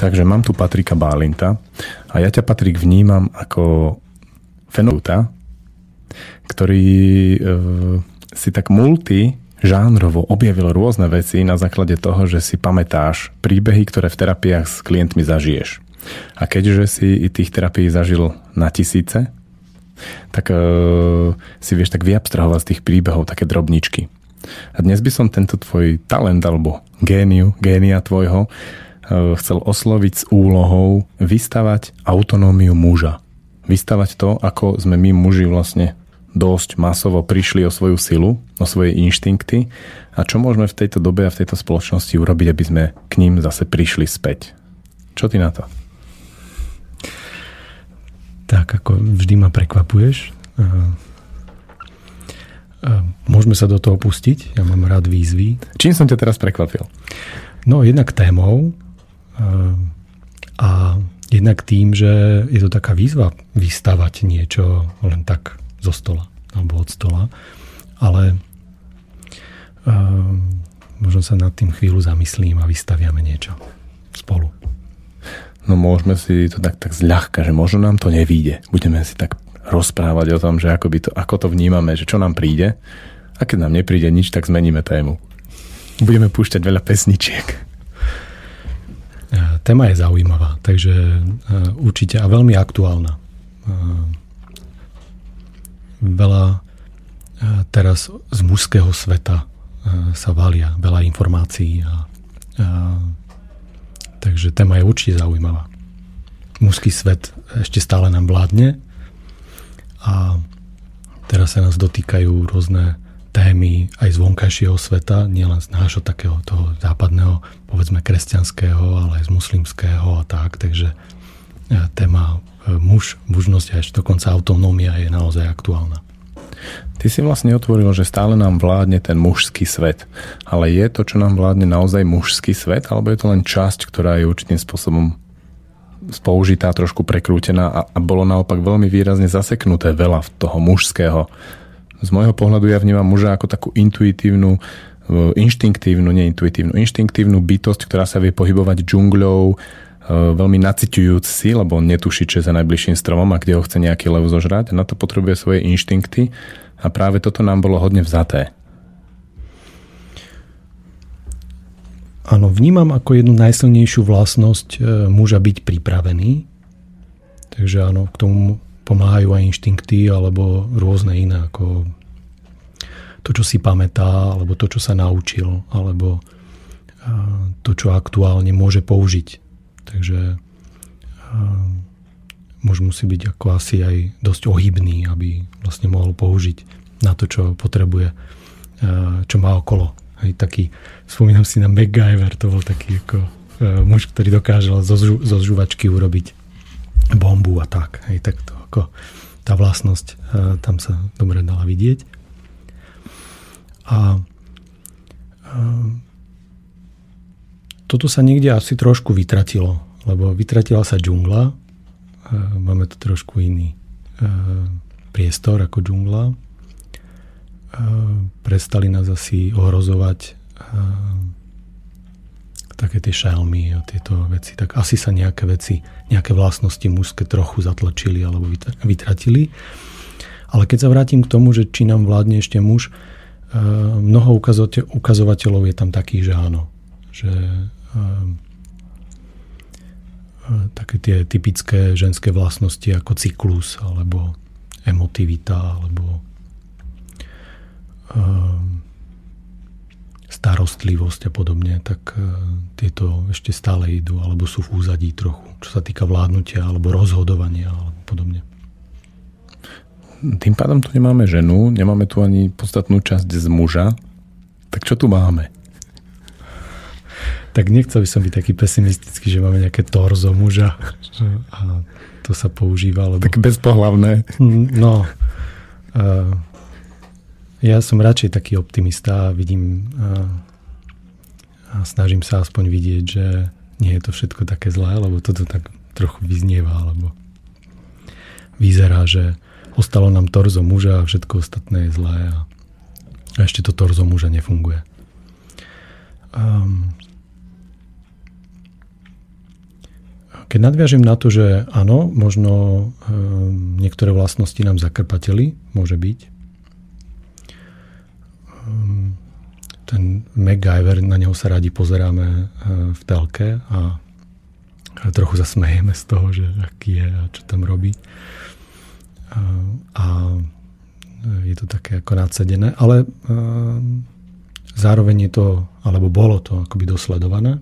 Takže mám tu Patrika Bálinta a ja ťa, Patrik, vnímam ako fenoluta, ktorý e, si tak multi žánrovo objavil rôzne veci na základe toho, že si pamätáš príbehy, ktoré v terapiách s klientmi zažiješ. A keďže si tých terapií zažil na tisíce, tak e, si vieš tak vyabstrahovať z tých príbehov také drobničky. A dnes by som tento tvoj talent alebo géniu, génia tvojho chcel osloviť s úlohou vystavať autonómiu muža. Vystavať to, ako sme my muži vlastne dosť masovo prišli o svoju silu, o svoje inštinkty a čo môžeme v tejto dobe a v tejto spoločnosti urobiť, aby sme k ním zase prišli späť. Čo ty na to? Tak, ako vždy ma prekvapuješ. Eh, eh, môžeme sa do toho pustiť. Ja mám rád výzvy. Čím som ťa teraz prekvapil? No, jednak témou, a jednak tým, že je to taká výzva vystavať niečo len tak zo stola alebo od stola, ale uh, možno sa nad tým chvíľu zamyslím a vystaviame niečo spolu. No môžeme si to tak, tak zľahka, že možno nám to nevíde. Budeme si tak rozprávať o tom, že ako, by to, ako to vnímame, že čo nám príde. A keď nám nepríde nič, tak zmeníme tému. Budeme púšťať veľa pesničiek. Téma je zaujímavá, takže e, určite a veľmi aktuálna. E, veľa e, teraz z mužského sveta sa valia veľa informácií a, a takže téma je určite zaujímavá. Mužský svet ešte stále nám vládne a teraz sa nás dotýkajú rôzne témy aj z vonkajšieho sveta, nielen z nášho takého toho západného, povedzme kresťanského, ale aj z muslimského a tak, takže e, téma e, muž, mužnosť a ešte dokonca autonómia je naozaj aktuálna. Ty si vlastne otvoril, že stále nám vládne ten mužský svet. Ale je to, čo nám vládne naozaj mužský svet, alebo je to len časť, ktorá je určitým spôsobom použitá, trošku prekrútená a, a bolo naopak veľmi výrazne zaseknuté veľa toho mužského z môjho pohľadu ja vnímam muža ako takú intuitívnu, e, inštinktívnu, nie intuitívnu, inštinktívnu bytosť, ktorá sa vie pohybovať džungľou, e, veľmi naciťujúc si, lebo on netuší, čo je za najbližším stromom a kde ho chce nejaký lev zožrať. Na to potrebuje svoje inštinkty a práve toto nám bolo hodne vzaté. Áno, vnímam ako jednu najsilnejšiu vlastnosť e, muža byť pripravený. Takže áno, k tomu pomáhajú aj inštinkty alebo rôzne iné, ako to, čo si pamätá, alebo to, čo sa naučil, alebo to, čo aktuálne môže použiť. Takže muž musí byť ako asi aj dosť ohybný, aby vlastne mohol použiť na to, čo potrebuje, čo má okolo. Hej, taký, spomínam si na MacGyver, to bol taký ako muž, ktorý dokážel zo, zo žuvačky urobiť bombu a tak. Hej, tak to ako tá vlastnosť e, tam sa dobre dala vidieť. A e, toto sa niekde asi trošku vytratilo, lebo vytratila sa džungla, e, máme tu trošku iný priestor ako džungla. Prestali nás asi ohrozovať také tie šelmy a tieto veci, tak asi sa nejaké veci, nejaké vlastnosti mužské trochu zatlačili alebo vytratili. Ale keď sa vrátim k tomu, že či nám vládne ešte muž, eh, mnoho ukazovateľov je tam takých, že áno. Že eh, eh, také tie typické ženské vlastnosti ako cyklus alebo emotivita alebo starostlivosť a podobne, tak e, tieto ešte stále idú alebo sú v úzadí trochu, čo sa týka vládnutia alebo rozhodovania alebo podobne. Tým pádom tu nemáme ženu, nemáme tu ani podstatnú časť z muža. Tak čo tu máme? Tak nechcel by som byť taký pesimistický, že máme nejaké torzo muža a to sa používa. Lebo... Tak bezpohlavné. No, uh, ja som radšej taký optimista a vidím a snažím sa aspoň vidieť, že nie je to všetko také zlé, lebo toto tak trochu vyznieva, alebo vyzerá, že ostalo nám torzo muža a všetko ostatné je zlé a, a ešte to torzo muža nefunguje. Um, keď nadviažem na to, že áno, možno um, niektoré vlastnosti nám zakrpateli, môže byť. Ten MacGyver, na neho sa radi pozeráme uh, v telke a, a trochu sa smejeme z toho, že aký je a čo tam robí. Uh, a je to také ako nadsedené, ale uh, zároveň je to, alebo bolo to akoby dosledované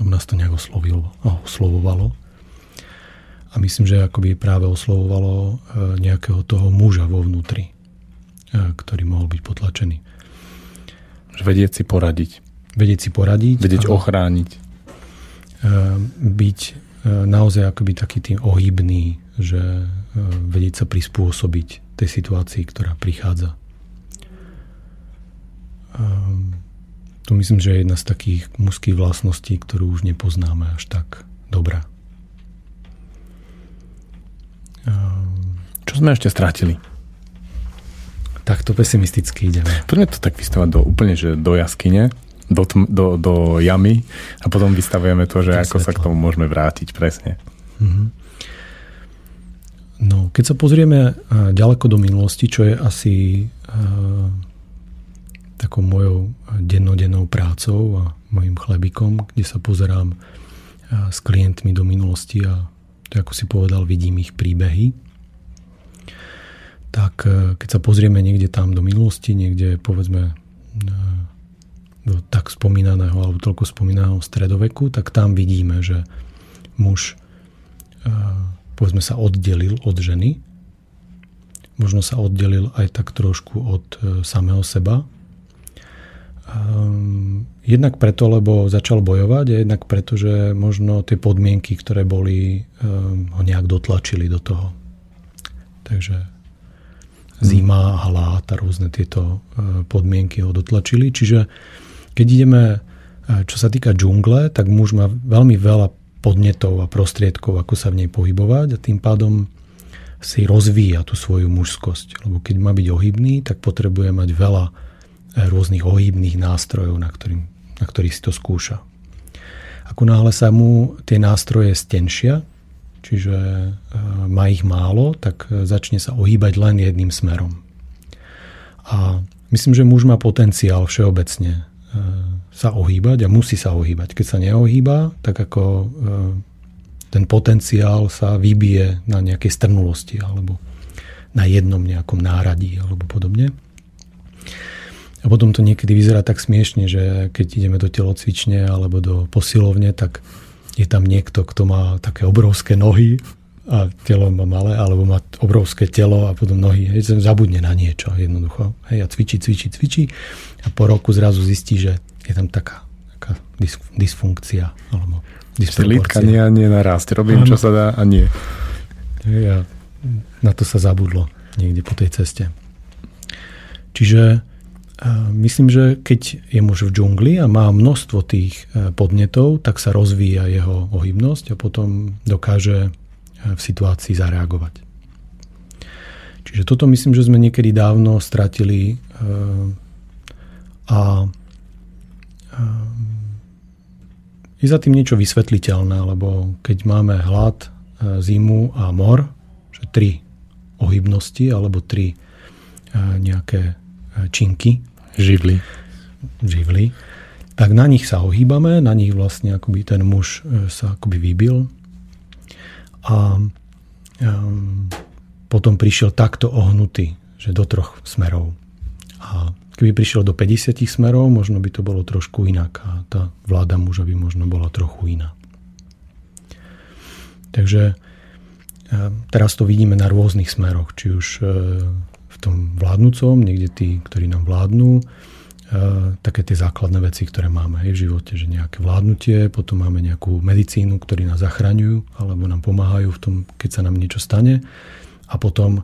aby nás to nejak oslovilo, oslovovalo. A myslím, že akoby práve oslovovalo e, nejakého toho muža vo vnútri, e, ktorý mohol byť potlačený. Vedieť si poradiť. Vedieť si poradiť. Vedieť ochrániť. E, byť naozaj akoby taký tým ohybný, že vedieť sa prispôsobiť tej situácii, ktorá prichádza. To myslím, že je jedna z takých mužských vlastností, ktorú už nepoznáme až tak dobrá. Čo sme ešte strátili? Takto pesimisticky ideme. Poďme to tak vystavať do, úplne, že do jaskyne, do, tm, do, do jamy a potom vystavujeme to, že to ako svetlo. sa k tomu môžeme vrátiť presne. Mm-hmm. No, keď sa pozrieme ďaleko do minulosti, čo je asi takou mojou dennodennou prácou a mojim chlebikom, kde sa pozerám s klientmi do minulosti a to, ako si povedal, vidím ich príbehy. Tak e, keď sa pozrieme niekde tam do minulosti, niekde povedzme e, do tak spomínaného alebo toľko spomínaného stredoveku, tak tam vidíme, že muž e, povedzme sa oddelil od ženy, možno sa oddelil aj tak trošku od samého seba, Um, jednak preto, lebo začal bojovať a jednak preto, že možno tie podmienky, ktoré boli, um, ho nejak dotlačili do toho. Takže zima, hlad a rôzne tieto uh, podmienky ho dotlačili. Čiže keď ideme, uh, čo sa týka džungle, tak muž má veľmi veľa podnetov a prostriedkov, ako sa v nej pohybovať a tým pádom si rozvíja tú svoju mužskosť. Lebo keď má byť ohybný, tak potrebuje mať veľa rôznych ohybných nástrojov, na, ktorým, na ktorých si to skúša. Ako náhle sa mu tie nástroje stenšia, čiže e, má ich málo, tak e, začne sa ohýbať len jedným smerom. A myslím, že muž má potenciál všeobecne e, sa ohýbať a musí sa ohýbať. Keď sa neohýba, tak ako ten potenciál sa vybije na nejakej strnulosti alebo na jednom nejakom náradí alebo podobne. A potom to niekedy vyzerá tak smiešne, že keď ideme do telocvične alebo do posilovne, tak je tam niekto, kto má také obrovské nohy a telo má malé, alebo má obrovské telo a potom nohy. Hej, zabudne na niečo jednoducho. Hej, a cvičí, cvičí, cvičí a po roku zrazu zistí, že je tam taká, taká dysfunkcia alebo Lítka nie nie narásť. Robím, ano. čo sa dá a nie. Hej, a na to sa zabudlo niekde po tej ceste. Čiže Myslím, že keď je muž v džungli a má množstvo tých e, podnetov, tak sa rozvíja jeho ohybnosť a potom dokáže e, v situácii zareagovať. Čiže toto myslím, že sme niekedy dávno stratili e, a je za tým niečo vysvetliteľné, lebo keď máme hlad, zimu a mor, že tri ohybnosti alebo tri nejaké činky. Živly. Živly. Tak na nich sa ohýbame, na nich vlastne akoby ten muž e, sa akoby vybil. A um, potom prišiel takto ohnutý, že do troch smerov. A keby prišiel do 50 smerov, možno by to bolo trošku inak a tá vláda muža by možno bola trochu iná. Takže teraz to vidíme na rôznych smeroch, či už e, v tom vládnúcom, niekde tí, ktorí nám vládnu, také tie základné veci, ktoré máme aj v živote, že nejaké vládnutie, potom máme nejakú medicínu, ktorí nás zachraňujú alebo nám pomáhajú v tom, keď sa nám niečo stane a potom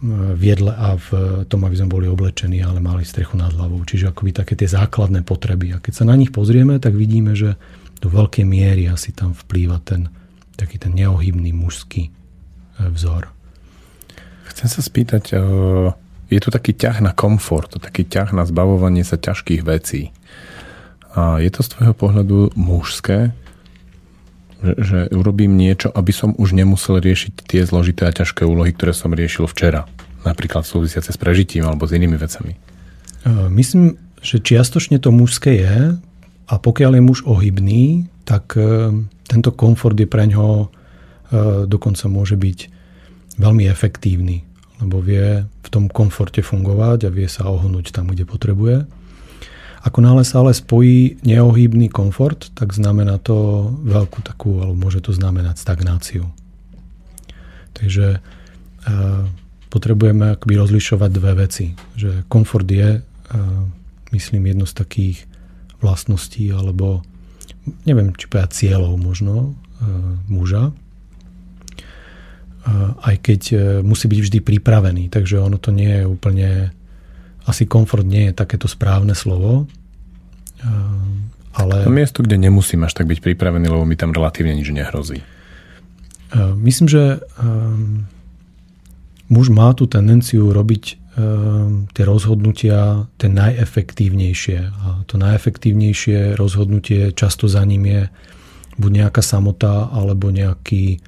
v jedle a v tom, aby sme boli oblečení, ale mali strechu nad hlavou. Čiže akoby také tie základné potreby. A keď sa na nich pozrieme, tak vidíme, že do veľkej miery asi tam vplýva ten taký ten neohybný mužský vzor. Chcem sa spýtať, eh, je tu taký ťah na komfort, taký ťah na zbavovanie sa ťažkých vecí. A je to z tvojho pohľadu mužské Že, že urobím niečo, aby som už nemusel riešiť tie zložité a ťažké úlohy, ktoré som riešil včera. Napríklad súvisiace s prežitím alebo s inými vecami. Myslím, že čiastočne to mužské je a pokiaľ je muž ohybný, tak tento komfort je pre ňoho dokonca môže byť veľmi efektívny, lebo vie v tom komforte fungovať a vie sa ohnúť tam, kde potrebuje. Ako náhle sa ale spojí neohybný komfort, tak znamená to veľkú takú, alebo môže to znamenať stagnáciu. Takže e, potrebujeme akoby rozlišovať dve veci. Že komfort je, e, myslím, jedno z takých vlastností, alebo neviem, či povedať cieľov možno e, muža, aj keď e, musí byť vždy pripravený. Takže ono to nie je úplne... Asi komfort nie je takéto správne slovo. Ale... To miesto, kde nemusím až tak byť pripravený, lebo mi tam relatívne nič nehrozí. Myslím, že muž má tú tendenciu robiť tie rozhodnutia tie najefektívnejšie. A to najefektívnejšie rozhodnutie často za ním je buď nejaká samota, alebo nejaký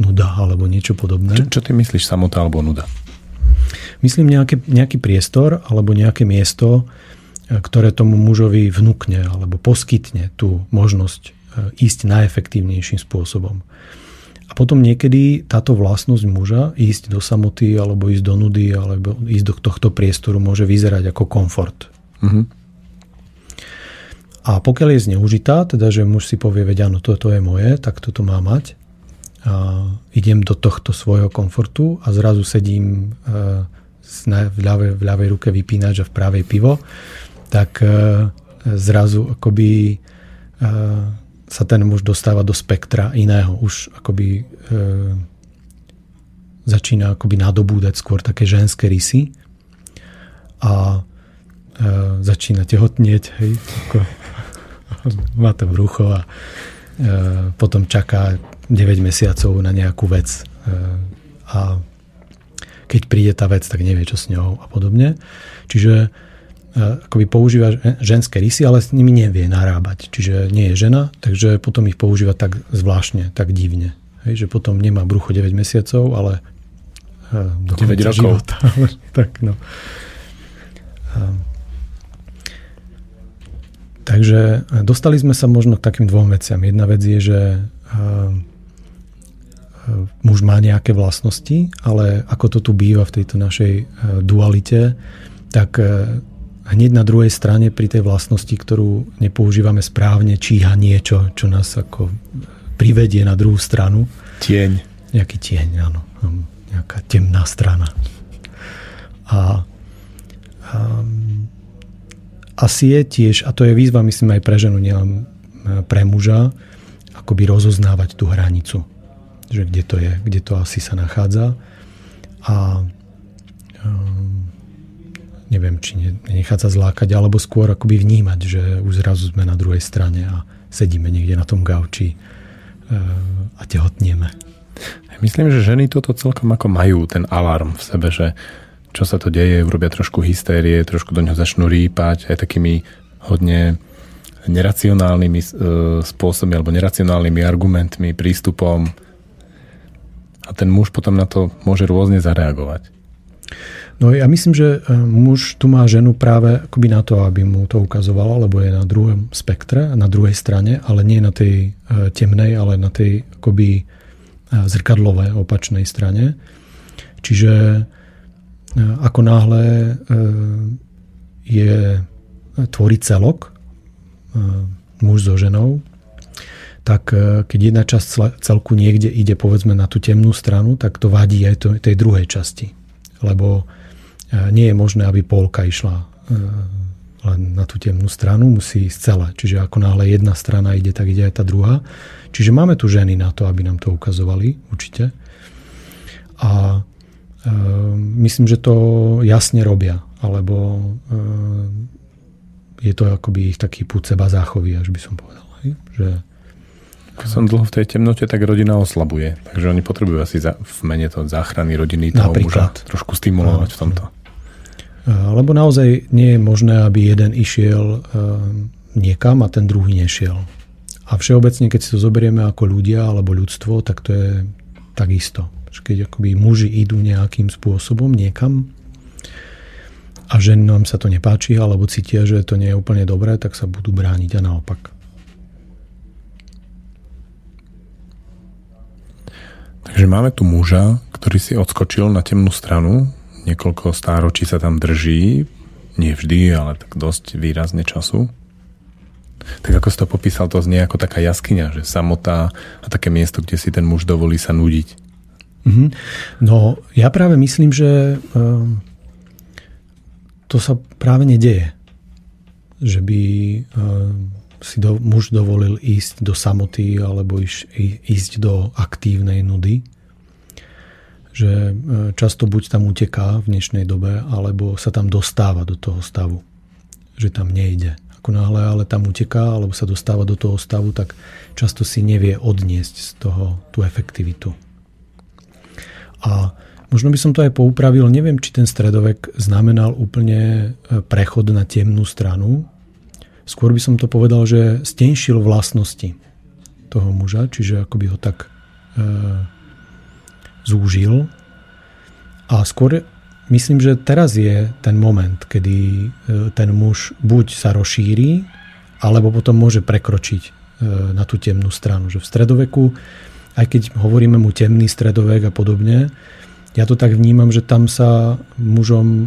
nuda alebo niečo podobné. Čo, čo ty myslíš, samota alebo nuda? Myslím nejaké, nejaký priestor alebo nejaké miesto, e, ktoré tomu mužovi vnúkne alebo poskytne tú možnosť e, ísť najefektívnejším spôsobom. A potom niekedy táto vlastnosť muža ísť do samoty alebo ísť do nudy alebo ísť do tohto priestoru môže vyzerať ako komfort. Uh-huh. A pokiaľ je zneužitá, teda že muž si povie, veď áno, toto je moje, tak toto má mať, idem do tohto svojho komfortu a zrazu sedím e, v ľavej, v ľavej ruke vypínač a v pravej pivo, tak e, zrazu akoby e, sa ten muž dostáva do spektra iného. Už akoby začína akoby nadobúdať skôr také ženské rysy a začína tehotnieť, hej, ako, má to brucho a potom čaká 9 mesiacov na nejakú vec e, a keď príde tá vec, tak nevie, čo s ňou a podobne. Čiže e, akoby používa ženské rysy, ale s nimi nevie narábať. Čiže nie je žena, takže potom ich používa tak zvláštne, tak divne. Hej, že potom nemá brucho 9 mesiacov, ale e, do 9 rokov. Života. tak, no. Takže dostali sme sa možno k takým dvom veciam. Jedna vec je, že muž má nejaké vlastnosti, ale ako to tu býva v tejto našej e, dualite, tak e, hneď na druhej strane pri tej vlastnosti, ktorú nepoužívame správne, číha niečo, čo nás ako privedie na druhú stranu. Tieň. Nejaký tieň, áno. Nejaká temná strana. A, a asi je tiež, a to je výzva, myslím, aj pre ženu, nielen e, pre muža, akoby rozoznávať tú hranicu že kde to je, kde to asi sa nachádza. A um, neviem, či nechať sa zlákať, alebo skôr akoby vnímať, že už zrazu sme na druhej strane a sedíme niekde na tom gauči uh, a tehotnieme. Myslím, že ženy toto celkom ako majú, ten alarm v sebe, že čo sa to deje, urobia trošku hystérie, trošku do ňoho začnú rýpať aj takými hodne neracionálnymi e, spôsobmi alebo neracionálnymi argumentmi, prístupom a ten muž potom na to môže rôzne zareagovať. No ja myslím, že e, muž tu má ženu práve akoby na to, aby mu to ukazovala, lebo je na druhom spektre, na druhej strane, ale nie na tej e, temnej, ale na tej akoby e, zrkadlovej opačnej strane. Čiže ako náhle je tvorí celok muž so ženou, tak e, keď jedna časť celku niekde ide povedzme na tú temnú stranu, tak to vadí aj tej druhej časti. Lebo e, nie je možné, aby polka išla e, len na tú temnú stranu, musí ísť celé. Čiže ako náhle jedna strana ide, tak ide aj tá druhá. Čiže máme tu ženy na to, aby nám to ukazovali, určite. A e, myslím, že to jasne robia, alebo e, je to akoby ich taký púd seba záchovy, až by som povedal. Hej? Že som dlho v tej temnote, tak rodina oslabuje. Takže oni potrebujú asi za, v mene toho záchrany rodiny toho Napríklad. muža trošku stimulovať no, v tomto. Lebo naozaj nie je možné, aby jeden išiel niekam a ten druhý nešiel. A všeobecne, keď si to zoberieme ako ľudia alebo ľudstvo, tak to je takisto. Keď akoby muži idú nejakým spôsobom niekam a ženám sa to nepáči alebo cítia, že to nie je úplne dobré, tak sa budú brániť a naopak. Takže máme tu muža, ktorý si odskočil na temnú stranu, niekoľko stáročí sa tam drží, nie vždy, ale tak dosť výrazne času. Tak ako si to popísal, to znie ako taká jaskyňa, že samotá a také miesto, kde si ten muž dovolí sa nudiť. Mm-hmm. No, ja práve myslím, že uh, to sa práve nedeje. Že by uh, si do, muž dovolil ísť do samoty alebo iš, ísť do aktívnej nudy. Že uh, často buď tam uteká v dnešnej dobe, alebo sa tam dostáva do toho stavu. Že tam nejde ako náhle ale tam uteká alebo sa dostáva do toho stavu, tak často si nevie odniesť z toho tú efektivitu. A možno by som to aj poupravil, neviem, či ten stredovek znamenal úplne e, prechod na temnú stranu. Skôr by som to povedal, že stenšil vlastnosti toho muža, čiže akoby ho tak e, zúžil. A skôr myslím, že teraz je ten moment, kedy e, ten muž buď sa rozšíri, alebo potom môže prekročiť e, na tú temnú stranu. Že v stredoveku, aj keď hovoríme mu temný stredovek a podobne, ja to tak vnímam, že tam sa mužom e,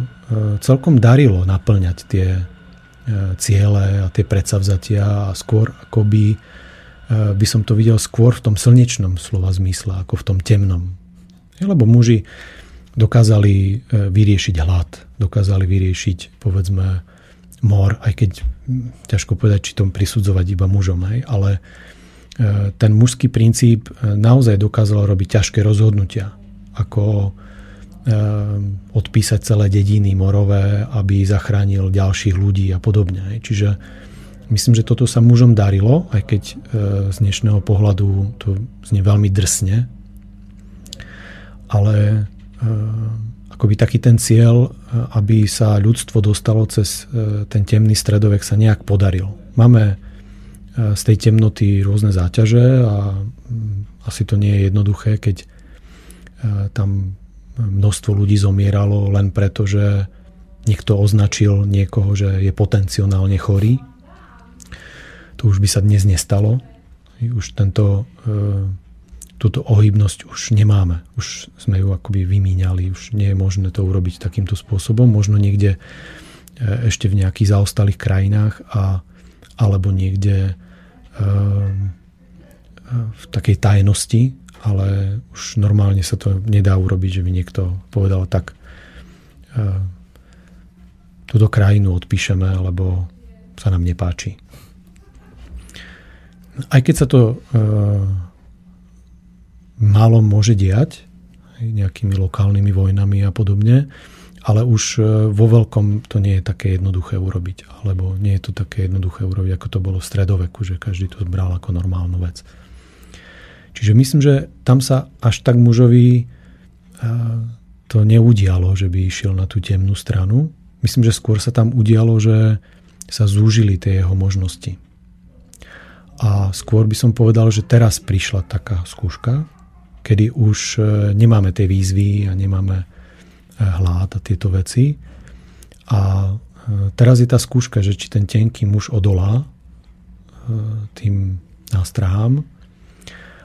celkom darilo naplňať tie ciele a tie predsavzatia a skôr akoby by som to videl skôr v tom slnečnom slova zmysle, ako v tom temnom. Lebo muži dokázali e, vyriešiť hlad, dokázali vyriešiť, povedzme, mor, aj keď ťažko povedať, či tom prisudzovať iba mužom, hej, ale e, ten mužský princíp e, naozaj dokázal robiť ťažké rozhodnutia, ako odpísať celé dediny morové, aby zachránil ďalších ľudí a podobne. Čiže myslím, že toto sa mužom darilo, aj keď z dnešného pohľadu to znie veľmi drsne, ale Eh, akoby taký ten cieľ, eh, aby sa ľudstvo dostalo cez ten temný stredovek sa nejak podaril. Máme z tej temnoty rôzne záťaže a mm, asi to nie je jednoduché, keď tam množstvo ľudí zomieralo len preto, že niekto označil niekoho, že je potenciálne chorý. To už by sa dnes nestalo. Už tento túto ohybnosť už nemáme. Už sme ju akoby vymíňali, už nie je možné to urobiť takýmto spôsobom. Možno niekde e, ešte v nejakých zaostalých krajinách a, alebo niekde e, e, v takej tajnosti, ale už normálne sa to nedá urobiť, že by niekto povedal tak túto krajinu odpíšeme, alebo sa nám nepáči. Aj keď sa to málo môže diať, nejakými lokálnymi vojnami a podobne, ale už e, vo veľkom to nie je také jednoduché urobiť, alebo nie je to také jednoduché urobiť, ako to bolo v stredoveku, že každý to bral ako normálnu vec. Čiže myslím, že tam sa až tak mužovi e, to neudialo, že by išiel na tú temnú stranu. Myslím, že skôr sa tam udialo, že sa zúžili tie jeho možnosti. A skôr by som povedal, že teraz prišla taká skúška, kedy už e, nemáme tie výzvy a nemáme e, hlad a tieto veci. A teraz je tá skúška, že či ten tenký muž odolá tým nástrahám,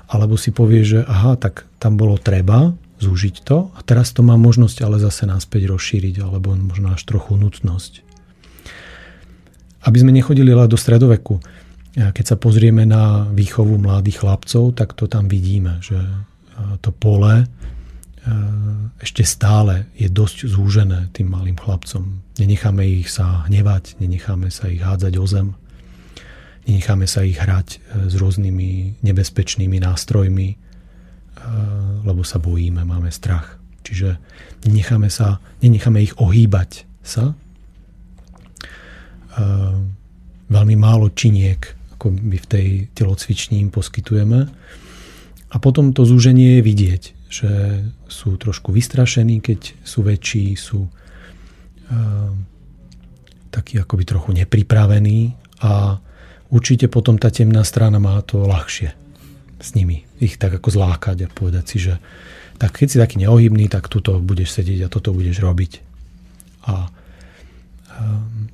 alebo si povie, že aha, tak tam bolo treba zúžiť to a teraz to má možnosť ale zase náspäť rozšíriť, alebo možno až trochu nutnosť. Aby sme nechodili ale do stredoveku, keď sa pozrieme na výchovu mladých chlapcov, tak to tam vidíme, že to pole ešte stále je dosť zúžené tým malým chlapcom. Nenecháme ich sa hnevať, nenecháme sa ich hádzať o zem, nenecháme sa ich hrať e, s rôznymi nebezpečnými nástrojmi, e, lebo sa bojíme, máme strach. Čiže nenecháme, sa, nenecháme ich ohýbať sa. Veľmi málo činiek, ako my v tej telocvični im poskytujeme a potom to zúženie je vidieť, že sú trošku vystrašení, keď sú väčší, sú uh, takí akoby trochu nepripravení a určite potom tá temná strana má to ľahšie s nimi. Ich tak ako zlákať a povedať si, že tak keď si taký neohybný, tak tuto budeš sedieť a toto budeš robiť. A um,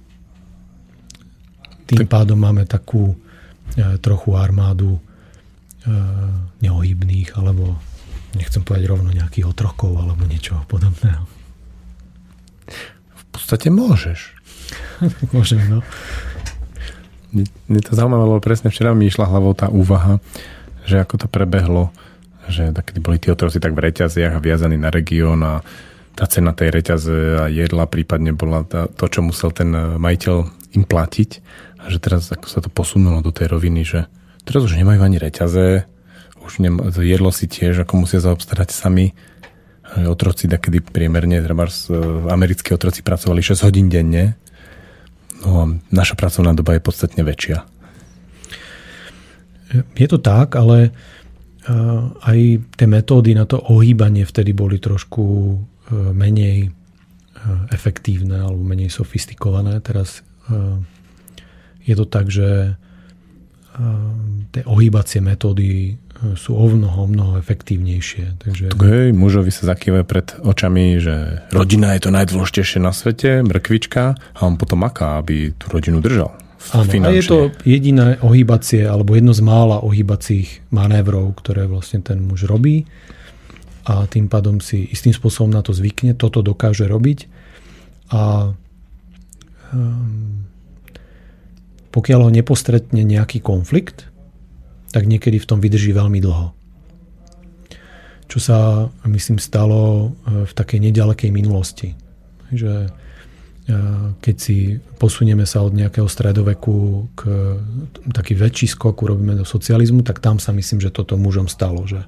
tým pádom máme takú e, trochu armádu e, neohybných, alebo nechcem povedať rovno nejakých otrokov, alebo niečo podobného. V podstate môžeš. Môžem, no. Mne to zaujímavé, lebo presne včera mi išla hlavou tá úvaha, že ako to prebehlo, že takedy boli tí otroci tak v reťaziach a viazaní na región a tá cena tej reťaze a jedla prípadne bola tá, to, čo musel ten majiteľ im platiť a že teraz ako sa to posunulo do tej roviny, že teraz už nemajú ani reťaze, už nem, jedlo si tiež ako musia zaobstarať sami. Otroci, kedy priemerne, treba americkí otroci pracovali 6 hodín denne, no naša pracovná doba je podstatne väčšia. Je to tak, ale aj tie metódy na to ohýbanie vtedy boli trošku e, menej e, efektívne alebo menej sofistikované. Teraz e, je to tak, že tie ohýbacie metódy sú o mnoho, mnoho efektívnejšie. Takže... Hej, mužovi sa zakýva pred očami, že rodina je to najdôležitejšie na svete, mrkvička a on potom maká, aby tú rodinu držal. Áno, a je to jediné ohýbacie, alebo jedno z mála ohýbacích manévrov, ktoré vlastne ten muž robí a tým pádom si istým spôsobom na to zvykne, toto dokáže robiť a um, pokiaľ ho nepostretne nejaký konflikt, tak niekedy v tom vydrží veľmi dlho. Čo sa, myslím, stalo e, v takej nedalekej minulosti. Že e, keď si posunieme sa od nejakého stredoveku k taký väčší skok urobíme do socializmu, tak tam sa myslím, že toto mužom stalo, že e,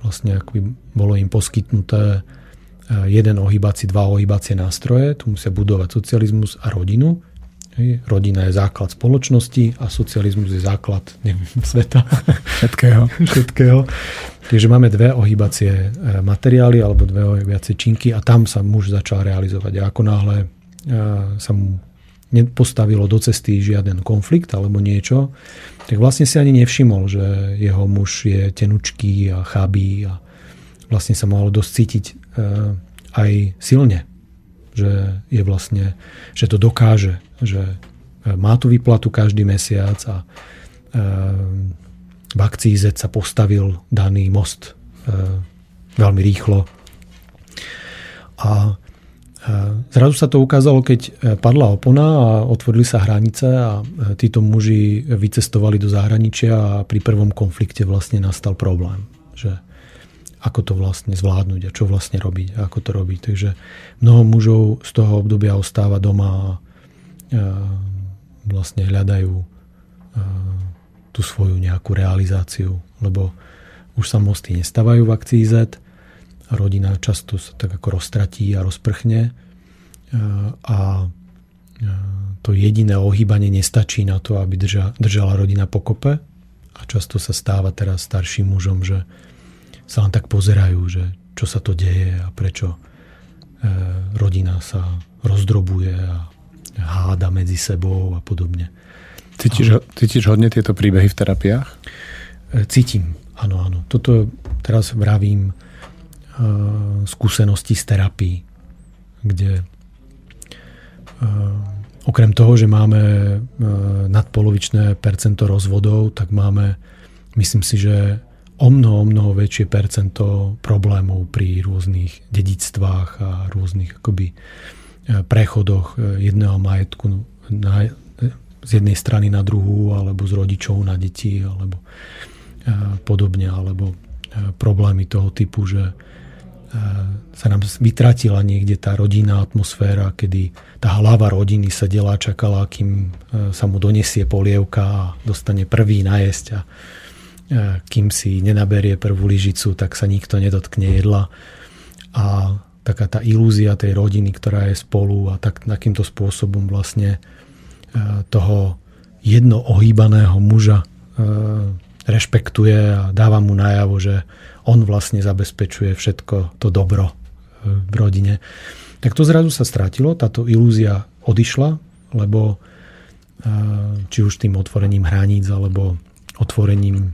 vlastne akoby bolo im poskytnuté jeden ohýbací, dva ohýbacie nástroje, tu musia budovať socializmus a rodinu hej. Rodina je základ spoločnosti a socializmus je základ neviem, sveta. Všetkého. Všetkého. Takže máme dve ohýbacie e, materiály alebo dve ohýbacie činky a tam sa muž začal realizovať. A ako náhle e, sa mu nepostavilo do cesty žiaden konflikt alebo niečo, tak vlastne si ani nevšimol, že jeho muž je tenučký a chabý a vlastne sa mohol dosť cítiť e, aj silne že je vlastne, že to dokáže, že e, má tú výplatu každý mesiac a e, v akcii Z sa postavil daný most e, veľmi rýchlo. A zrazu sa to ukázalo, keď padla opona a otvorili sa hranice a títo muži vycestovali do zahraničia a pri prvom konflikte vlastne nastal problém. Že ako to vlastne zvládnuť a čo vlastne robiť a ako to robiť. Takže mnoho mužov z toho obdobia ostáva doma a vlastne hľadajú tú svoju nejakú realizáciu, lebo už sa mosty nestávajú v akcii Z, rodina často sa tak ako roztratí a rozprchne a to jediné ohýbanie nestačí na to, aby držala rodina pokope a často sa stáva teraz starším mužom, že sa len tak pozerajú, že čo sa to deje a prečo e, rodina sa rozdrobuje a háda medzi sebou a podobne. Cítiš, cítiš hodne tieto príbehy v terapiách? E, cítim, áno, áno. Toto teraz vravím e, skúsenosti z terapii, kde okrem toho, že máme nadpolovičné percento rozvodov, tak máme, myslím si, že o mnoho, mnoho väčšie percento problémov pri rôznych dedictvách a rôznych akoby e, prechodoch e, jedného majetku na, z jednej strany na druhú, alebo z rodičov na deti, alebo e, podobne, alebo problémy toho typu, že sa nám vytratila niekde tá rodinná atmosféra, kedy tá hlava rodiny sedela čakala, kým sa mu donesie polievka a dostane prvý najesť a kým si nenaberie prvú lyžicu, tak sa nikto nedotkne jedla. A taká tá ilúzia tej rodiny, ktorá je spolu a tak takýmto spôsobom vlastne e, toho jedno muža e, rešpektuje a dáva mu najavo, že on vlastne zabezpečuje všetko to dobro e, v rodine. Tak to zrazu sa stratilo, táto ilúzia odišla, lebo či už tým otvorením hraníc, alebo otvorením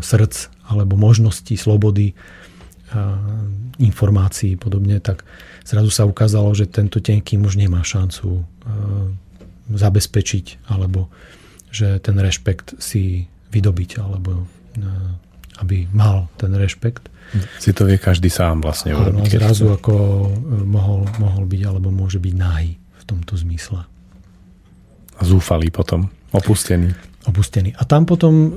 srdc, alebo možností, slobody, informácií podobne, tak zrazu sa ukázalo, že tento tenký muž nemá šancu zabezpečiť, alebo že ten rešpekt si vydobiť, alebo aby mal ten rešpekt. Si to vie každý sám vlastne urobiť. Áno, zrazu ako e, mohol, mohol byť alebo môže byť nahý v tomto zmysle. A zúfalý potom, opustený. Opustený. A tam potom e,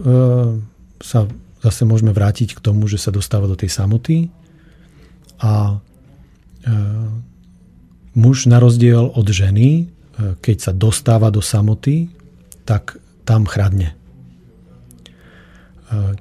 sa zase môžeme vrátiť k tomu, že sa dostáva do tej samoty a e, muž na rozdiel od ženy, e, keď sa dostáva do samoty, tak tam chradne.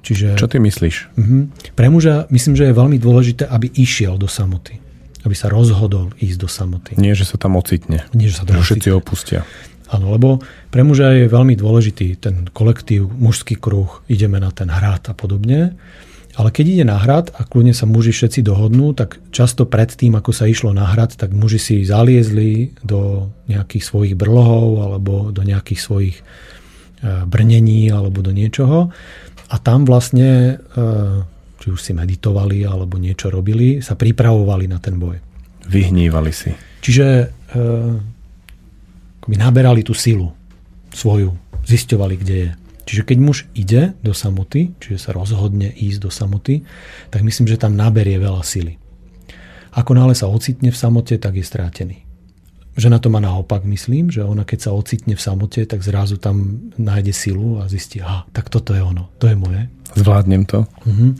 Čiže, Čo ty myslíš? Uh-huh. Pre muža myslím, že je veľmi dôležité, aby išiel do samoty. Aby sa rozhodol ísť do samoty. Nie, že sa tam ocitne. Nie, že sa tam že všetci opustia. Áno, lebo pre muža je veľmi dôležitý ten kolektív, mužský kruh, ideme na ten hrad a podobne. Ale keď ide na hrad a kľudne sa muži všetci dohodnú, tak často pred tým, ako sa išlo na hrad, tak muži si zaliezli do nejakých svojich brlohov alebo do nejakých svojich e, brnení alebo do niečoho a tam vlastne, e, či už si meditovali alebo niečo robili, sa pripravovali na ten boj. Vyhnívali si. Čiže by naberali tú silu svoju, zisťovali, kde je. Čiže keď muž ide do samoty, čiže sa rozhodne ísť do samoty, tak myslím, že tam naberie veľa sily. Ako náhle sa ocitne v samote, tak je strátený. Žena to má naopak, myslím, že ona keď sa ocitne v samote, tak zrazu tam nájde silu a zistí, aha, tak toto je ono, to je moje. Zvládnem to. Uh-huh.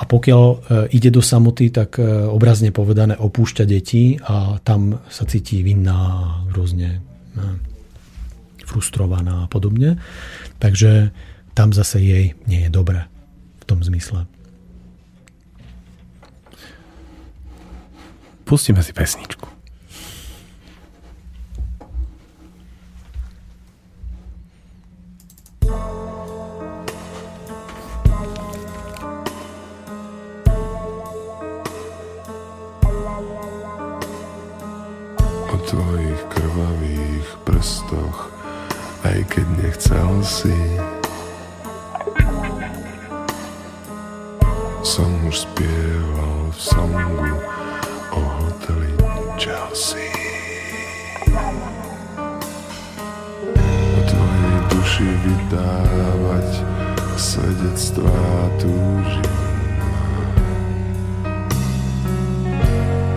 A pokiaľ e, ide do samoty, tak e, obrazne povedané opúšťa deti a tam sa cíti vinná, rôzne frustrovaná a podobne. Takže tam zase jej nie je dobre v tom zmysle. Pustíme si pesničku. prstoch, aj keď nechcel si. Som už spieval v songu o hoteli Chelsea. O tvojej duši vydávať svedectvá túžim.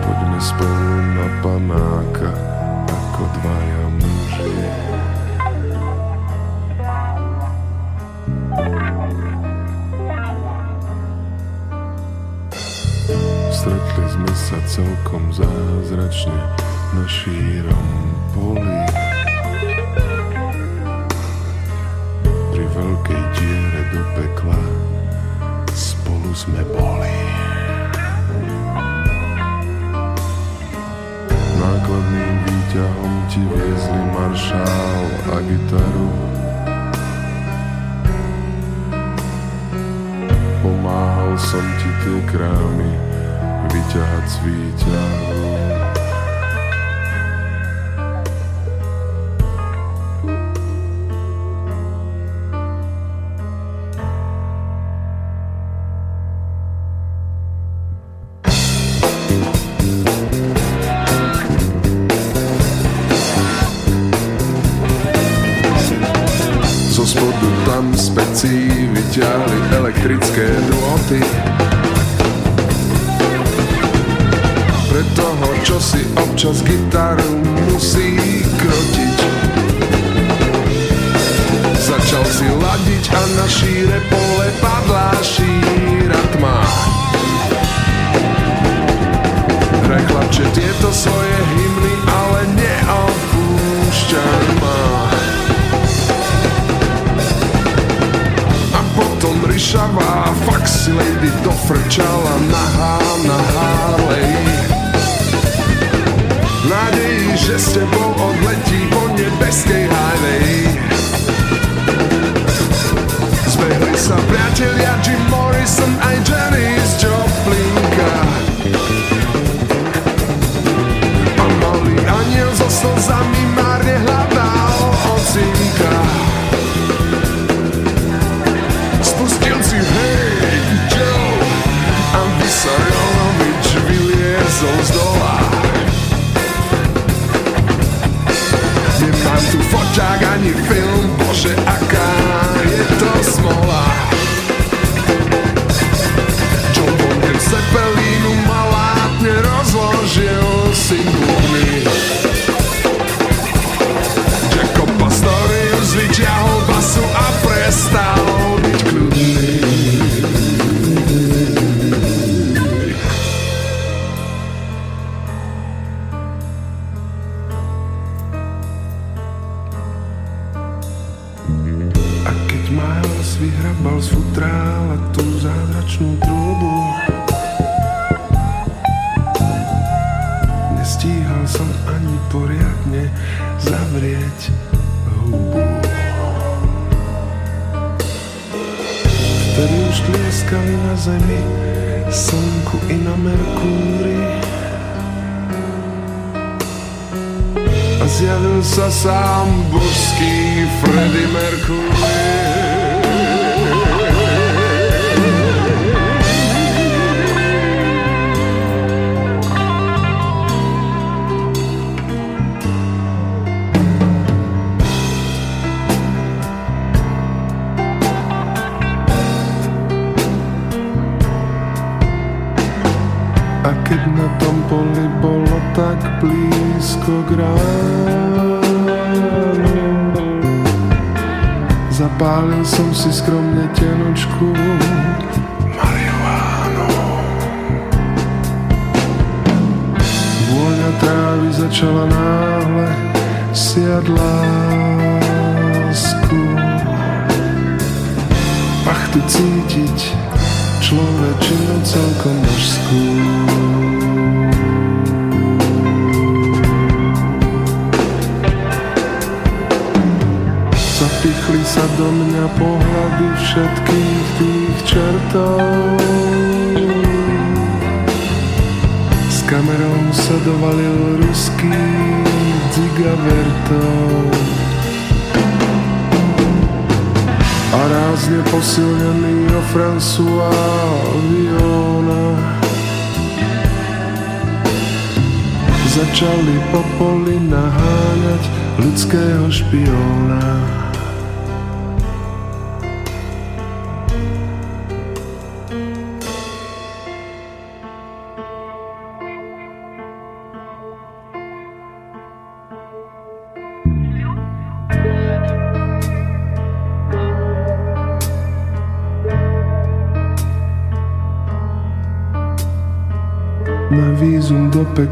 Poďme spolu na panáka ako dvaja Stretli sme sa celkom zázračne na šírom poli. Pri veľkej diere do pekla spolu sme boli. Nákladným výťahom ti viezli maršál a gitaru. Pomáhal som ti tie krámy vyťahať z výťahu. Zo spodu tam z pecí vyťahli elektrické drôty Tanto forte a ganifeira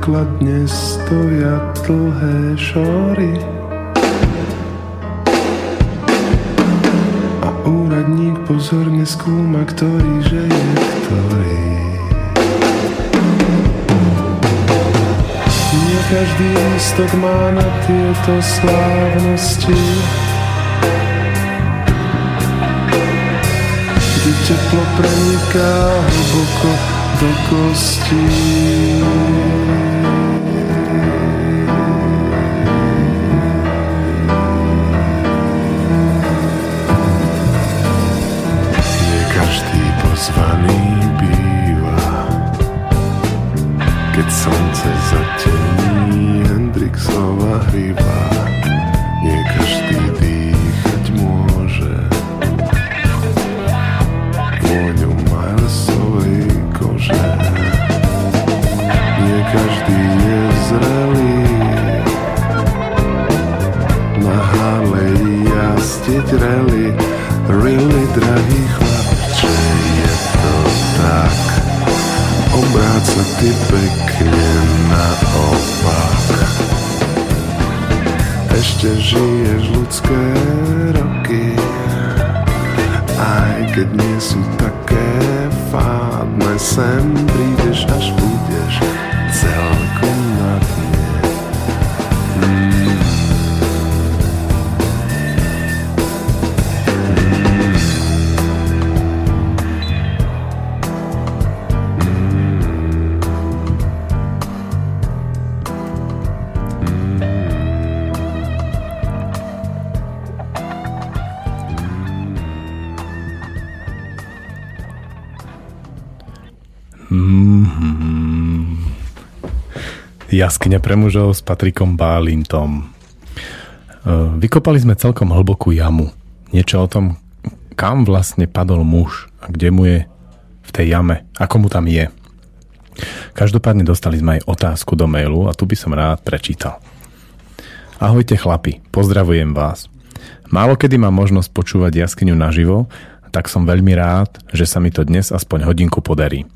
pokladne stoja dlhé šory. A úradník pozorne skúma, ktorý že je ktorý. Nie každý lístok má na tieto slávnosti. Kde teplo preniká hlboko do kostí. zvaný býva, keď slnce zatení Hendrixova hryba. Nie každý Jaskyňa pre mužov s Patrikom Bálintom. E, vykopali sme celkom hlbokú jamu. Niečo o tom, kam vlastne padol muž a kde mu je v tej jame, ako mu tam je. Každopádne dostali sme aj otázku do mailu a tu by som rád prečítal. Ahojte chlapi, pozdravujem vás. Málo kedy mám možnosť počúvať jaskyňu naživo, tak som veľmi rád, že sa mi to dnes aspoň hodinku podarí.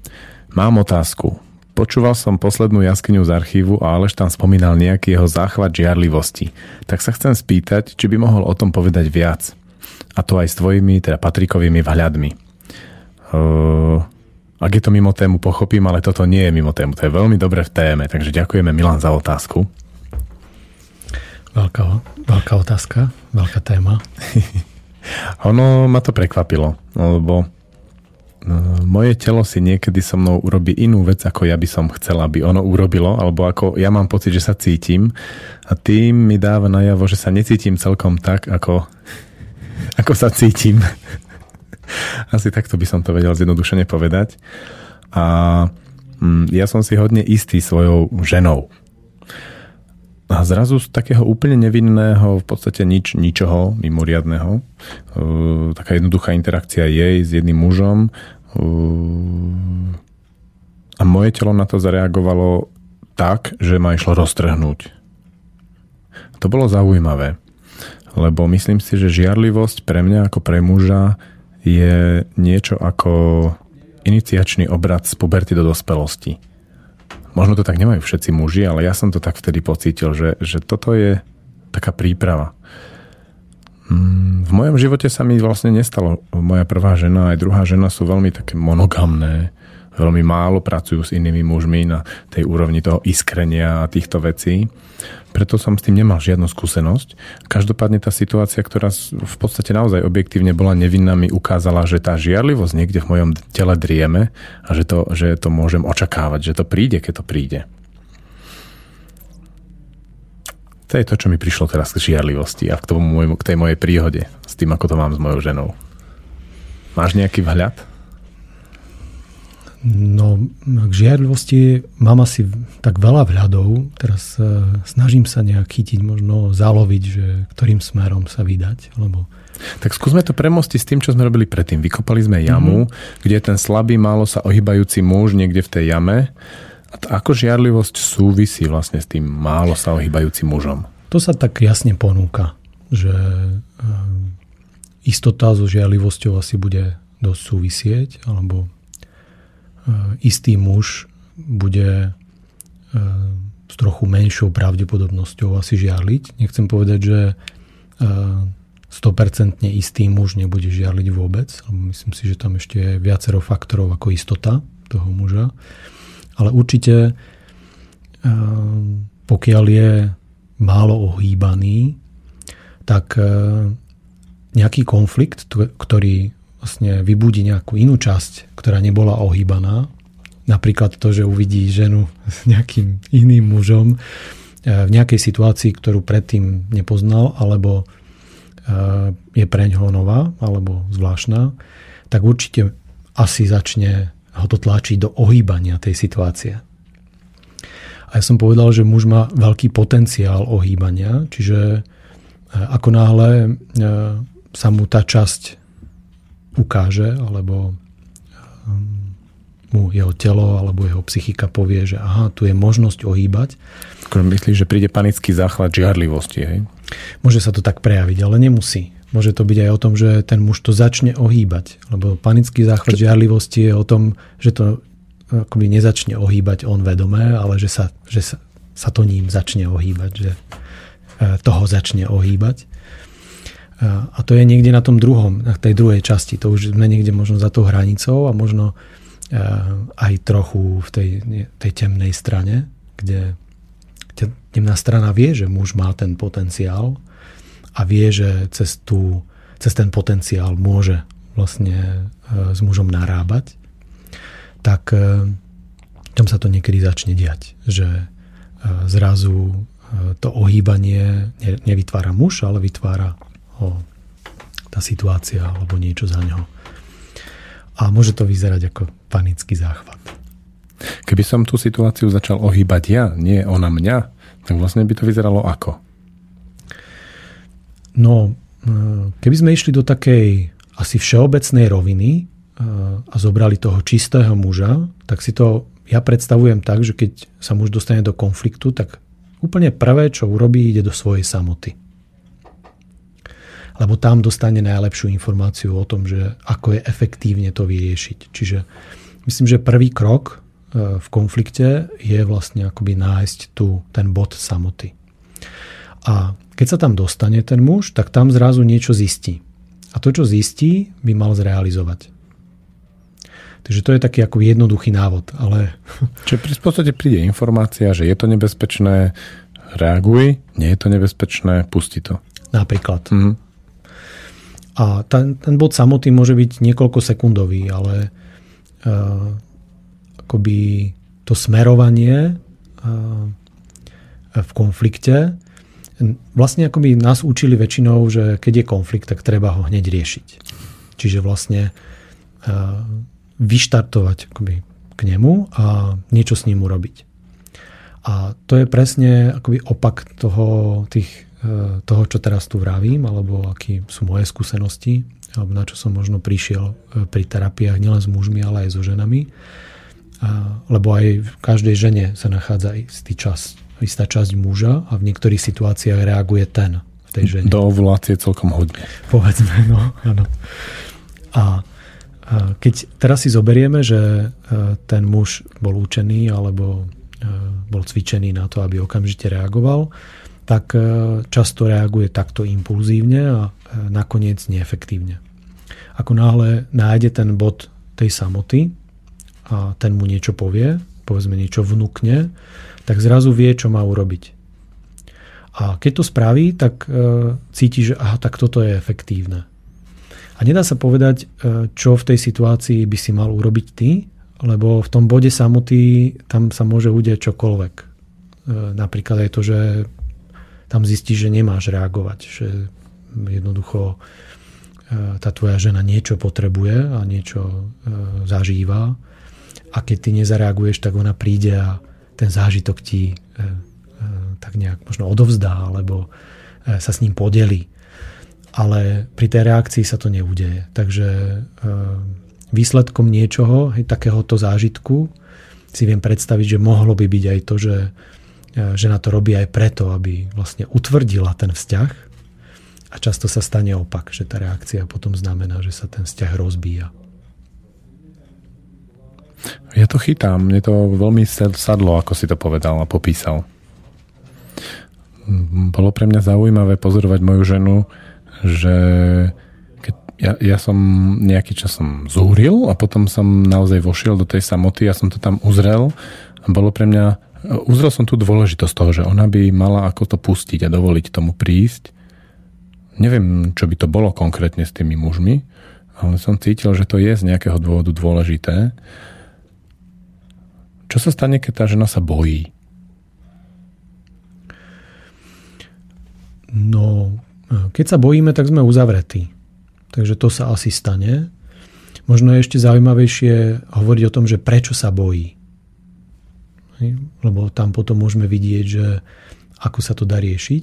Mám otázku. Počúval som poslednú jaskyňu z archívu a Aleš tam spomínal nejaký jeho záchvat žiarlivosti. Tak sa chcem spýtať, či by mohol o tom povedať viac. A to aj s tvojimi, teda Patrikovými vhľadmi. Uh, ak je to mimo tému, pochopím, ale toto nie je mimo tému. To je veľmi dobre v téme, takže ďakujeme Milan za otázku. Veľká, veľká otázka, veľká téma. ono ma to prekvapilo, lebo moje telo si niekedy so mnou urobí inú vec, ako ja by som chcel, aby ono urobilo, alebo ako ja mám pocit, že sa cítim a tým mi dáva najavo, že sa necítim celkom tak, ako, ako sa cítim. Asi takto by som to vedel zjednodušene povedať. A mm, ja som si hodne istý svojou ženou. A zrazu z takého úplne nevinného, v podstate nič, ničoho mimoriadného, e, taká jednoduchá interakcia jej s jedným mužom e, a moje telo na to zareagovalo tak, že ma išlo roztrhnúť. To bolo zaujímavé, lebo myslím si, že žiarlivosť pre mňa ako pre muža je niečo ako iniciačný obrad z puberty do dospelosti Možno to tak nemajú všetci muži, ale ja som to tak vtedy pocítil, že, že toto je taká príprava. Mm, v mojom živote sa mi vlastne nestalo. Moja prvá žena aj druhá žena sú veľmi také monogamné, veľmi málo pracujú s inými mužmi na tej úrovni toho iskrenia a týchto vecí preto som s tým nemal žiadnu skúsenosť. Každopádne tá situácia, ktorá v podstate naozaj objektívne bola nevinná, mi ukázala, že tá žiarlivosť niekde v mojom tele drieme a že to, že to môžem očakávať, že to príde, keď to príde. To je to, čo mi prišlo teraz k žiarlivosti a k, tomu k tej mojej príhode s tým, ako to mám s mojou ženou. Máš nejaký vhľad? No, k žiarlivosti mám asi tak veľa vhľadov. Teraz e, snažím sa nejak chytiť, možno zaloviť, že ktorým smerom sa vydať. Lebo... Tak skúsme to premostiť s tým, čo sme robili predtým. Vykopali sme jamu, mm-hmm. kde je ten slabý, málo sa ohybajúci muž niekde v tej jame. A to, ako žiarlivosť súvisí vlastne s tým málo sa ohybajúcim mužom? To sa tak jasne ponúka, že e, istota so žiarlivosťou asi bude dosť súvisieť, alebo istý muž bude eh, s trochu menšou pravdepodobnosťou asi žiarliť. Nechcem povedať, že 100% eh, istý muž nebude žiarliť vôbec, myslím si, že tam ešte je viacero faktorov ako istota toho muža. Ale určite pokiaľ je málo ohýbaný, tak nejaký konflikt, ktorý vlastne vybudí nejakú inú časť, ktorá nebola ohýbaná. Napríklad to, že uvidí ženu s nejakým iným mužom eh, v nejakej situácii, ktorú predtým nepoznal, alebo eh, je preň ho nová, alebo zvláštna, tak určite asi začne ho to tlačiť do ohýbania tej situácie. A ja som povedal, že muž má veľký potenciál ohýbania, čiže eh, ako náhle sa mu tá časť ukáže, alebo um, mu jeho telo alebo jeho psychika povie, že aha, tu je možnosť ohýbať. Myslíš, že príde panický záchvat žiarlivosti, hej? Môže sa to tak prejaviť, ale nemusí. Môže to byť aj o tom, že ten muž to začne ohýbať. Lebo panický záchvat žiarlivosti je o tom, že to akoby nezačne ohýbať on vedomé, ale že sa, že sa, sa to ním začne ohýbať, že e, toho začne ohýbať. A to je niekde na tom druhom, na tej druhej časti. To už sme niekde možno za tou hranicou a možno e, aj trochu v tej, tej temnej strane, kde temná strana vie, že muž má ten potenciál a vie, že cez, tú, cez ten potenciál môže vlastne e, s mužom narábať, tak e, tam sa to niekedy začne diať, že zrazu to ohýbanie nevytvára muž, ale vytvára ho tá situácia alebo niečo za ňo. A môže to vyzerať ako panický záchvat. Keby som tú situáciu začal ohýbať ja, nie ona mňa, tak vlastne by to vyzeralo ako? No, e, keby sme išli do takej asi všeobecnej roviny e, a zobrali toho čistého muža, tak si to ja predstavujem tak, že keď sa muž dostane do konfliktu, tak úplne prvé, čo urobí, ide do svojej samoty. Lebo tam dostane najlepšiu informáciu o tom, že ako je efektívne to vyriešiť. Čiže myslím, že prvý krok e, v konflikte je vlastne akoby nájsť tu ten bod samoty. A keď sa tam dostane ten muž, tak tam zrazu niečo zistí. A to, čo zistí, by mal zrealizovať. Takže to je taký ako jednoduchý návod. Ale... Čiže v podstate príde informácia, že je to nebezpečné, reaguj, nie je to nebezpečné, pusti to. Napríklad. Mm-hmm. A ten, ten bod samotný môže byť niekoľko sekundový, ale uh, akoby to smerovanie uh, v konflikte vlastne akoby nás učili väčšinou, že keď je konflikt, tak treba ho hneď riešiť. Čiže vlastne vyštartovať akoby k nemu a niečo s ním urobiť. A to je presne akoby opak toho, tých, toho, čo teraz tu vravím, alebo aký sú moje skúsenosti, alebo na čo som možno prišiel e, pri terapiách nielen s mužmi, ale aj so ženami. Lebo aj v každej žene sa nachádza istý čas istá časť muža a v niektorých situáciách reaguje ten v tej žene. Do ovulácie celkom hodne. Povedzme, no, áno. A keď teraz si zoberieme, že e, ten muž bol učený alebo e, bol cvičený na to, aby okamžite reagoval, tak e, často reaguje takto impulzívne a nakoniec neefektívne. Ako náhle nájde ten bod tej samoty a ten mu niečo povie, povedzme niečo vnúkne, tak zrazu vie, čo má urobiť. A keď to spraví, tak e, cíti, že aha, tak toto je efektívne. A nedá sa povedať, e, čo v tej situácii by si mal urobiť ty, lebo v tom bode samoty tam sa môže udeť čokoľvek. E, napríklad aj to, že tam zistíš, že nemáš reagovať, že jednoducho tá tvoja žena niečo potrebuje a niečo zažíva a keď ty nezareaguješ, tak ona príde a ten zážitok ti e, e, tak nejak možno odovzdá alebo e, sa s ním podeli. Ale pri tej reakcii sa to neudeje. Takže výsledkom niečoho, takéhoto zážitku, si viem predstaviť, že mohlo by byť aj to, že žena to robí aj preto, aby vlastne utvrdila ten vzťah a často sa stane opak, že tá reakcia potom znamená, že sa ten vzťah rozbíja. Ja to chytám, mne to veľmi sadlo, ako si to povedal a popísal. Bolo pre mňa zaujímavé pozorovať moju ženu, že keď ja, ja som nejaký čas som zúril a potom som naozaj vošiel do tej samoty a som to tam uzrel a bolo pre mňa, uzrel som tú dôležitosť toho, že ona by mala ako to pustiť a dovoliť tomu prísť. Neviem, čo by to bolo konkrétne s tými mužmi, ale som cítil, že to je z nejakého dôvodu dôležité čo sa stane, keď tá žena sa bojí? No, keď sa bojíme, tak sme uzavretí. Takže to sa asi stane. Možno je ešte zaujímavejšie hovoriť o tom, že prečo sa bojí. Lebo tam potom môžeme vidieť, že ako sa to dá riešiť.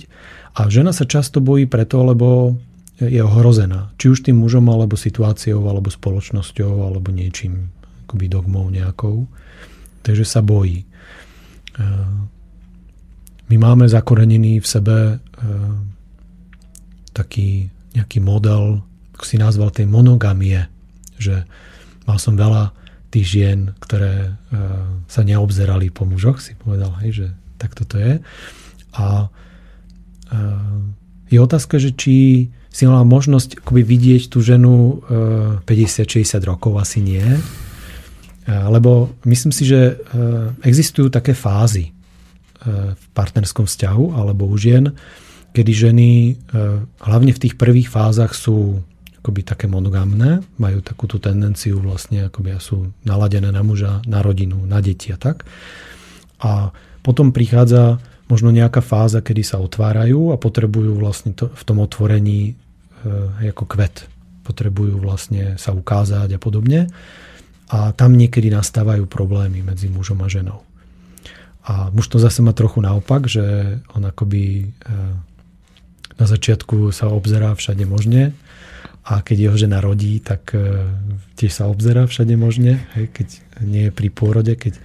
A žena sa často bojí preto, lebo je ohrozená. Či už tým mužom, alebo situáciou, alebo spoločnosťou, alebo niečím, akoby dogmou nejakou takže sa bojí. E, my máme zakorenený v sebe e, taký nejaký model, ako si nazval, tej monogamie, že mal som veľa tých žien, ktoré e, sa neobzerali po mužoch, si povedal, hej, že tak toto je. A je otázka, že či si mala možnosť akoby vidieť tú ženu 50-60 rokov, asi nie lebo myslím si, že e, existujú také fázy e, v partnerskom vzťahu alebo u žien, kedy ženy e, hlavne v tých prvých fázach sú akoby také monogamné, majú takúto tendenciu vlastne, akoby sú naladené na muža, na rodinu, na deti a tak. A potom prichádza možno nejaká fáza, kedy sa otvárajú a potrebujú vlastne to, v tom otvorení e, ako kvet. Potrebujú vlastne sa ukázať a podobne a tam niekedy nastávajú problémy medzi mužom a ženou. A muž to zase má trochu naopak, že on akoby e, na začiatku sa obzerá všade možne a keď jeho žena rodí, tak e, tiež sa obzerá všade možne, hej, keď nie je pri pôrode, keď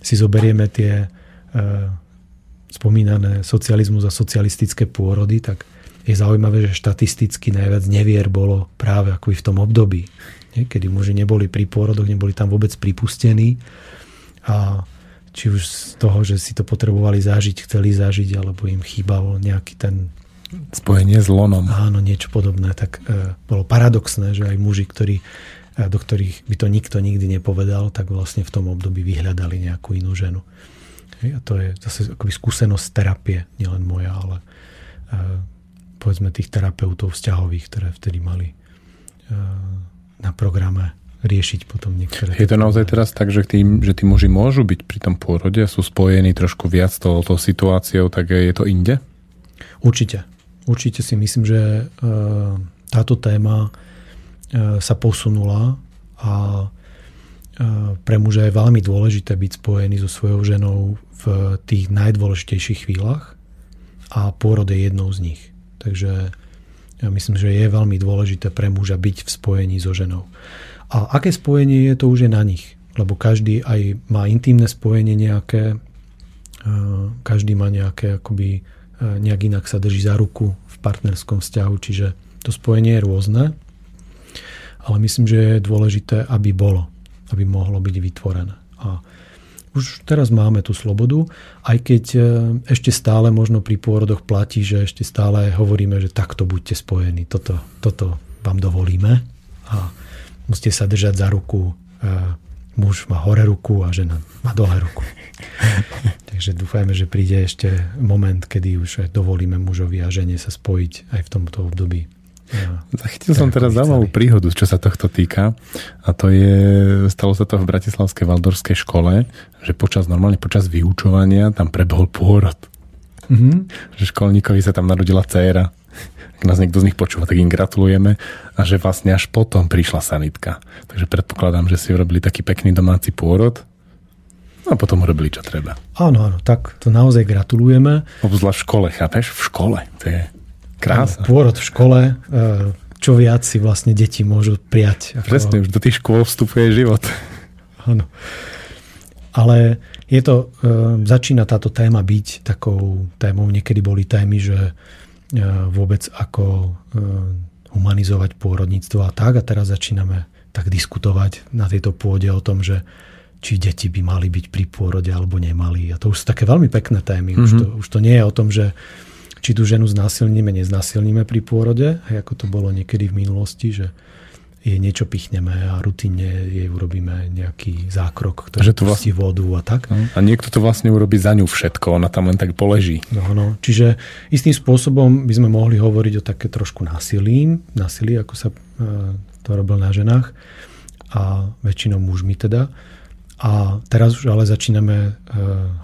si zoberieme tie e, spomínané socializmus a socialistické pôrody, tak je zaujímavé, že štatisticky najviac nevier bolo práve ako v tom období, kedy muži neboli pri pôrodoch, neboli tam vôbec pripustení. A či už z toho, že si to potrebovali zažiť, chceli zažiť, alebo im chýbalo nejaký ten... Spojenie s lonom. Áno, niečo podobné. Tak e, bolo paradoxné, že aj muži, ktorí, e, do ktorých by to nikto nikdy nepovedal, tak vlastne v tom období vyhľadali nejakú inú ženu. Hej, a to je zase akoby skúsenosť terapie, nielen moja, ale e, povedzme tých terapeutov vzťahových, ktoré vtedy mali e, na programe riešiť potom niektoré. Je to naozaj teraz tak, že tí, že tí muži môžu byť pri tom pôrode sú spojení trošku viac s tou, situáciou, tak je to inde? Určite. Určite si myslím, že e, táto téma e, sa posunula a e, pre muža je veľmi dôležité byť spojený so svojou ženou v tých najdôležitejších chvíľach a pôrod je jednou z nich. Takže ja myslím, že je veľmi dôležité pre muža byť v spojení so ženou. A aké spojenie je, to už je na nich. Lebo každý aj má intimné spojenie nejaké, každý má nejaké, akoby nejak inak sa drží za ruku v partnerskom vzťahu, čiže to spojenie je rôzne, ale myslím, že je dôležité, aby bolo, aby mohlo byť vytvorené. A už teraz máme tú slobodu, aj keď e, ešte stále možno pri pôrodoch platí, že ešte stále hovoríme, že takto buďte spojení, toto, toto vám dovolíme. A musíte sa držať za ruku. Muž má hore ruku a žena má dole ruku. Takže dúfajme, že príde ešte moment, kedy už dovolíme mužovi a žene sa spojiť aj v tomto období. Zachytil som teraz zaujímavú príhodu, čo sa tohto týka. A to je, stalo sa to v Bratislavskej Valdorskej škole, že počas, normálne počas vyučovania tam prebehol pôrod. Mm-hmm. Že školníkovi sa tam narodila dcéra ak nás niekto z nich počúva, tak im gratulujeme a že vlastne až potom prišla sanitka. Takže predpokladám, že si urobili taký pekný domáci pôrod a potom urobili, čo treba. Áno, áno, tak to naozaj gratulujeme. Obzvlášť v škole, chápeš? V škole. To je krása. Pôrod v škole, e, čo viac si vlastne deti môžu prijať. Ako... Presne, už do tých škôl vstupuje život. Áno. Ale je to, e, začína táto téma byť takou témou, niekedy boli témy, že E, vôbec ako humanizovať pôrodníctvo a tak. A teraz začíname tak diskutovať na tejto pôde o tom, že či deti by mali byť pri pôrode alebo nemali. A to už sú také veľmi pekné témy. Mm-hmm. Už, to, už to nie je o tom, že či tú ženu znásilníme, neznásilníme pri pôrode, ako to bolo niekedy v minulosti, že jej niečo pichneme a rutinne jej urobíme nejaký zákrok, ktorý že to vlastne, vodu a tak. No, a niekto to vlastne urobí za ňu všetko, ona tam len tak poleží. No, no. Čiže istým spôsobom by sme mohli hovoriť o také trošku násilí, násilí, ako sa e, to robil na ženách a väčšinou mužmi teda. A teraz už ale začíname uh,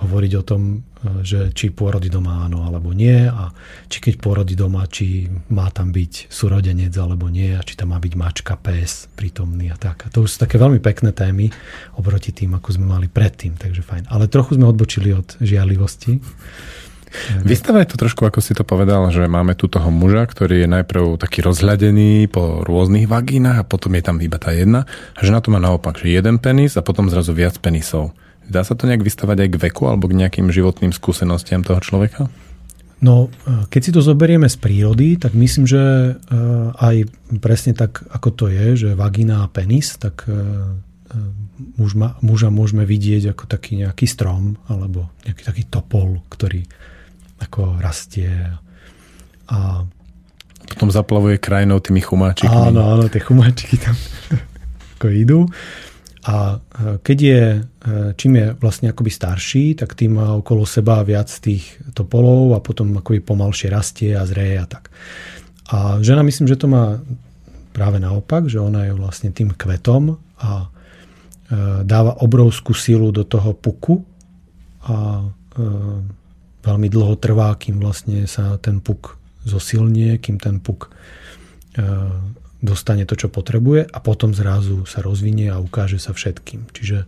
hovoriť o tom, uh, že či pôrody doma áno alebo nie a či keď pôrody doma, či má tam byť súrodenec alebo nie a či tam má byť mačka, pes prítomný a tak. A to už sú také veľmi pekné témy oproti tým, ako sme mali predtým, takže fajn. Ale trochu sme odbočili od žiarlivosti. Vystavaj to trošku, ako si to povedal, že máme tu toho muža, ktorý je najprv taký rozhľadený po rôznych vagínach a potom je tam iba tá jedna. A žena to má naopak, že jeden penis a potom zrazu viac penisov. Dá sa to nejak vystavať aj k veku alebo k nejakým životným skúsenostiam toho človeka? No, keď si to zoberieme z prírody, tak myslím, že e, aj presne tak, ako to je, že vagína a penis, tak e, muž ma, muža môžeme vidieť ako taký nejaký strom alebo nejaký taký topol, ktorý ako rastie. A potom zaplavuje krajinou tými chumáčikmi. Áno, áno, tie chumáčiky tam ako idú. A e, keď je, e, čím je vlastne akoby starší, tak tým má okolo seba viac tých topolov a potom akoby pomalšie rastie a zreje a tak. A žena myslím, že to má práve naopak, že ona je vlastne tým kvetom a e, dáva obrovskú silu do toho puku a veľmi dlho trvá, kým vlastne sa ten puk zosilnie, kým ten puk dostane to, čo potrebuje a potom zrazu sa rozvinie a ukáže sa všetkým. Čiže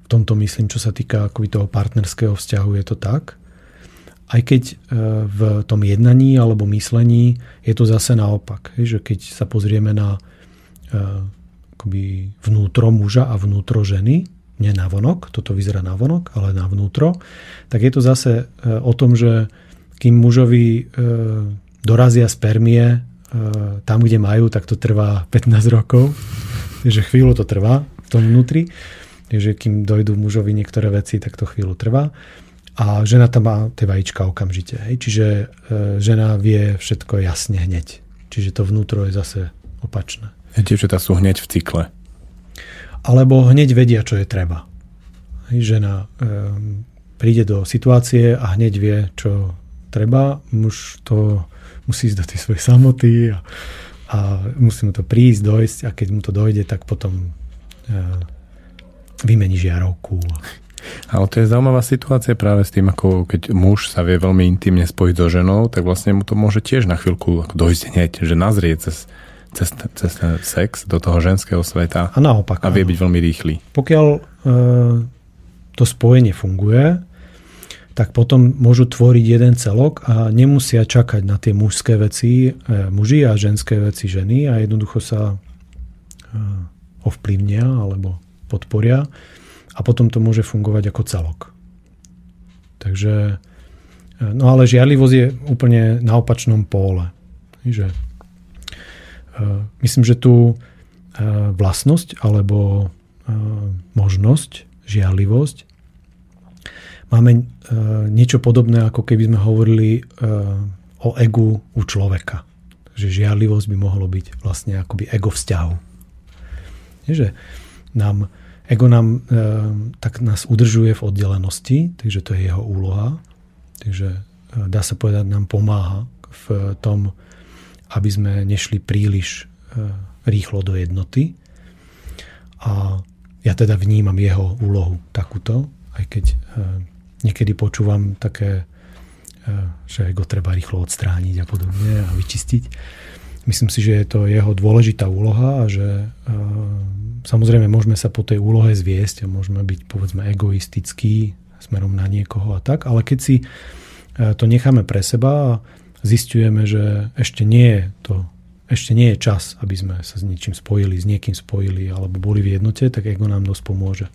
v tomto myslím, čo sa týka akoby toho partnerského vzťahu, je to tak. Aj keď v tom jednaní alebo myslení je to zase naopak. Že keď sa pozrieme na akoby vnútro muža a vnútro ženy, nie na vonok, toto vyzerá na vonok, ale na vnútro, tak je to zase o tom, že kým mužovi dorazia spermie e, tam, kde majú, tak to trvá 15 rokov. Takže chvíľu to trvá v tom vnútri. Takže kým dojdú mužovi niektoré veci, tak to chvíľu trvá. A žena tam má tie vajíčka okamžite. Hej. Čiže e, žena vie všetko jasne hneď. Čiže to vnútro je zase opačné. Dievčatá sú hneď v cykle. Alebo hneď vedia, čo je treba. Žena e, príde do situácie a hneď vie, čo treba. Muž to musí ísť do tej svojej samoty a, a musí mu to prísť, dojsť a keď mu to dojde, tak potom uh, vymení žiarovku. Ale to je zaujímavá situácia práve s tým, ako keď muž sa vie veľmi intimne spojiť so ženou, tak vlastne mu to môže tiež na chvíľku dojsť hneď, že nazrie cez, cez, cez ten sex do toho ženského sveta a, naopak, a vie byť veľmi rýchly. Pokiaľ uh, to spojenie funguje, tak potom môžu tvoriť jeden celok a nemusia čakať na tie mužské veci e, muži a ženské veci ženy a jednoducho sa e, ovplyvnia alebo podporia a potom to môže fungovať ako celok. Takže, e, no ale žiarlivosť je úplne na opačnom póle. Že, myslím, že tu vlastnosť alebo možnosť, žiarlivosť máme niečo podobné, ako keby sme hovorili o egu u človeka. Takže žiarlivosť by mohlo byť vlastne akoby ego vzťahu. že nám, ego nám tak nás udržuje v oddelenosti, takže to je jeho úloha. Takže dá sa povedať, nám pomáha v tom, aby sme nešli príliš rýchlo do jednoty. A ja teda vnímam jeho úlohu takúto, aj keď niekedy počúvam také, e, že ho treba rýchlo odstrániť a podobne a vyčistiť. Myslím si, že je to jeho dôležitá úloha a že e, samozrejme môžeme sa po tej úlohe zviesť a môžeme byť povedzme egoistickí smerom na niekoho a tak, ale keď si e, to necháme pre seba a zistujeme, že ešte nie je to ešte nie je čas, aby sme sa s niečím spojili, s niekým spojili alebo boli v jednote, tak ego nám dosť pomôže.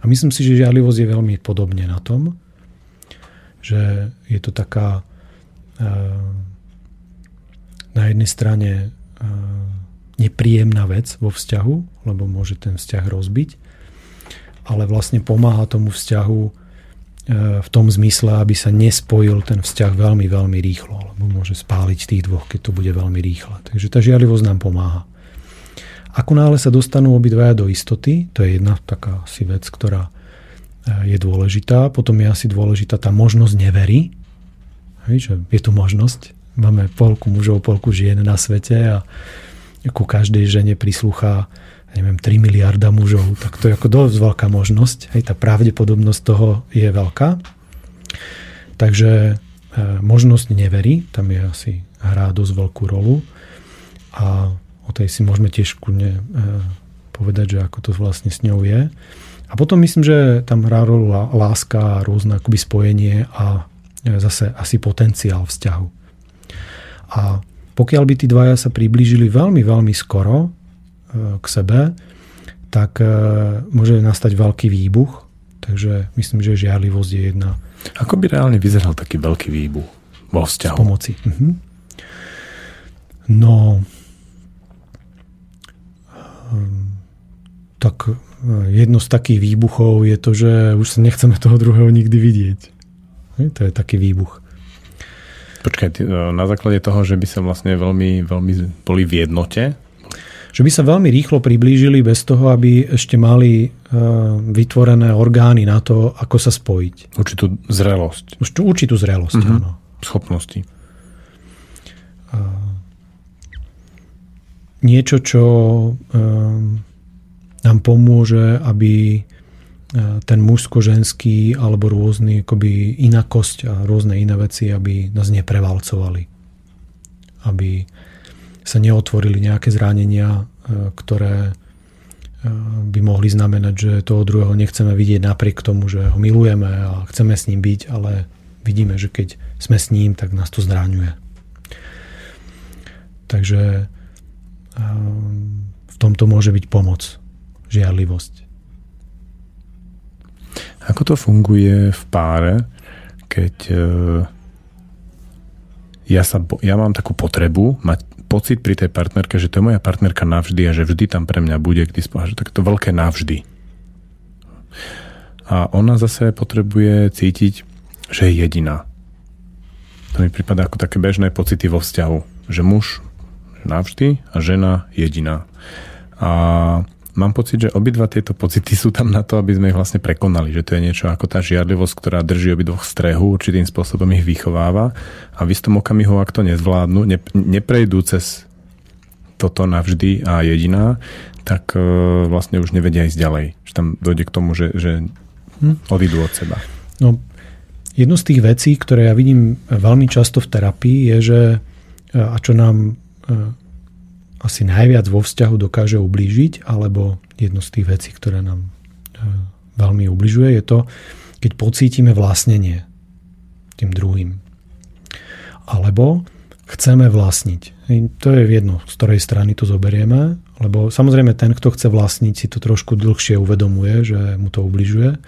A myslím si, že žiarlivosť je veľmi podobne na tom, že je to taká eh, na jednej strane eh, nepríjemná vec vo vzťahu, lebo môže ten vzťah rozbiť, ale vlastne pomáha tomu vzťahu v tom zmysle, aby sa nespojil ten vzťah veľmi, veľmi rýchlo, lebo môže spáliť tých dvoch, keď to bude veľmi rýchle. Takže tá žiarlivosť nám pomáha. Ako náhle sa dostanú obidvaja do istoty, to je jedna taká asi vec, ktorá eh, je dôležitá. Potom je asi dôležitá tá možnosť nevery. Že je tu možnosť. Máme polku mužov, polku žien na svete a ku každej žene prislúcha neviem, 3 miliarda mužov, tak to je ako dosť veľká možnosť. Hej, tá pravdepodobnosť toho je veľká. Takže e, možnosť nevery, tam je asi hrá dosť veľkú rolu. A O tej si môžeme tiež kľudne e, povedať, že ako to vlastne s ňou je. A potom myslím, že tam hrá rolu láska a rôzne akoby spojenie a e, zase asi potenciál vzťahu. A pokiaľ by tí dvaja sa priblížili veľmi, veľmi skoro k sebe, tak môže nastať veľký výbuch. Takže myslím, že žiarlivosť je jedna. Ako by reálne vyzeral taký veľký výbuch vo vzťahu? Z pomoci. Mhm. No, Ehm, tak e, jedno z takých výbuchov je to, že už sa nechceme toho druhého nikdy vidieť. To je taký výbuch. Počkaj, na základe toho, že by sa vlastne veľmi, veľmi boli v jednote? Že by sa veľmi rýchlo priblížili bez toho, aby ešte mali e, vytvorené orgány na to, ako sa spojiť. Určitú zrelosť. Určitú zrelosť, uh-huh. áno. Schopnosti. niečo, čo ehm, nám pomôže, aby e, ten mužsko-ženský alebo rôzny akoby inakosť a rôzne iné veci, aby nás neprevalcovali. aby sa neotvorili nejaké zranenia, ktoré by mohli znamenať, že toho druhého nechceme vidieť napriek tomu, že ho milujeme a chceme s ním byť, ale vidíme, že keď sme s ním, tak nás to zráňuje. Takže v tomto môže byť pomoc, žiarlivosť. Ako to funguje v páre, keď e, ja, sa, ja mám takú potrebu mať pocit pri tej partnerke, že to je moja partnerka navždy a že vždy tam pre mňa bude k dispozícii. Tak to veľké navždy. A ona zase potrebuje cítiť, že je jediná. To mi prípada ako také bežné pocity vo vzťahu. Že muž navždy a žena jediná. A mám pocit, že obidva tieto pocity sú tam na to, aby sme ich vlastne prekonali. Že to je niečo ako tá žiarlivosť, ktorá drží obidvoch strehu, určitým spôsobom ich vychováva a v istom okamihu, ak to nezvládnu, ne, neprejdú cez toto navždy a jediná, tak e, vlastne už nevedia ísť ďalej. Že tam dojde k tomu, že, že hm? odídu od seba. No, jedno z tých vecí, ktoré ja vidím veľmi často v terapii, je, že e, a čo nám e, asi najviac vo vzťahu dokáže ublížiť, alebo jedno z tých vecí, ktoré nám e, veľmi ubližuje, je to, keď pocítime vlastnenie tým druhým. Alebo chceme vlastniť. To je jedno, z ktorej strany to zoberieme, lebo samozrejme ten, kto chce vlastniť, si to trošku dlhšie uvedomuje, že mu to ubližuje. E,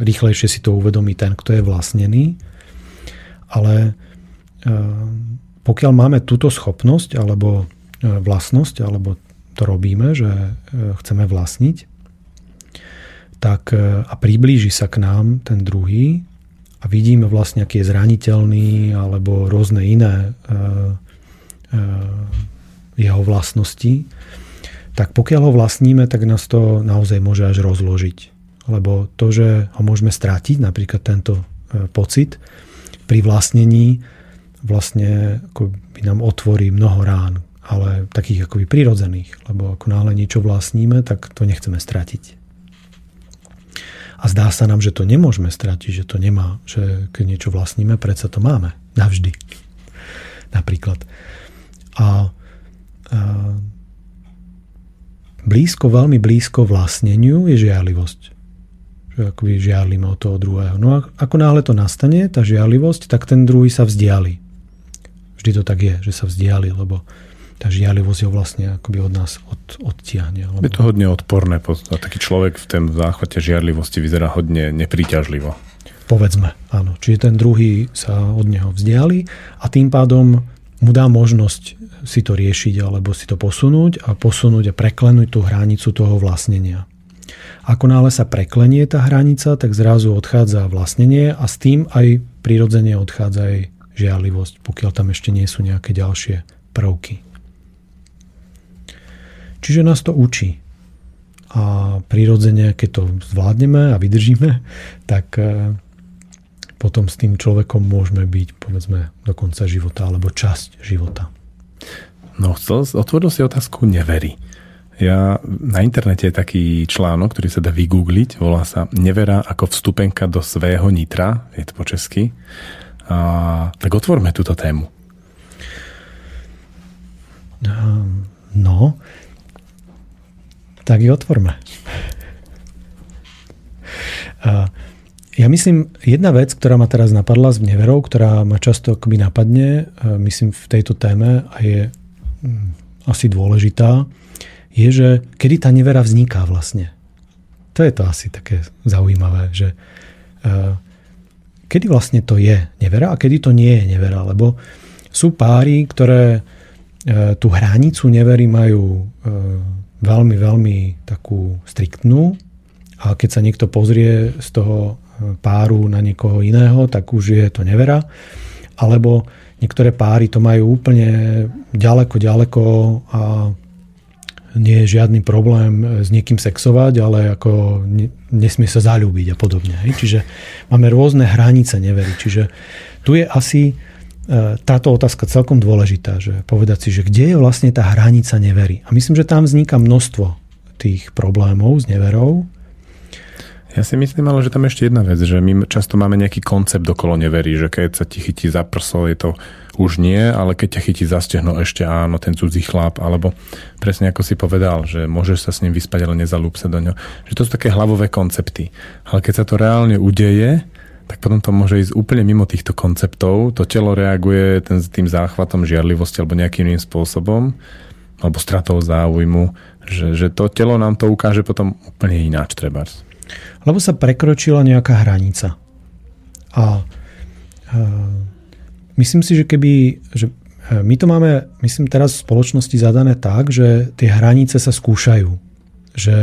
rýchlejšie si to uvedomí ten, kto je vlastnený. Ale e, pokiaľ máme túto schopnosť, alebo vlastnosť, alebo to robíme, že e, chceme vlastniť, tak e, a priblíži sa k nám ten druhý a vidíme vlastne, aký je zraniteľný alebo rôzne iné jeho vlastnosti, tak pokiaľ ho vlastníme, tak nás to naozaj môže až rozložiť. Lebo to, že ho môžeme strátiť, napríklad tento pocit, pri vlastnení vlastne ako by nám otvorí mnoho rán, ale takých akoby prirodzených, lebo ako náhle niečo vlastníme, tak to nechceme stratiť. A zdá sa nám, že to nemôžeme stratiť, že to nemá, že keď niečo vlastníme, predsa to máme. Navždy. Napríklad. A, a blízko, veľmi blízko vlastneniu je žiarlivosť. Že akoby žiarlíme od toho druhého. No a ako náhle to nastane, tá žiarlivosť, tak ten druhý sa vzdiali. Vždy to tak je, že sa vzdiali, lebo tá žiarlivosť ho vlastne akoby od nás od, odtiahne. Lebo... Je to hodne odporné. Taký človek v tom záchvate žiarlivosti vyzerá hodne nepríťažlivo. Povedzme, áno. Čiže ten druhý sa od neho vzdiali a tým pádom mu dá možnosť si to riešiť alebo si to posunúť a posunúť a preklenúť tú hranicu toho vlastnenia. Ako náhle sa preklenie tá hranica, tak zrazu odchádza vlastnenie a s tým aj prirodzene odchádza aj žiarlivosť, pokiaľ tam ešte nie sú nejaké ďalšie prvky. Čiže nás to učí. A prirodzene, keď to zvládneme a vydržíme, tak e, potom s tým človekom môžeme byť povedzme do konca života alebo časť života. No, chcel, otvoril si otázku nevery. Ja, na internete je taký článok, ktorý sa dá vygoogliť, volá sa Nevera ako vstupenka do svého nitra, je to po česky. A, tak otvorme túto tému. No, tak ju otvorme. Ja myslím, jedna vec, ktorá ma teraz napadla s neverou, ktorá ma často akoby napadne, myslím v tejto téme a je mm, asi dôležitá, je, že kedy tá nevera vzniká vlastne. To je to asi také zaujímavé, že kedy vlastne to je nevera a kedy to nie je nevera, lebo sú páry, ktoré tú hranicu nevery majú veľmi, veľmi takú striktnú a keď sa niekto pozrie z toho e, páru na niekoho iného, tak už je to nevera. Alebo niektoré páry to majú úplne ďaleko, ďaleko a nie je žiadny problém s niekým sexovať, ale ako nesmie sa zalúbiť a podobne. Čiže máme rôzne hranice nevery. Čiže tu je asi E, táto otázka celkom dôležitá, že povedať si, že kde je vlastne tá hranica nevery. A myslím, že tam vzniká množstvo tých problémov s neverou. Ja si myslím ale, že tam ešte jedna vec, že my často máme nejaký koncept okolo neverí, že keď sa ti chytí za prso, je to už nie, ale keď ťa chytí za stehno, ešte áno, ten cudzí chlap, alebo presne ako si povedal, že môžeš sa s ním vyspať, ale nezalúb sa do ňo. Že to sú také hlavové koncepty. Ale keď sa to reálne udeje, tak potom to môže ísť úplne mimo týchto konceptov. To telo reaguje ten, tým záchvatom žiarlivosti alebo nejakým iným spôsobom, alebo stratou záujmu, že, že to telo nám to ukáže potom úplne ináč trebárs lebo sa prekročila nejaká hranica. A e, myslím si, že keby, že e, my to máme, myslím teraz v spoločnosti zadané tak, že tie hranice sa skúšajú. Že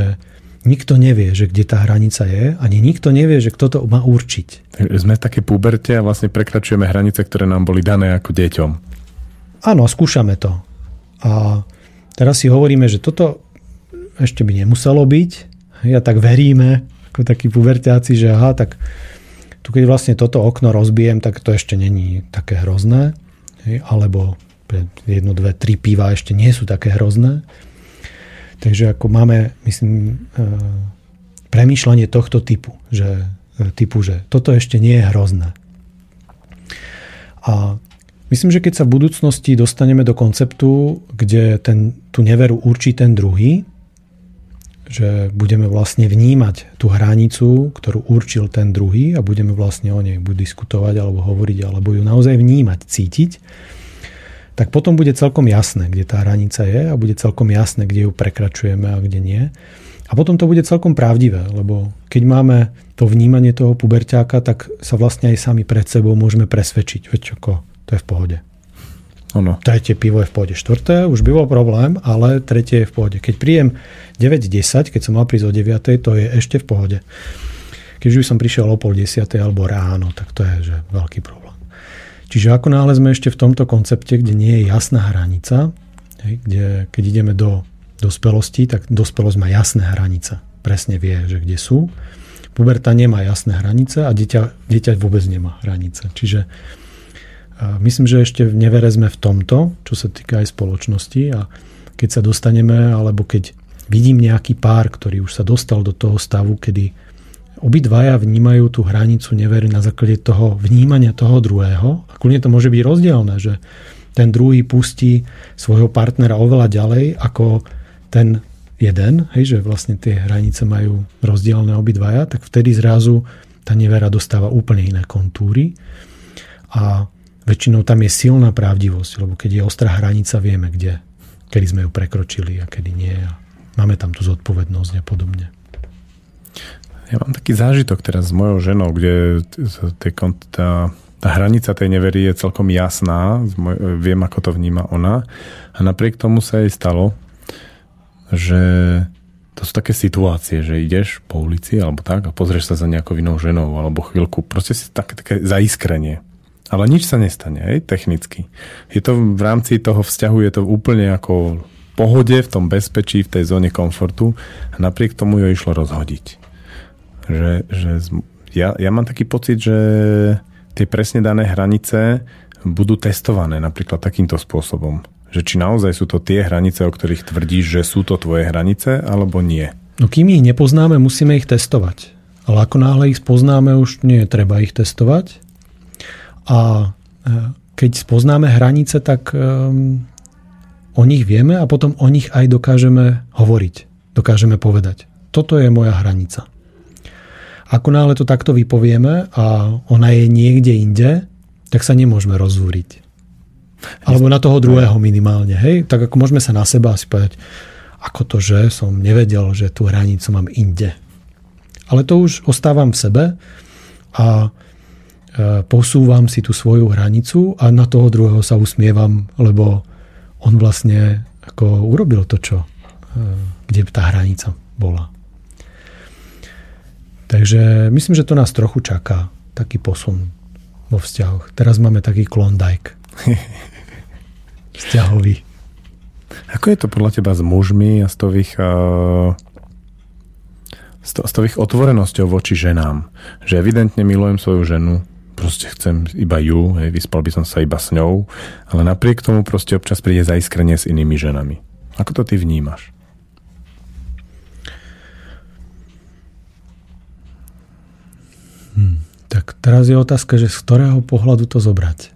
nikto nevie, že kde tá hranica je, ani nikto nevie, že kto to má určiť. Sme v takej puberte a vlastne prekračujeme hranice, ktoré nám boli dané ako deťom. Áno, skúšame to. A teraz si hovoríme, že toto ešte by nemuselo byť. Ja tak veríme, ako takí puberťáci, že aha, tak tu keď vlastne toto okno rozbijem, tak to ešte není také hrozné. Alebo jedno, dve, tri piva ešte nie sú také hrozné. Takže ako máme, myslím, e, premýšľanie tohto typu, že, e, typu, že toto ešte nie je hrozné. A myslím, že keď sa v budúcnosti dostaneme do konceptu, kde ten, tú neveru určí ten druhý, že budeme vlastne vnímať tú hranicu, ktorú určil ten druhý a budeme vlastne o nej buď diskutovať alebo hovoriť, alebo ju naozaj vnímať, cítiť, tak potom bude celkom jasné, kde tá hranica je a bude celkom jasné, kde ju prekračujeme a kde nie. A potom to bude celkom pravdivé, lebo keď máme to vnímanie toho puberťáka, tak sa vlastne aj sami pred sebou môžeme presvedčiť. Veď ako, to je v pohode. Ono. Tretie pivo je v pohode. Štvrté už by bol problém, ale tretie je v pohode. Keď príjem 9.10, keď som mal prísť o 9.00, to je ešte v pohode. Keď už som prišiel o pol 10. alebo ráno, tak to je že veľký problém. Čiže ako náhle sme ešte v tomto koncepte, kde nie je jasná hranica, kde keď ideme do dospelosti, tak dospelosť má jasné hranice. Presne vie, že kde sú. Puberta nemá jasné hranice a dieťa, dieťa vôbec nemá hranice. Čiže Myslím, že ešte v nevere sme v tomto, čo sa týka aj spoločnosti a keď sa dostaneme, alebo keď vidím nejaký pár, ktorý už sa dostal do toho stavu, kedy obidvaja vnímajú tú hranicu nevery na základe toho vnímania toho druhého. A kľudne to môže byť rozdielne, že ten druhý pustí svojho partnera oveľa ďalej ako ten jeden, hej, že vlastne tie hranice majú rozdielne obidvaja, tak vtedy zrazu tá nevera dostáva úplne iné kontúry. A väčšinou tam je silná pravdivosť, lebo keď je ostrá hranica, vieme, kde, kedy sme ju prekročili a kedy nie. A máme tam tú zodpovednosť a podobne. Ja mám taký zážitok teraz s mojou ženou, kde tá, tá hranica tej nevery je celkom jasná, viem, ako to vníma ona. A napriek tomu sa jej stalo, že to sú také situácie, že ideš po ulici alebo tak a pozrieš sa za nejakou inou ženou alebo chvíľku, proste si také, také zaiskrenie. Ale nič sa nestane, aj technicky. Je to v rámci toho vzťahu, je to úplne ako v pohode, v tom bezpečí, v tej zóne komfortu a napriek tomu ju išlo rozhodiť. Že, že ja, ja mám taký pocit, že tie presne dané hranice budú testované napríklad takýmto spôsobom. Že či naozaj sú to tie hranice, o ktorých tvrdíš, že sú to tvoje hranice, alebo nie. No kým ich nepoznáme, musíme ich testovať. Ale ako náhle ich spoznáme, už nie je treba ich testovať a e, keď spoznáme hranice, tak um, o nich vieme a potom o nich aj dokážeme hovoriť. Dokážeme povedať. Toto je moja hranica. Ako náhle to takto vypovieme a ona je niekde inde, tak sa nemôžeme rozúriť. Alebo na toho druhého minimálne. Hej? Tak ako môžeme sa na seba asi povedať, ako to, že som nevedel, že tú hranicu mám inde. Ale to už ostávam v sebe a E, posúvam si tú svoju hranicu a na toho druhého sa usmievam, lebo on vlastne ako urobil to, čo, e, kde tá hranica bola. Takže myslím, že to nás trochu čaká, taký posun vo vzťahoch. Teraz máme taký klondajk. Vzťahový. Ako je to podľa teba s mužmi a s tových, uh, s, to, s tových otvorenosťou voči ženám? Že evidentne milujem svoju ženu, proste chcem iba ju, hej, vyspal by som sa iba s ňou, ale napriek tomu proste občas príde zaiskrenie s inými ženami. Ako to ty vnímaš? Tak teraz je otázka, že z ktorého pohľadu to zobrať.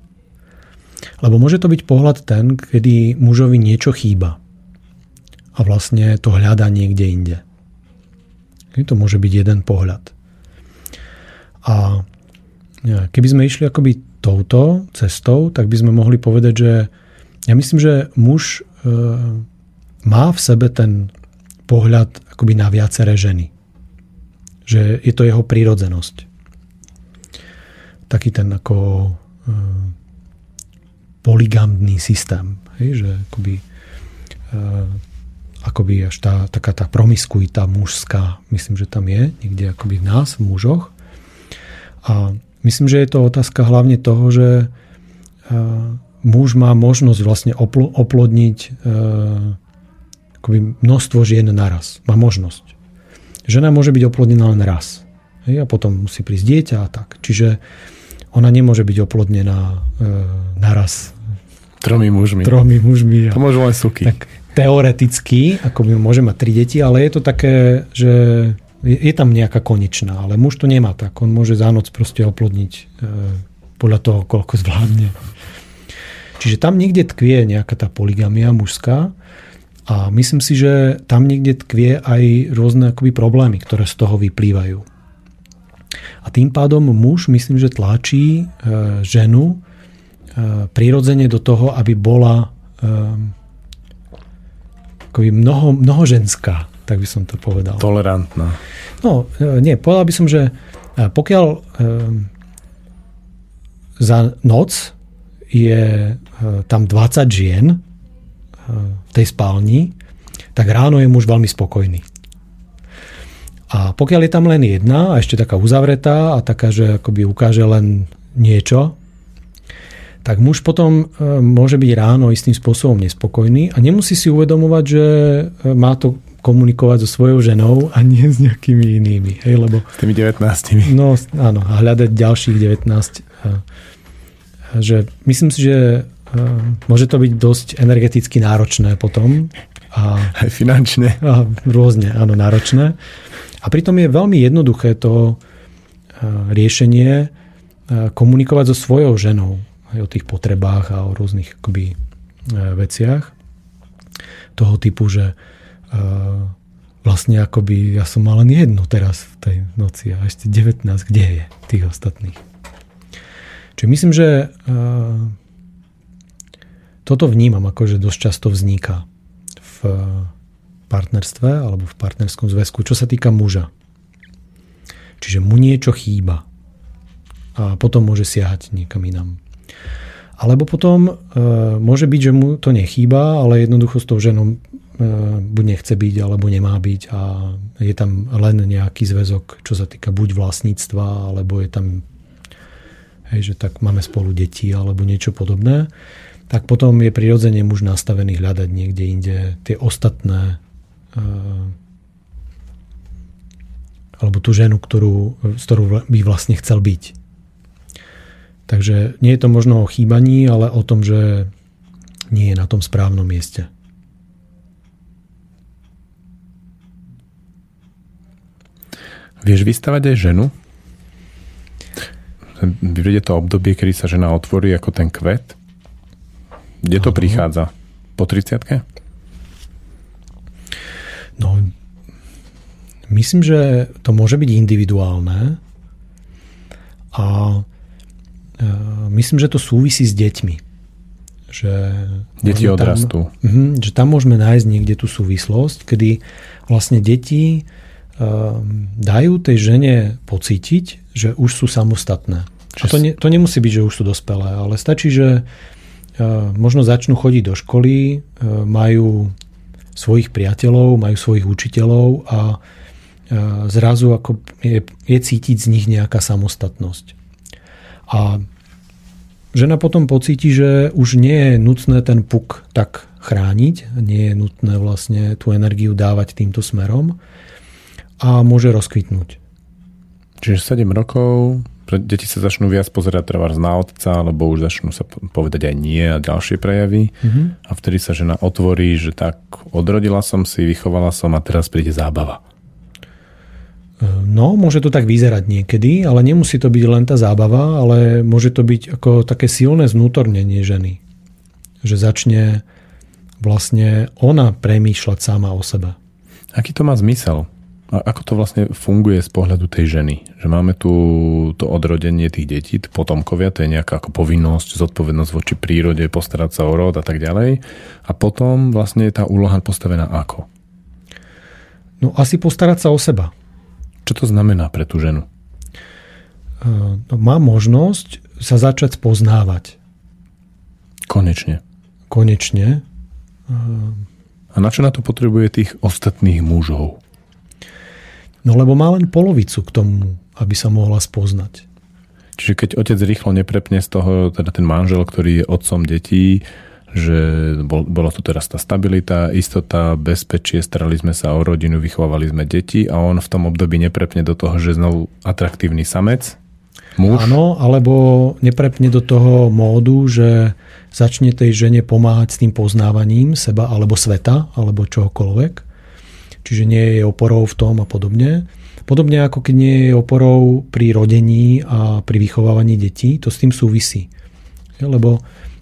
Lebo môže to byť pohľad ten, kedy mužovi niečo chýba a vlastne to hľadá niekde inde. To môže byť jeden pohľad. A keby sme išli akoby touto cestou, tak by sme mohli povedať, že ja myslím, že muž e, má v sebe ten pohľad akoby na viaceré ženy. Že je to jeho prírodzenosť. Taký ten ako e, poligamný systém. Hej, že akoby e, akoby až tá, taká tá promiskuita mužská, myslím, že tam je niekde akoby v nás, v mužoch. A myslím, že je to otázka hlavne toho, že e, muž má možnosť vlastne oplodniť e, akoby množstvo žien naraz. Má možnosť. Žena môže byť oplodnená len raz. Hej, a potom musí prísť dieťa a tak. Čiže ona nemôže byť oplodnená e, naraz. Tromi mužmi. Tromi mužmi. To môžu len suky. Tak, teoreticky, ako by môže mať tri deti, ale je to také, že je tam nejaká konečná, ale muž to nemá tak. On môže za noc proste oplodniť e, podľa toho, koľko zvládne. Čiže tam niekde tkvie nejaká tá poligamia mužská a myslím si, že tam niekde tkvie aj rôzne akoby problémy, ktoré z toho vyplývajú. A tým pádom muž, myslím, že tlačí e, ženu e, prirodzene do toho, aby bola e, akoby mnoho, mnohoženská, tak by som to povedal. Tolerantná. No, nie, povedal by som, že pokiaľ za noc je tam 20 žien v tej spálni, tak ráno je muž veľmi spokojný. A pokiaľ je tam len jedna a ešte taká uzavretá a taká, že akoby ukáže len niečo, tak muž potom e, môže byť ráno istým spôsobom nespokojný a nemusí si uvedomovať, že e, má to komunikovať so svojou ženou a nie s nejakými inými. Hej, lebo, s tými 19. No áno, a hľadať ďalších 19. Že myslím si, že e, môže to byť dosť energeticky náročné potom. A, Aj finančne. A rôzne, áno, náročné. A pritom je veľmi jednoduché to riešenie komunikovať so svojou ženou aj o tých potrebách a o rôznych akoby, e, veciach toho typu, že e, vlastne akoby ja som mal len jednu teraz v tej noci a ešte 19, kde je tých ostatných. Čiže myslím, že e, toto vnímam ako, že dosť často vzniká v partnerstve alebo v partnerskom zväzku, čo sa týka muža. Čiže mu niečo chýba a potom môže siahať niekam inam. Alebo potom e, môže byť, že mu to nechýba, ale jednoducho s tou ženou e, buď nechce byť, alebo nemá byť a je tam len nejaký zväzok, čo sa týka buď vlastníctva, alebo je tam, hej, že tak máme spolu deti, alebo niečo podobné, tak potom je prirodzene muž nastavený hľadať niekde inde tie ostatné alebo tú ženu, ktorú, s ktorou by vlastne chcel byť. Takže nie je to možno o chýbaní, ale o tom, že nie je na tom správnom mieste. Vieš vystavať aj ženu? Vyjde to obdobie, kedy sa žena otvorí ako ten kvet? Kde to prichádza? Po 30 No, myslím, že to môže byť individuálne a Ehm, myslím, že to súvisí s deťmi. Že Deti odrastú. Tam, uh-huh, že tam môžeme nájsť niekde tú súvislosť, kedy vlastne deti um, dajú tej žene pocítiť, že už sú samostatné. A to, ne, to nemusí byť, že už sú dospelé, ale stačí, že uh, možno začnú chodiť do školy, majú svojich priateľov, majú svojich učiteľov a uh, zrazu ako je, je cítiť z nich nejaká samostatnosť. A žena potom pocíti, že už nie je nutné ten puk tak chrániť, nie je nutné vlastne tú energiu dávať týmto smerom a môže rozkvitnúť. Čiže 7 rokov, deti sa začnú viac pozerať treba na otca, alebo už začnú sa povedať aj nie a ďalšie prejavy. Mm-hmm. A vtedy sa žena otvorí, že tak odrodila som si, vychovala som a teraz príde zábava. Ehm, No, môže to tak vyzerať niekedy, ale nemusí to byť len tá zábava, ale môže to byť ako také silné znútornenie ženy. Že začne vlastne ona premýšľať sama o sebe. Aký to má zmysel? A ako to vlastne funguje z pohľadu tej ženy? Že máme tu to odrodenie tých detí, potomkovia, to je nejaká ako povinnosť, zodpovednosť voči prírode, postarať sa o rod a tak ďalej. A potom vlastne je tá úloha postavená ako? No asi postarať sa o seba. Čo to znamená pre tú ženu? No, má možnosť sa začať spoznávať. Konečne. Konečne. A na čo na to potrebuje tých ostatných mužov? No lebo má len polovicu k tomu, aby sa mohla spoznať. Čiže keď otec rýchlo neprepne z toho, teda ten manžel, ktorý je otcom detí, že bol, bola tu teraz tá stabilita, istota, bezpečie, starali sme sa o rodinu, vychovávali sme deti a on v tom období neprepne do toho, že znovu atraktívny samec, muž. Áno, alebo neprepne do toho módu, že začne tej žene pomáhať s tým poznávaním seba alebo sveta, alebo čohokoľvek čiže nie je oporou v tom a podobne. Podobne ako keď nie je oporou pri rodení a pri vychovávaní detí, to s tým súvisí. Lebo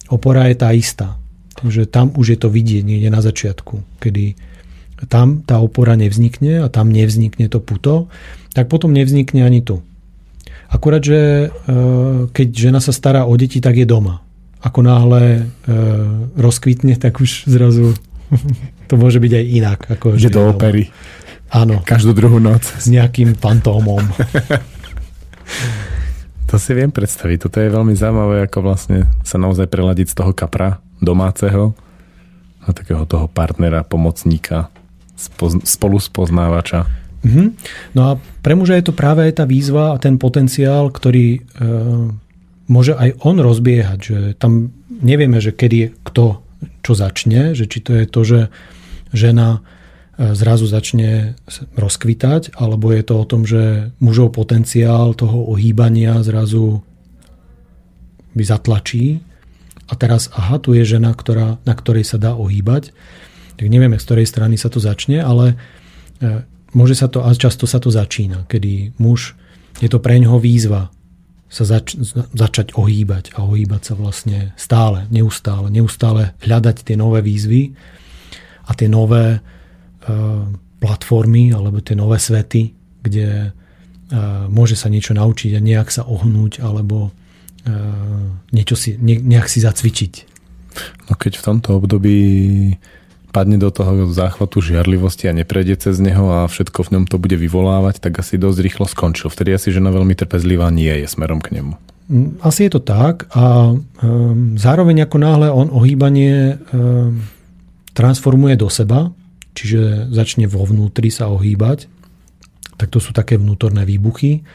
opora je tá istá. Takže tam už je to vidieť niekde na začiatku, kedy tam tá opora nevznikne a tam nevznikne to puto, tak potom nevznikne ani tu. Akurát, že e, keď žena sa stará o deti, tak je doma. Ako náhle e, rozkvitne, tak už zrazu to môže byť aj inak. Ako že do opery. Áno. Každú druhú noc. S nejakým fantómom. to si viem predstaviť. Toto je veľmi zaujímavé, ako vlastne sa naozaj preladiť z toho kapra domáceho na takého toho partnera, pomocníka, spolu spoznávača. Mm-hmm. No a pre muža je to práve aj tá výzva a ten potenciál, ktorý e, môže aj on rozbiehať. Že tam nevieme, že kedy kto čo začne, že či to je to, že žena e, zrazu začne rozkvitať, alebo je to o tom, že mužov potenciál toho ohýbania zrazu by zatlačí a teraz, aha, tu je žena, ktorá, na ktorej sa dá ohýbať. Tak nevieme, z ktorej strany sa to začne, ale e, môže sa to, a často sa to začína, kedy muž, je to pre ňoho výzva sa zač- začať ohýbať a ohýbať sa vlastne stále, neustále, neustále hľadať tie nové výzvy a tie nové uh, platformy alebo tie nové svety, kde uh, môže sa niečo naučiť a nejak sa ohnúť alebo uh, niečo si, ne, nejak si zacvičiť. No keď v tomto období padne do toho záchvatu žiarlivosti a neprejde cez neho a všetko v ňom to bude vyvolávať, tak asi dosť rýchlo skončil. Vtedy asi žena veľmi trpezlivá nie je smerom k nemu. Mm, asi je to tak a um, zároveň ako náhle on ohýbanie um, transformuje do seba, čiže začne vo vnútri sa ohýbať, tak to sú také vnútorné výbuchy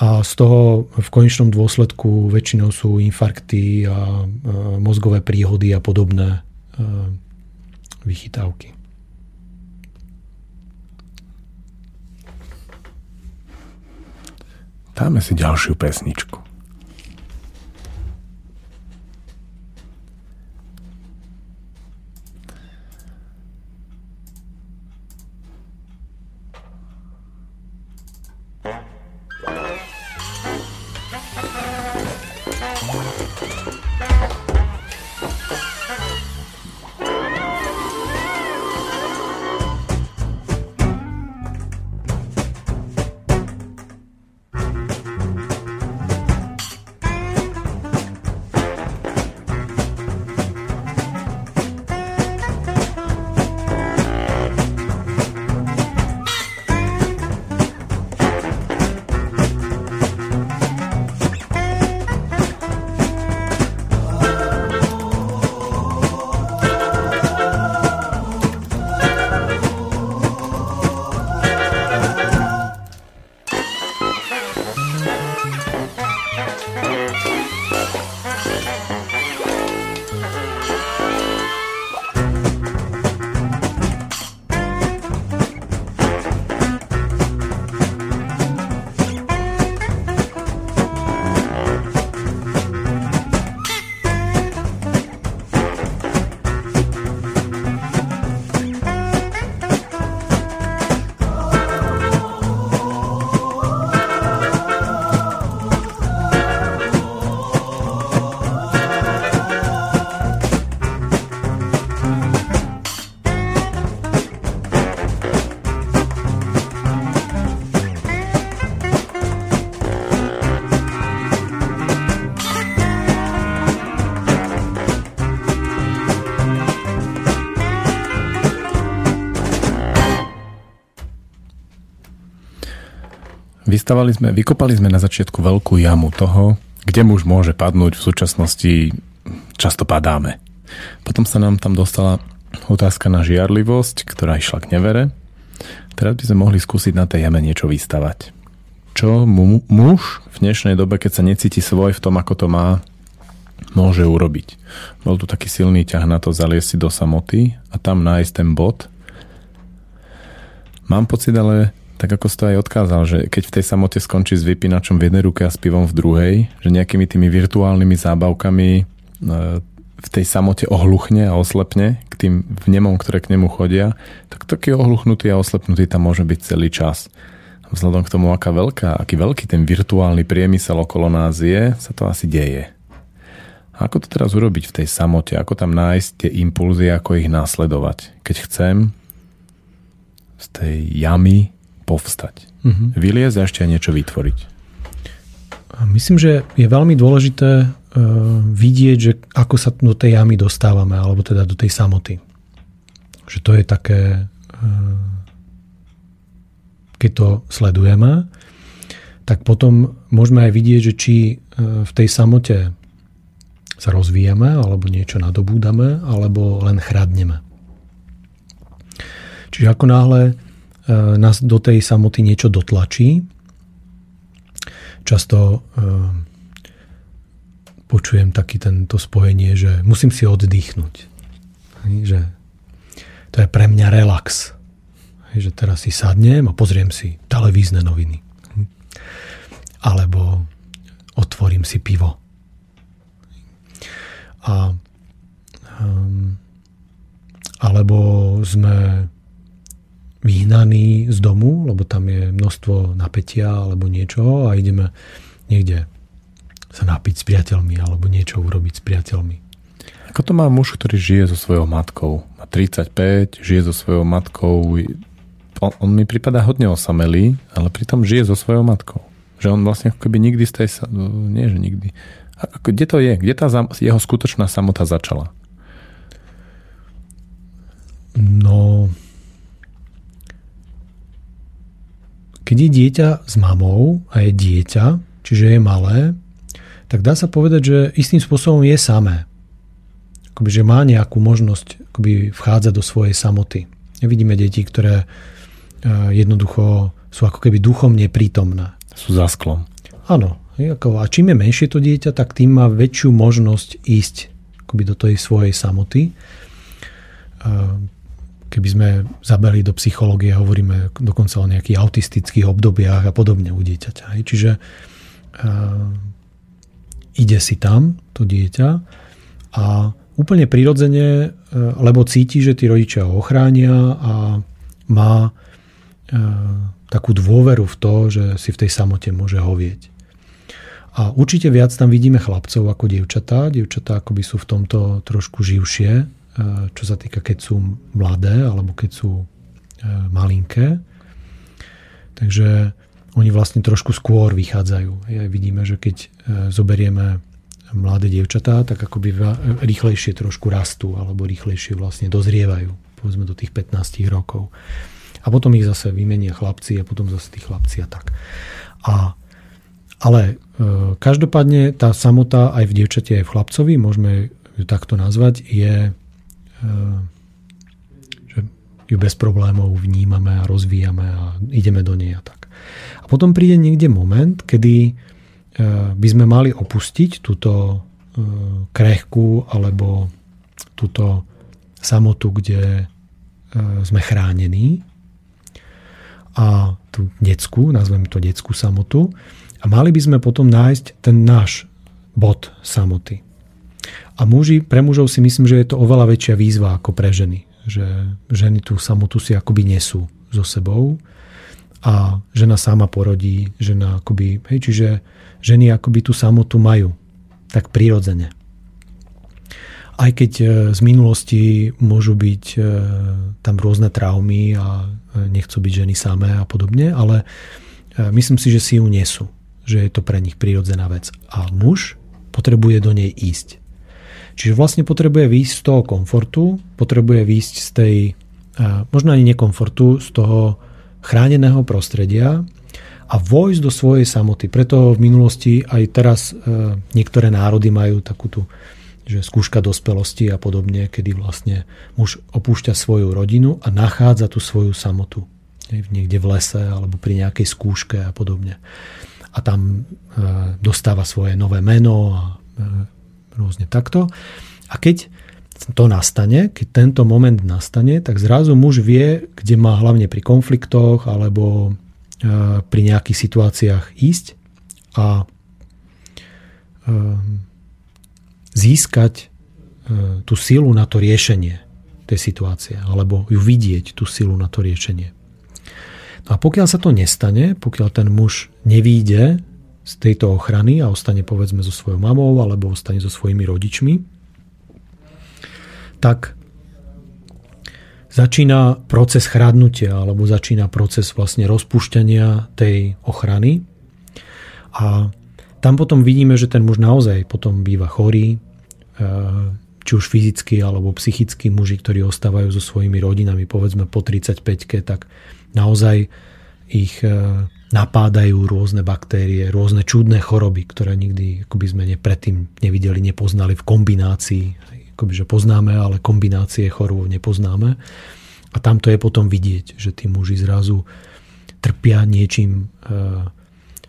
a z toho v konečnom dôsledku väčšinou sú infarkty a mozgové príhody a podobné vychytávky. Dáme si ďalšiu pesničku. Vystavali sme, vykopali sme na začiatku veľkú jamu toho, kde muž môže padnúť. V súčasnosti často padáme. Potom sa nám tam dostala otázka na žiarlivosť, ktorá išla k nevere. Teraz by sme mohli skúsiť na tej jame niečo vystavať. Čo mu, muž v dnešnej dobe, keď sa necíti svoj v tom, ako to má, môže urobiť. Bol tu taký silný ťah na to zaliesť si do samoty a tam nájsť ten bod. Mám pocit ale, tak ako si to aj odkázal, že keď v tej samote skončí s vypínačom v jednej ruke a s pivom v druhej, že nejakými tými virtuálnymi zábavkami e, v tej samote ohluchne a oslepne k tým vnemom, ktoré k nemu chodia, tak taký ohluchnutý a oslepnutý tam môže byť celý čas. Vzhľadom k tomu, aká veľká, aký veľký ten virtuálny priemysel okolo nás je, sa to asi deje. A ako to teraz urobiť v tej samote? Ako tam nájsť tie impulzy, ako ich následovať? Keď chcem z tej jamy povstať. Mm-hmm. Vyliezť a ešte niečo vytvoriť. Myslím, že je veľmi dôležité uh, vidieť, že ako sa do tej jamy dostávame, alebo teda do tej samoty. Že to je také, uh, keď to sledujeme, tak potom môžeme aj vidieť, že či uh, v tej samote sa rozvíjame, alebo niečo nadobúdame, alebo len chradneme. Čiže ako náhle E, nás do tej samoty niečo dotlačí. Často e, počujem taký tento spojenie, že musím si oddychnúť. Že to je pre mňa relax. Že teraz si sadnem a pozriem si televízne noviny. Alebo otvorím si pivo. A, um, alebo sme vyhnaní z domu, lebo tam je množstvo napätia alebo niečo a ideme niekde sa napiť s priateľmi alebo niečo urobiť s priateľmi. Ako to má muž, ktorý žije so svojou matkou? Má 35, žije so svojou matkou. On, on mi prípada hodne osamelý, ale pritom žije so svojou matkou. Že on vlastne ako keby nikdy z tej... Nie, že nikdy. Ako, kde to je? Kde tá jeho skutočná samota začala? No, Keď je dieťa s mamou a je dieťa, čiže je malé, tak dá sa povedať, že istým spôsobom je samé. Akoby, že má nejakú možnosť akoby, vchádzať do svojej samoty. Vidíme deti, ktoré e, jednoducho sú ako keby duchom neprítomné. Sú za sklom. Áno. A čím je menšie to dieťa, tak tým má väčšiu možnosť ísť akoby do tej svojej samoty. Keby sme zabeli do psychológie, hovoríme dokonca o nejakých autistických obdobiach a podobne u dieťaťa. Čiže uh, ide si tam to dieťa a úplne prirodzene, uh, lebo cíti, že tí rodičia ho ochránia a má uh, takú dôveru v to, že si v tej samote môže hovieť. A určite viac tam vidíme chlapcov ako dievčatá. Dievčatá akoby sú v tomto trošku živšie, čo sa týka, keď sú mladé alebo keď sú e, malinké. Takže oni vlastne trošku skôr vychádzajú. Ja vidíme, že keď e, zoberieme mladé dievčatá, tak akoby rýchlejšie trošku rastú alebo rýchlejšie vlastne dozrievajú, povedzme do tých 15 rokov. A potom ich zase vymenia chlapci a potom zase tí chlapci a tak. A, ale e, každopádne tá samota aj v dievčate, aj v chlapcovi, môžeme ju takto nazvať, je že ju bez problémov vnímame a rozvíjame a ideme do nej a tak. A potom príde niekde moment, kedy e, by sme mali opustiť túto e, krehku alebo túto samotu, kde sme chránení a tú detskú, nazveme to detskú samotu a mali by sme potom nájsť ten náš bod samoty. A muži, pre mužov si myslím, že je to oveľa väčšia výzva ako pre ženy. Že ženy tú samotu si akoby nesú so sebou a žena sama porodí, žena akoby, hej, čiže ženy akoby tú samotu majú tak prirodzene. Aj keď e, z minulosti môžu byť e, tam rôzne traumy a e, nechcú byť ženy samé a podobne, ale myslím si, že si ju nesú. Že je to pre nich prirodzená vec. A muž potrebuje do nej ísť. Čiže vlastne potrebuje výjsť z toho komfortu, potrebuje výjsť z tej, možno ani nekomfortu, z toho chráneného prostredia a vojsť do svojej samoty. Preto v minulosti aj teraz e, niektoré národy majú takú tú že skúška dospelosti a podobne, kedy vlastne muž opúšťa svoju rodinu a nachádza tú svoju samotu. Niekde v lese alebo pri nejakej skúške a podobne. A tam e, dostáva svoje nové meno a e, rôzne takto. A keď to nastane, keď tento moment nastane, tak zrazu muž vie, kde má hlavne pri konfliktoch alebo E, pri nejakých situáciách ísť a e, získať e, tú silu na to riešenie tej situácie, alebo ju vidieť, tú silu na to riešenie. No a pokiaľ sa to nestane, pokiaľ ten muž nevíde z tejto ochrany a ostane povedzme so svojou mamou alebo ostane so svojimi rodičmi, tak začína proces chradnutia alebo začína proces vlastne rozpúšťania tej ochrany. A tam potom vidíme, že ten muž naozaj potom býva chorý, e, či už fyzicky alebo psychicky muži, ktorí ostávajú so svojimi rodinami, povedzme po 35 tak naozaj ich e, napádajú rôzne baktérie, rôzne čudné choroby, ktoré nikdy akoby sme predtým nevideli, nepoznali v kombinácii akoby, že poznáme, ale kombinácie chorôb nepoznáme. A tam to je potom vidieť, že tí muži zrazu trpia niečím, e,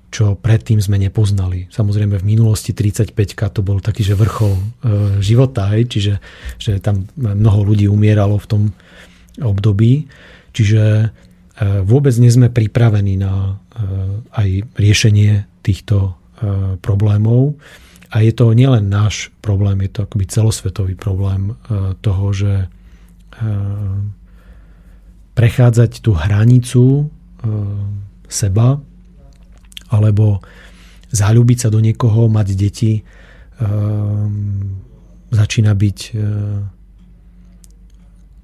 čo predtým sme nepoznali. Samozrejme v minulosti 35 to bol taký, že vrchol e, života, hej, čiže že tam mnoho ľudí umieralo v tom období. Čiže e, vôbec nie sme pripravení na aj riešenie týchto problémov. A je to nielen náš problém, je to akoby celosvetový problém e, toho, že prechádzať tú hranicu seba alebo zalúbiť sa do niekoho, mať deti, začína byť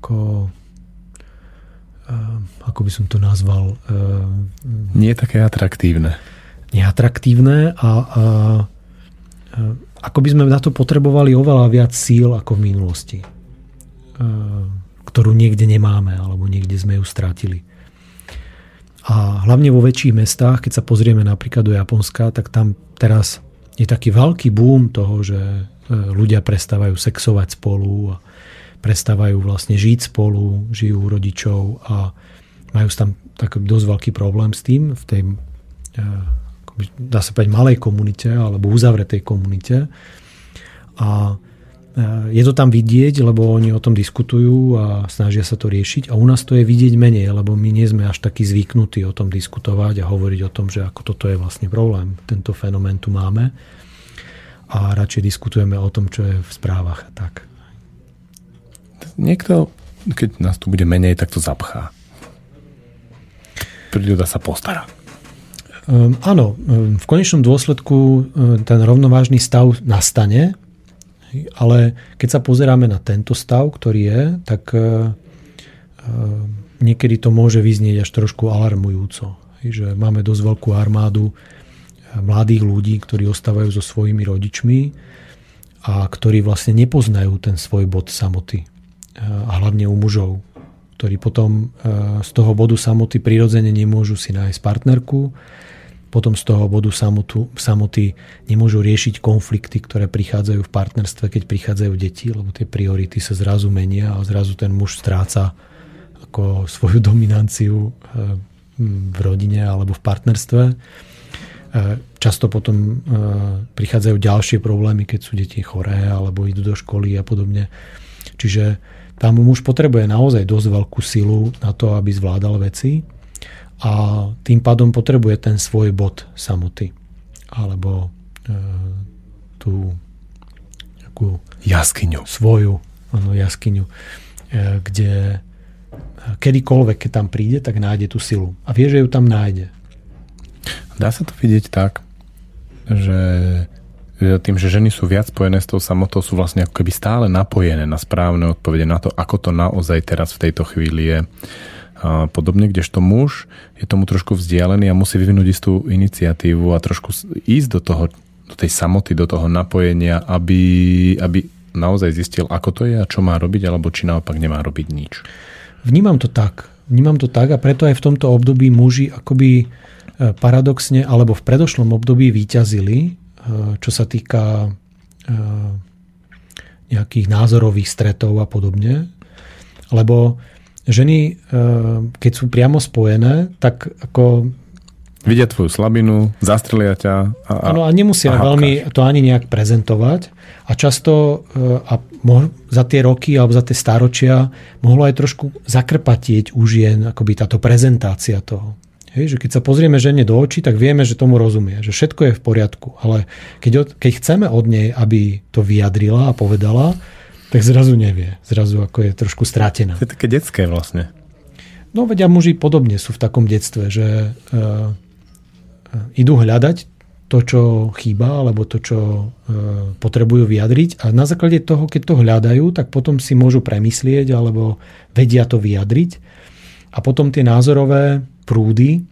ako ako by som to nazval nie je také atraktívne neatraktívne a, a ako by sme na to potrebovali oveľa viac síl ako v minulosti, ktorú niekde nemáme alebo niekde sme ju strátili. A hlavne vo väčších mestách, keď sa pozrieme napríklad do Japonska, tak tam teraz je taký veľký boom toho, že e, ľudia prestávajú sexovať spolu a prestávajú vlastne žiť spolu, žijú rodičov a majú tam tak dosť veľký problém s tým v tej e, dá sa povedať, malej komunite alebo uzavretej komunite. A e, je to tam vidieť, lebo oni o tom diskutujú a snažia sa to riešiť. A u nás to je vidieť menej, lebo my nie sme až takí zvyknutí o tom diskutovať a hovoriť o tom, že ako toto je vlastne problém. Tento fenomén tu máme. A radšej diskutujeme o tom, čo je v správach a tak. Niekto, keď nás tu bude menej, tak to zapchá. Príroda sa postará. Um, áno, um, v konečnom dôsledku um, ten rovnovážny stav nastane, ale keď sa pozeráme na tento stav, ktorý je, tak niekedy to môže vyznieť až trošku alarmujúco. Že máme dosť veľkú armádu mladých ľudí, ktorí ostávajú so svojimi rodičmi a ktorí vlastne nepoznajú ten svoj bod samoty. A hlavne u mužov, ktorí potom z toho bodu samoty prirodzene nemôžu si nájsť partnerku, potom z toho bodu samotu, samoty nemôžu riešiť konflikty, ktoré prichádzajú v partnerstve, keď prichádzajú deti, lebo tie priority sa zrazu menia a zrazu ten muž stráca ako svoju dominanciu eh, v rodine alebo v partnerstve. Eh, často potom prichádzajú ďalšie problémy, keď sú deti choré alebo idú do školy a podobne. Čiže tam muž potrebuje naozaj dosť veľkú silu na to, aby zvládal veci a tým pádom potrebuje ten svoj bod samoty alebo e, tú takú jaskyňu. Svoju ano, jaskyňu, e, kde kedykoľvek, keď tam príde, tak nájde tú silu. A vie, že ju tam nájde. Dá sa to vidieť tak, že tým, že ženy sú viac spojené s tou samotou, sú vlastne ako keby stále napojené na správne odpovede na to, ako to naozaj teraz v tejto chvíli je a podobne, kdežto muž je tomu trošku vzdialený a musí vyvinúť istú iniciatívu a trošku ísť do toho, do tej samoty, do toho napojenia, aby, aby naozaj zistil, ako to je a čo má robiť, alebo či naopak nemá robiť nič. Vnímam to tak, vnímam to tak a preto aj v tomto období muži akoby e, paradoxne alebo v predošlom období výťazili, e, čo sa týka nejakých názorových stretov a podobne. Lebo ženy, keď sú priamo spojené, tak ako Vidia tvoju slabinu, zastrelia ťa. A, a, ano, a nemusia a veľmi to ani nejak prezentovať. A často a za tie roky alebo za tie stáročia mohlo aj trošku zakrpatieť už jen akoby táto prezentácia toho. Hej, že keď sa pozrieme žene do očí, tak vieme, že tomu rozumie, že všetko je v poriadku. Ale keď, keď chceme od nej, aby to vyjadrila a povedala, tak zrazu nevie. Zrazu ako je trošku stratená. To je také detské vlastne. No vedia, muži podobne sú v takom detstve, že uh, idú hľadať to, čo chýba, alebo to, čo e, potrebujú vyjadriť a na základe toho, keď to hľadajú, tak potom si môžu premyslieť alebo vedia to vyjadriť a potom tie názorové prúdy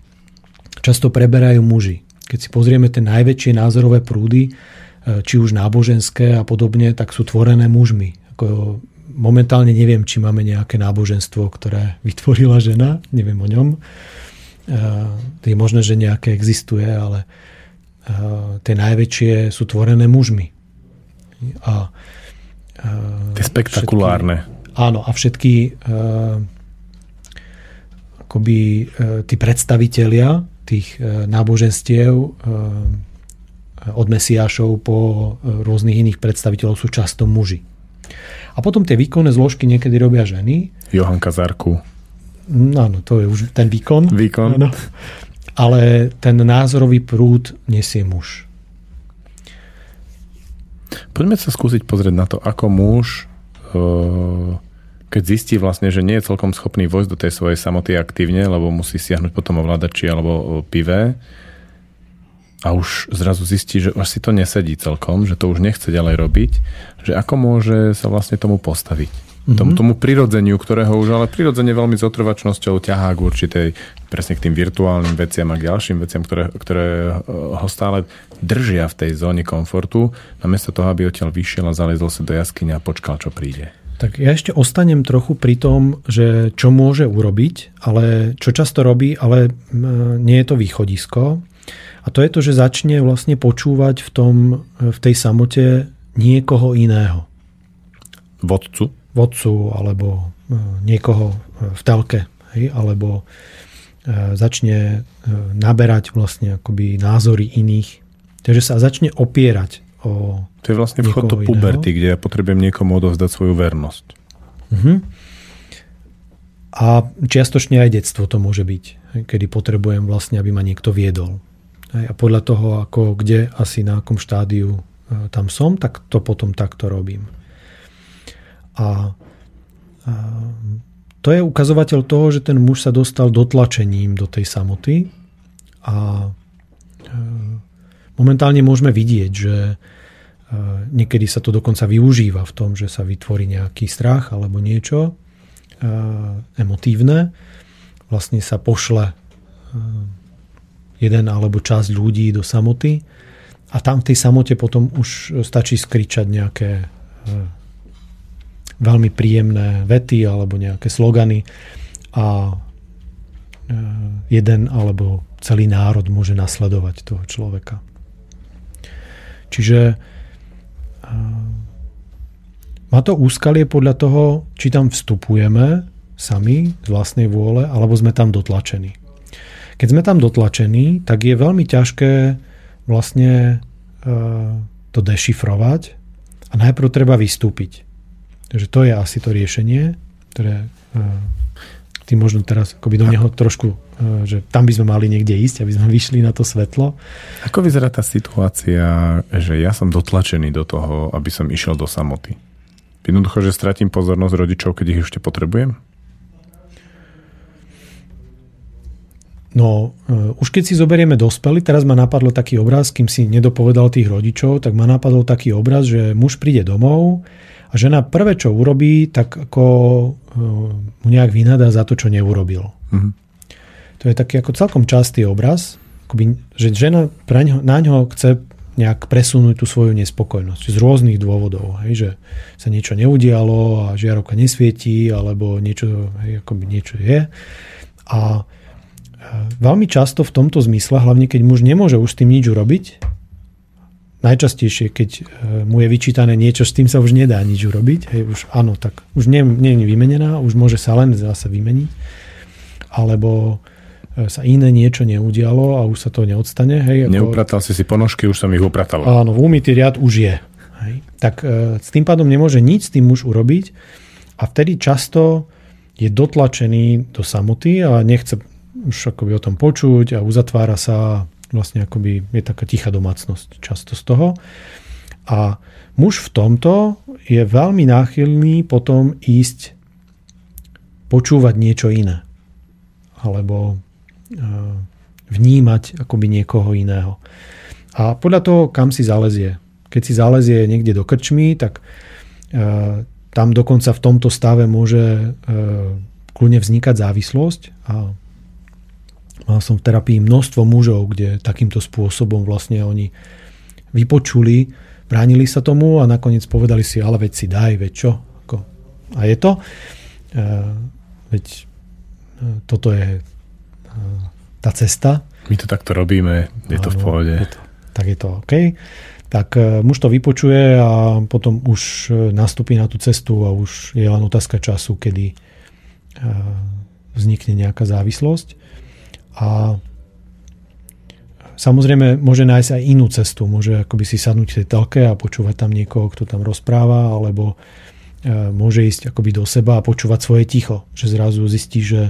často preberajú muži. Keď si pozrieme tie najväčšie názorové prúdy, e, či už náboženské a podobne, tak sú tvorené mužmi. Ako momentálne neviem, či máme nejaké náboženstvo, ktoré vytvorila žena, neviem o ňom je možné, že nejaké existuje, ale tie najväčšie sú tvorené mužmi. A, Tie spektakulárne. Všetky, áno, a všetky akoby tí predstavitelia tých náboženstiev od mesiášov po rôznych iných predstaviteľov sú často muži. A potom tie výkonné zložky niekedy robia ženy. Johanka Zarku. Áno, to je už ten výkon. Výkon. Áno. Ale ten názorový prúd nesie muž. Poďme sa skúsiť pozrieť na to, ako muž, keď zistí vlastne, že nie je celkom schopný vojsť do tej svojej samoty aktívne, lebo musí siahnuť potom ovládači alebo pivé a už zrazu zistí, že až si to nesedí celkom, že to už nechce ďalej robiť, že ako môže sa vlastne tomu postaviť mm-hmm. tomu, tomu prirodzeniu, ktorého už ale prirodzene veľmi s otrvačnosťou ťahá k určitej, presne k tým virtuálnym veciam a k ďalším veciam, ktoré, ktoré eh, ho stále držia v tej zóne komfortu, namiesto toho, aby odtiaľ vyšiel a zalezol sa do jaskyne a počkal, čo príde. Tak ja ešte ostanem trochu pri tom, že čo môže urobiť, ale čo často robí, ale nie je to východisko. A to je to, že začne vlastne počúvať v, tom, v tej samote niekoho iného. Vodcu? vodcu alebo e, niekoho e, v telke, hej, alebo e, začne naberať vlastne akoby názory iných. Takže sa začne opierať o To je vlastne vchod do puberty, kde ja potrebujem niekomu odovzdať svoju vernosť. Uh-huh. A čiastočne aj detstvo to môže byť, kedy potrebujem vlastne, aby ma niekto viedol. A podľa toho, ako kde asi na akom štádiu tam som, tak to potom takto robím. A, a to je ukazovateľ toho, že ten muž sa dostal dotlačením do tej samoty a momentálne môžeme vidieť, že niekedy sa to dokonca využíva v tom, že sa vytvorí nejaký strach alebo niečo emotívne. Vlastne sa pošle jeden alebo časť ľudí do samoty a tam v tej samote potom už stačí skričať nejaké veľmi príjemné vety alebo nejaké slogany a jeden alebo celý národ môže nasledovať toho človeka. Čiže má to úskalie podľa toho, či tam vstupujeme sami z vlastnej vôle, alebo sme tam dotlačení. Keď sme tam dotlačení, tak je veľmi ťažké vlastne e, to dešifrovať a najprv treba vystúpiť. Takže to je asi to riešenie, ktoré e, ty možno teraz akoby do neho trošku, e, že tam by sme mali niekde ísť, aby sme vyšli na to svetlo. Ako vyzerá tá situácia, že ja som dotlačený do toho, aby som išiel do samoty? Jednoducho, že stratím pozornosť rodičov, keď ich ešte potrebujem? No, uh, už keď si zoberieme dospelý, teraz ma napadlo taký obraz, kým si nedopovedal tých rodičov, tak ma napadol taký obraz, že muž príde domov, a žena prvé, čo urobí, tak ako mu nejak vynadá za to, čo neurobil. Mm-hmm. To je taký ako celkom častý obraz, akoby, že žena ňo, na ňo chce nejak presunúť tú svoju nespokojnosť z rôznych dôvodov, hej, že sa niečo neudialo a žiarovka nesvietí alebo niečo, hej, akoby niečo je. A e, veľmi často v tomto zmysle, hlavne keď muž nemôže už s tým nič urobiť, najčastejšie, keď e, mu je vyčítané niečo, s tým sa už nedá nič urobiť, hej, už áno, tak už nie, nie je vymenená, už môže sa len zase vymeniť, alebo sa iné niečo neudialo a už sa to neodstane. Hej, ako... Neupratal si si ponožky, už som ich upratal. Áno, v umytý riad už je. Hej. Tak e, s tým pádom nemôže nič s tým muž urobiť a vtedy často je dotlačený do samoty a nechce už akoby o tom počuť a uzatvára sa vlastne akoby je taká tichá domácnosť často z toho. A muž v tomto je veľmi náchylný potom ísť počúvať niečo iné. Alebo vnímať akoby niekoho iného. A podľa toho, kam si zalezie. Keď si zalezie niekde do krčmy, tak tam dokonca v tomto stave môže kľudne vznikať závislosť. A mal som v terapii množstvo mužov, kde takýmto spôsobom vlastne oni vypočuli, bránili sa tomu a nakoniec povedali si, ale veď si daj, veď čo. A je to. Veď toto je tá cesta. My to takto robíme, je to v pohode. Je to, tak je to OK. Tak e, muž to vypočuje a potom už e, nastúpi na tú cestu a už je len otázka času, kedy e, vznikne nejaká závislosť. A samozrejme môže nájsť aj inú cestu. Môže akoby si sadnúť v tej telke a počúvať tam niekoho, kto tam rozpráva, alebo môže ísť akoby do seba a počúvať svoje ticho. Že zrazu zistí, že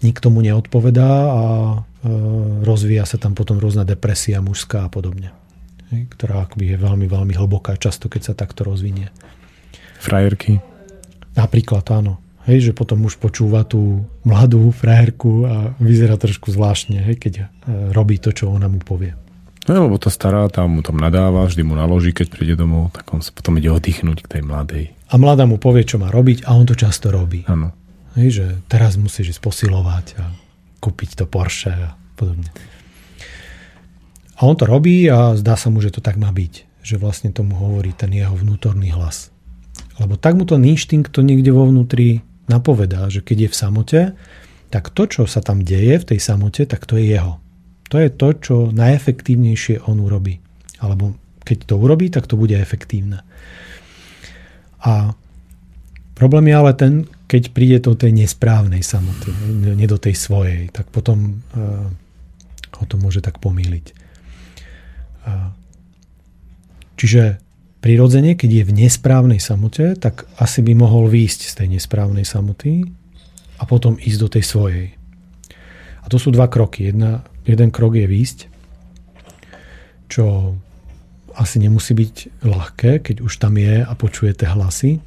nikto mu neodpovedá a e, rozvíja sa tam potom rôzna depresia mužská a podobne. Ktorá akoby je veľmi, veľmi hlboká často, keď sa takto rozvinie. Frajerky? Napríklad, áno. Hej, že potom už počúva tú mladú frajerku a vyzerá trošku zvláštne, hej, keď e, robí to, čo ona mu povie. No, lebo to stará tam mu tam nadáva, vždy mu naloží, keď príde domov, tak on sa potom ide oddychnúť k tej mladej. A mladá mu povie, čo má robiť a on to často robí. Áno. Hej, že teraz musíš ísť posilovať a kúpiť to Porsche a podobne. A on to robí a zdá sa mu, že to tak má byť. Že vlastne tomu hovorí ten jeho vnútorný hlas. Lebo tak mu to inštinkt to niekde vo vnútri napovedá, že keď je v samote, tak to, čo sa tam deje v tej samote, tak to je jeho. To je to, čo najefektívnejšie on urobí. Alebo keď to urobí, tak to bude efektívne. A problém je ale ten, keď príde do tej nesprávnej samoty, nie do tej svojej, tak potom uh, ho to môže tak pomýliť. Uh, čiže prirodzene, keď je v nesprávnej samote, tak asi by mohol výjsť z tej nesprávnej samoty a potom ísť do tej svojej. A to sú dva kroky. Jedna, jeden krok je výjsť, čo asi nemusí byť ľahké, keď už tam je a počujete hlasy,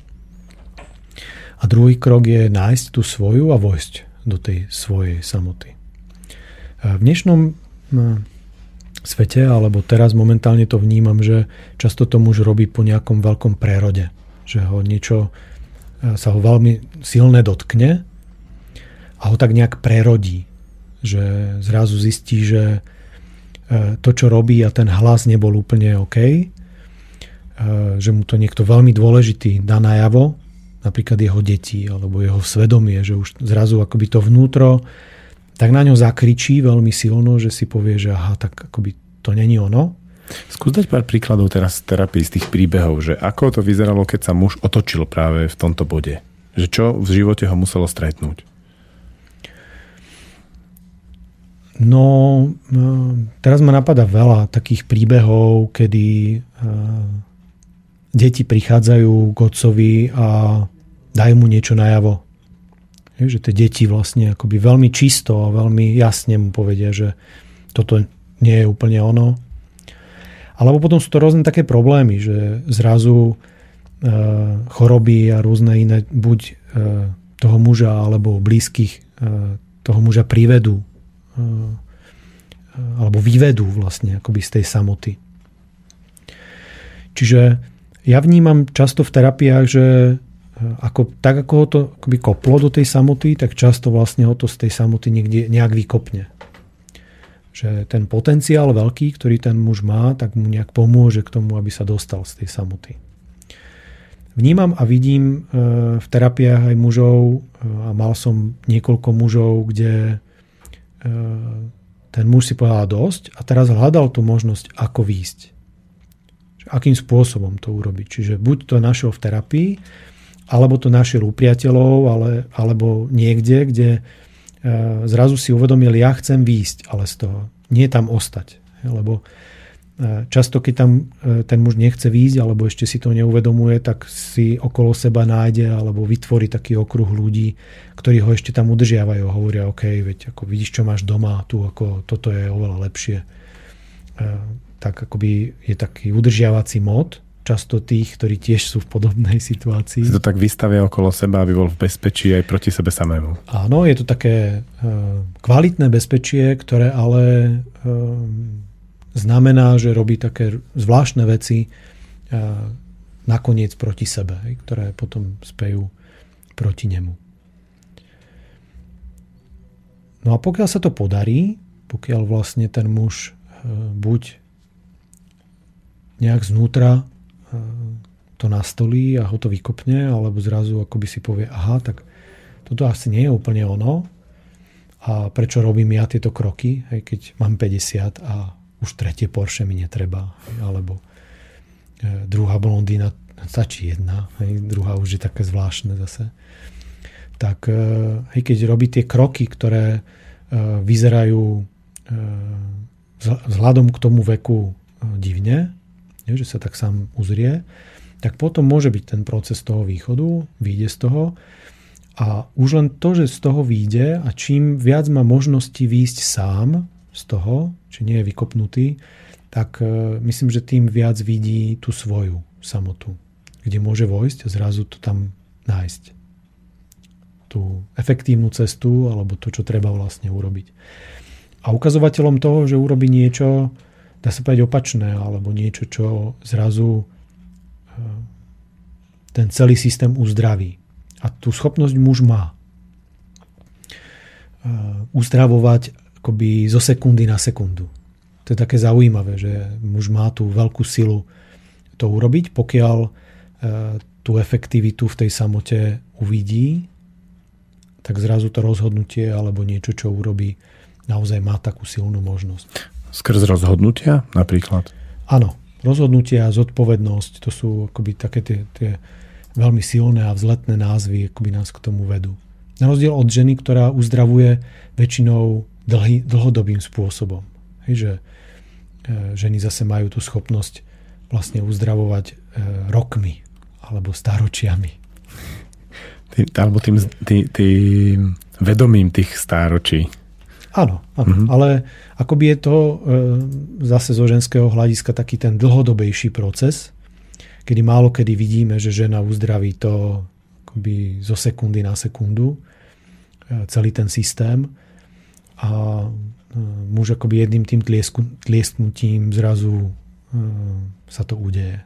a druhý krok je nájsť tú svoju a vojsť do tej svojej samoty. V dnešnom svete, alebo teraz momentálne to vnímam, že často to muž robí po nejakom veľkom prerode. Že ho niečo sa ho veľmi silne dotkne a ho tak nejak prerodí. Že zrazu zistí, že e, to, čo robí a ten hlas nebol úplne OK, e, že mu to niekto veľmi dôležitý dá najavo napríklad jeho deti alebo jeho svedomie, že už zrazu akoby to vnútro tak na ňo zakričí veľmi silno, že si povie, že aha, tak akoby to není ono. Skús dať pár príkladov teraz z terapii, z tých príbehov, že ako to vyzeralo, keď sa muž otočil práve v tomto bode. Že čo v živote ho muselo stretnúť? No, no teraz ma napadá veľa takých príbehov, kedy deti prichádzajú k otcovi a dajú mu niečo najavo. Že tie deti vlastne akoby veľmi čisto a veľmi jasne mu povedia, že toto nie je úplne ono. Alebo potom sú to rôzne také problémy, že zrazu e, choroby a rôzne iné buď e, toho muža alebo blízkych e, toho muža privedú e, alebo vyvedú vlastne akoby z tej samoty. Čiže ja vnímam často v terapiách, že e, ako, tak ako ho to akoby koplo do tej samoty, tak často vlastne ho to z tej samoty niekde, nejak vykopne. že ten potenciál veľký, ktorý ten muž má, tak mu nejak pomôže k tomu, aby sa dostal z tej samoty. Vnímam a vidím v terapiách aj mužov a mal som niekoľko mužov, kde ten muž si povedal dosť a teraz hľadal tú možnosť, ako výjsť. Akým spôsobom to urobiť. Čiže buď to našiel v terapii, alebo to našiel u priateľov, ale, alebo niekde, kde e, zrazu si uvedomil, ja chcem výjsť, ale z toho. Nie tam ostať. Lebo Často, keď tam e, ten muž nechce výjsť, alebo ešte si to neuvedomuje, tak si okolo seba nájde alebo vytvorí taký okruh ľudí, ktorí ho ešte tam udržiavajú. Hovoria, OK, veď ako vidíš, čo máš doma, tu ako toto je oveľa lepšie. E, tak akoby je taký udržiavací mod, často tých, ktorí tiež sú v podobnej situácii. Si to tak vystavia okolo seba, aby bol v bezpečí aj proti sebe samému. Áno, je to také e, kvalitné bezpečie, ktoré ale znamená, že robí také zvláštne veci nakoniec proti sebe, ktoré potom spejú proti nemu. No a pokiaľ sa to podarí, pokiaľ vlastne ten muž buď nejak znútra to nastolí a ho to vykopne, alebo zrazu akoby si povie, aha, tak toto asi nie je úplne ono. A prečo robím ja tieto kroky, hej, keď mám 50 a už tretie Porsche mi netreba, alebo e, druhá blondína, stačí jedna, hej, druhá už je také zvláštne zase. Tak e, hej, keď robí tie kroky, ktoré e, vyzerajú vzhľadom k tomu veku divne, že sa tak sám uzrie, tak potom môže byť ten proces toho východu, vyjde z toho a už len to, že z toho vyjde a čím viac má možnosti výjsť sám, z toho, či nie je vykopnutý, tak e, myslím, že tým viac vidí tú svoju samotu, kde môže vojsť a zrazu to tam nájsť. Tú efektívnu cestu alebo to, čo treba vlastne urobiť. A ukazovateľom toho, že urobí niečo, dá sa povedať opačné, alebo niečo, čo zrazu ten celý systém uzdraví. A tú schopnosť muž má. E, uzdravovať akoby zo sekundy na sekundu. To je také zaujímavé, že muž má tú veľkú silu to urobiť, pokiaľ e, tú efektivitu v tej samote uvidí, tak zrazu to rozhodnutie alebo niečo, čo urobí, naozaj má takú silnú možnosť. Skrz rozhodnutia napríklad? Áno, rozhodnutia, zodpovednosť, to sú akoby také tie, tie veľmi silné a vzletné názvy, akoby nás k tomu vedú. Na rozdiel od ženy, ktorá uzdravuje väčšinou dlhý, dlhodobým spôsobom. Hej, že e, ženy zase majú tú schopnosť vlastne uzdravovať e, rokmi alebo staročiami. Tý, alebo tým, tý, tým vedomím tých stáročí. Áno, áno mm-hmm. ale akoby je to e, zase zo ženského hľadiska taký ten dlhodobejší proces, kedy málo kedy vidíme, že žena uzdraví to akoby zo sekundy na sekundu, e, celý ten systém a e, muž akoby jedným tým tliesku, tliesknutím zrazu e, sa to udeje.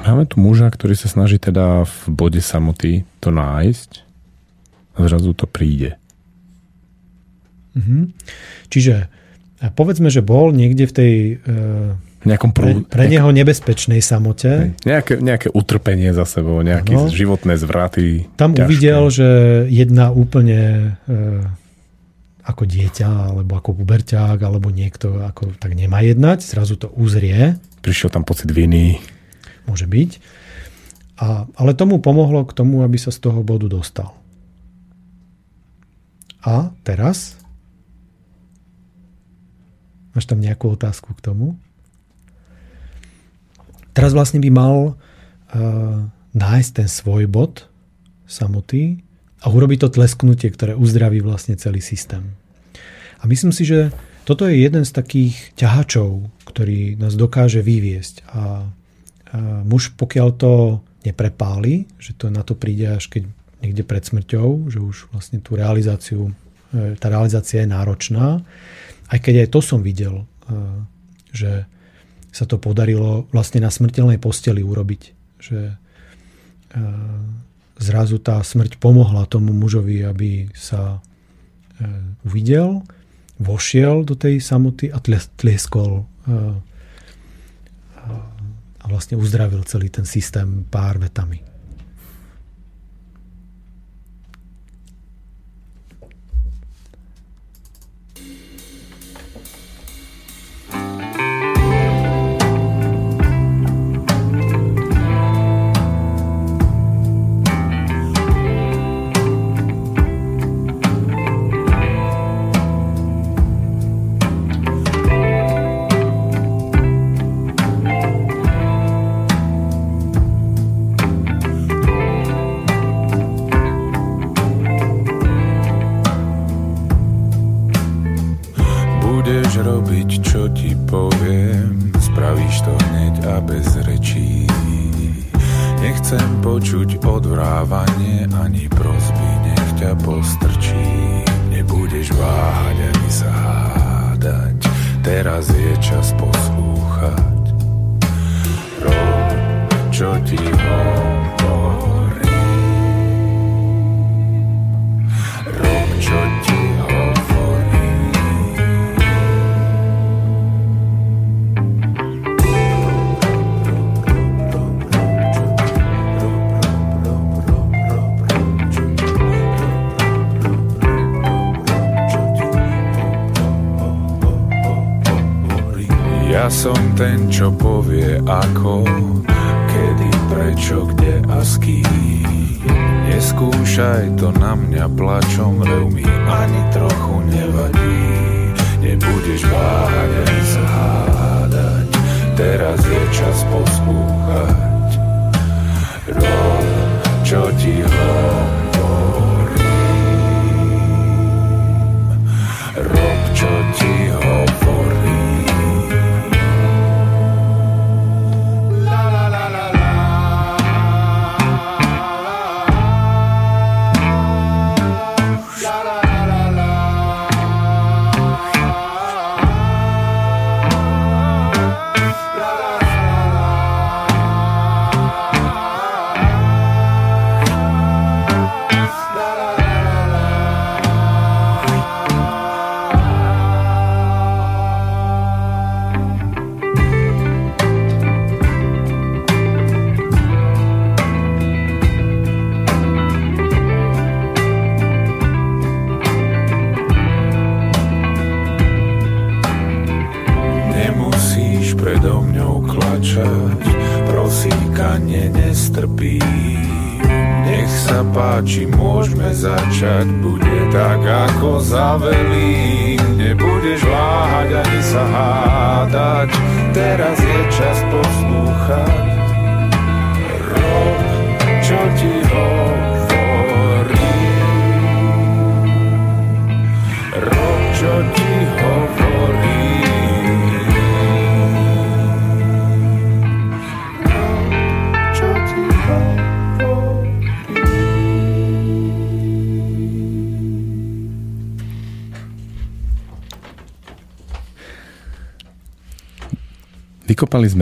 Máme tu muža, ktorý sa snaží teda v bode samoty to nájsť a zrazu to príde. Mhm. Čiže povedzme, že bol niekde v tej nejakom prú... pre, pre neho nebezpečnej samote. Nejaké, nejaké utrpenie za sebou, nejaké životné zvraty. Tam ťažké. uvidel, že jedna úplne e, ako dieťa, alebo ako puberťák, alebo niekto ako, tak nemá jednať, zrazu to uzrie. Prišiel tam pocit viny. Môže byť. A, ale tomu pomohlo k tomu, aby sa z toho bodu dostal. A teraz? Máš tam nejakú otázku k tomu? Teraz vlastne by mal uh, nájsť ten svoj bod samoty a urobiť to tlesknutie, ktoré uzdraví vlastne celý systém. A myslím si, že toto je jeden z takých ťahačov, ktorý nás dokáže vyviesť. A, a muž, pokiaľ to neprepáli, že to na to príde až keď niekde pred smrťou, že už vlastne tú realizáciu, e, tá realizácia je náročná, aj keď aj to som videl, e, že sa to podarilo vlastne na smrteľnej posteli urobiť. Že e, zrazu tá smrť pomohla tomu mužovi, aby sa uvidel, vošiel do tej samoty a tlieskol a vlastne uzdravil celý ten systém pár vetami.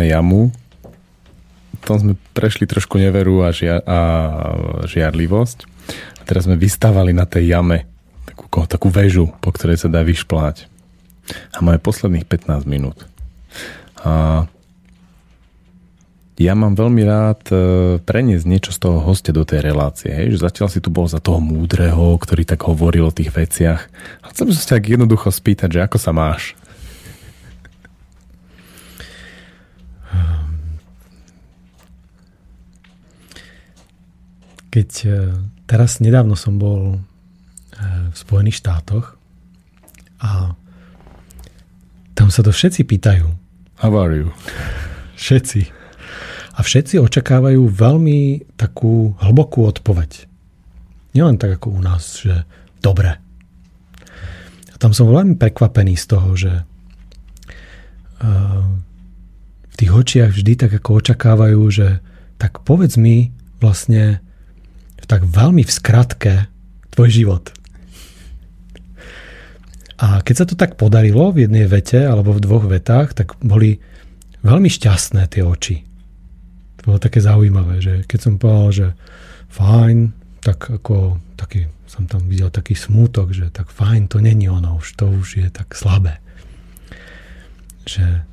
Sme jamu, tam sme prešli trošku neveru a, žia, a žiarlivosť. A teraz sme vystávali na tej jame takú, takú väžu, po ktorej sa dá vyšplať. A máme posledných 15 minút. A ja mám veľmi rád e, preniesť niečo z toho hostia do tej relácie. Hej? Že zatiaľ si tu bol za toho múdreho, ktorý tak hovoril o tých veciach. A chcem sa tak jednoducho spýtať, že ako sa máš? Keď e, teraz nedávno som bol e, v Spojených štátoch a tam sa to všetci pýtajú. How are you? Všetci. A všetci očakávajú veľmi takú hlbokú odpoveď. Nielen tak ako u nás, že dobre. A tam som veľmi prekvapený z toho, že e, v tých očiach vždy tak ako očakávajú, že tak povedz mi vlastne, tak veľmi v skratke tvoj život. A keď sa to tak podarilo v jednej vete alebo v dvoch vetách, tak boli veľmi šťastné tie oči. To bolo také zaujímavé, že keď som povedal, že fajn, tak ako taký, som tam videl taký smútok, že tak fajn, to není ono, už to už je tak slabé. Že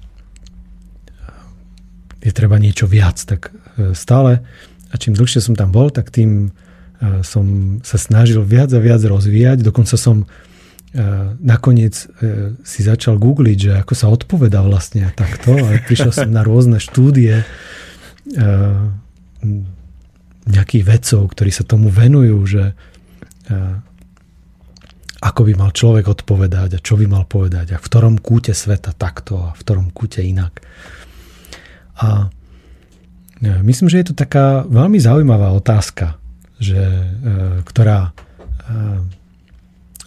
je treba niečo viac. Tak stále, a čím dlhšie som tam bol, tak tým som sa snažil viac a viac rozvíjať. Dokonca som nakoniec si začal googliť, že ako sa odpovedá vlastne takto. A prišiel som na rôzne štúdie nejakých vedcov, ktorí sa tomu venujú, že ako by mal človek odpovedať a čo by mal povedať a v ktorom kúte sveta takto a v ktorom kúte inak. A myslím, že je to taká veľmi zaujímavá otázka, že, ktorá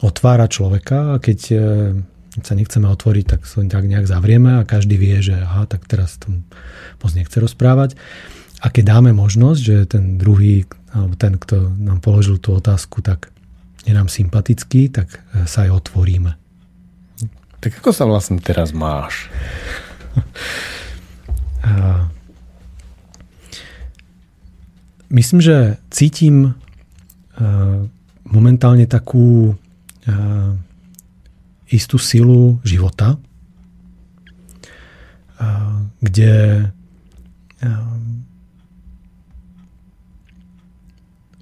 otvára človeka a keď sa nechceme otvoriť, tak sa tak nejak zavrieme a každý vie, že aha, tak teraz to moc nechce rozprávať. A keď dáme možnosť, že ten druhý, alebo ten, kto nám položil tú otázku, tak je nám sympatický, tak e, sa aj otvoríme. Tak ako sa vlastne teraz máš? Myslím, že cítim e, momentálne takú e, istú silu života, kde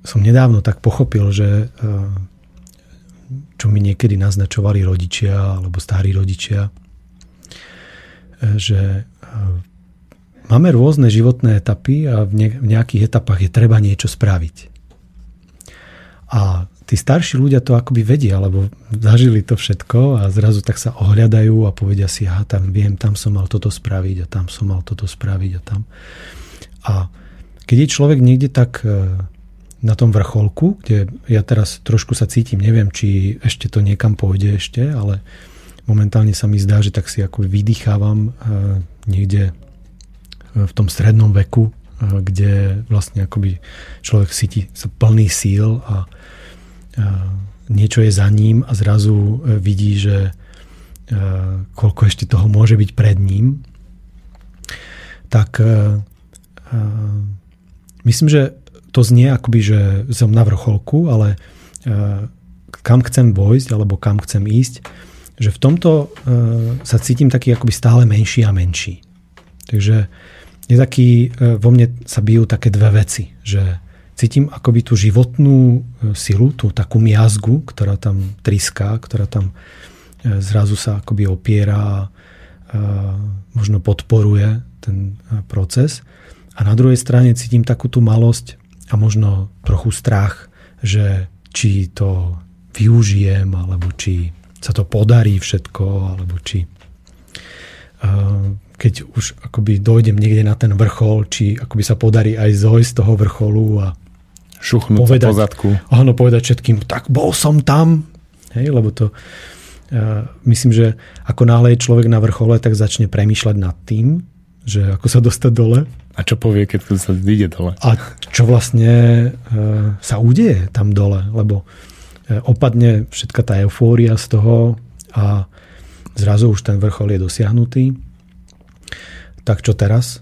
som nedávno tak pochopil, že eh, čo mi niekedy naznačovali rodičia alebo starí rodičia, eh, že eh, máme rôzne životné etapy a v nejakých etapách je treba niečo spraviť. A tí starší ľudia to akoby vedia, lebo zažili to všetko a zrazu tak sa ohľadajú a povedia si, aha, tam viem, tam som mal toto spraviť a tam som mal toto spraviť a tam. A keď je človek niekde tak na tom vrcholku, kde ja teraz trošku sa cítim, neviem, či ešte to niekam pôjde ešte, ale momentálne sa mi zdá, že tak si ako vydýchávam eh, niekde v tom strednom veku, eh, kde vlastne akoby človek cíti sa plný síl a niečo je za ním a zrazu vidí, že koľko ešte toho môže byť pred ním, tak myslím, že to znie akoby, že som na vrcholku, ale e, kam chcem vojsť alebo kam chcem ísť, že v tomto e, sa cítim taký akoby stále menší a menší. Takže je taký, e, vo mne sa bijú také dve veci, že cítim akoby tú životnú silu, tú takú miazgu, ktorá tam triská, ktorá tam zrazu sa akoby opiera, možno podporuje ten proces. A na druhej strane cítim takú tú malosť a možno trochu strach, že či to využijem, alebo či sa to podarí všetko, alebo či keď už akoby dojdem niekde na ten vrchol, či akoby sa podarí aj zojsť z toho vrcholu a šuchnúť povedať, po zadku. Áno, povedať všetkým, tak bol som tam. Hej, lebo to uh, myslím, že ako náhle je človek na vrchole, tak začne premýšľať nad tým, že ako sa dostať dole. A čo povie, keď sa ide dole? A čo vlastne e, sa udeje tam dole, lebo e, opadne všetka tá eufória z toho a zrazu už ten vrchol je dosiahnutý. Tak čo teraz?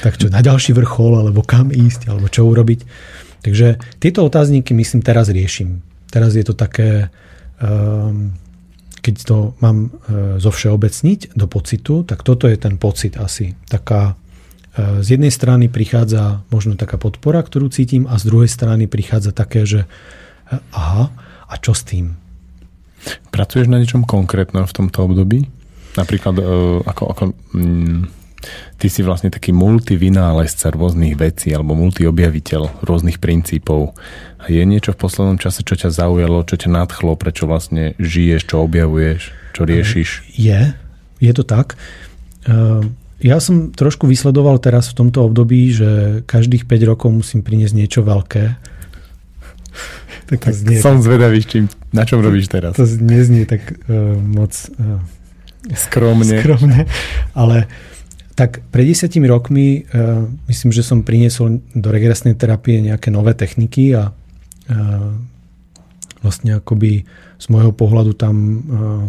Tak čo na ďalší vrchol, alebo kam ísť, alebo čo urobiť? Takže tieto otázniky myslím teraz riešim. Teraz je to také um, keď to mám e, zo všeobecniť do pocitu, tak toto je ten pocit asi. Taká, e, z jednej strany prichádza možno taká podpora, ktorú cítim a z druhej strany prichádza také, že e, aha, a čo s tým? Pracuješ na niečom konkrétnom v tomto období? Napríklad ako, ako mm, ty si vlastne taký multivynálezca rôznych vecí alebo multiobjaviteľ rôznych princípov. A je niečo v poslednom čase, čo ťa zaujalo, čo ťa nadchlo, prečo vlastne žiješ, čo objavuješ, čo riešiš? Je, je to tak. Ehm, ja som trošku vysledoval teraz v tomto období, že každých 5 rokov musím priniesť niečo veľké. tak, tak znie, som zvedavý, čím, na čom robíš teraz. To neznie tak uh, moc uh, skromne. skromne, ale tak pred desiatimi rokmi uh, myslím, že som priniesol do regresnej terapie nejaké nové techniky a uh, vlastne akoby z môjho pohľadu tam uh,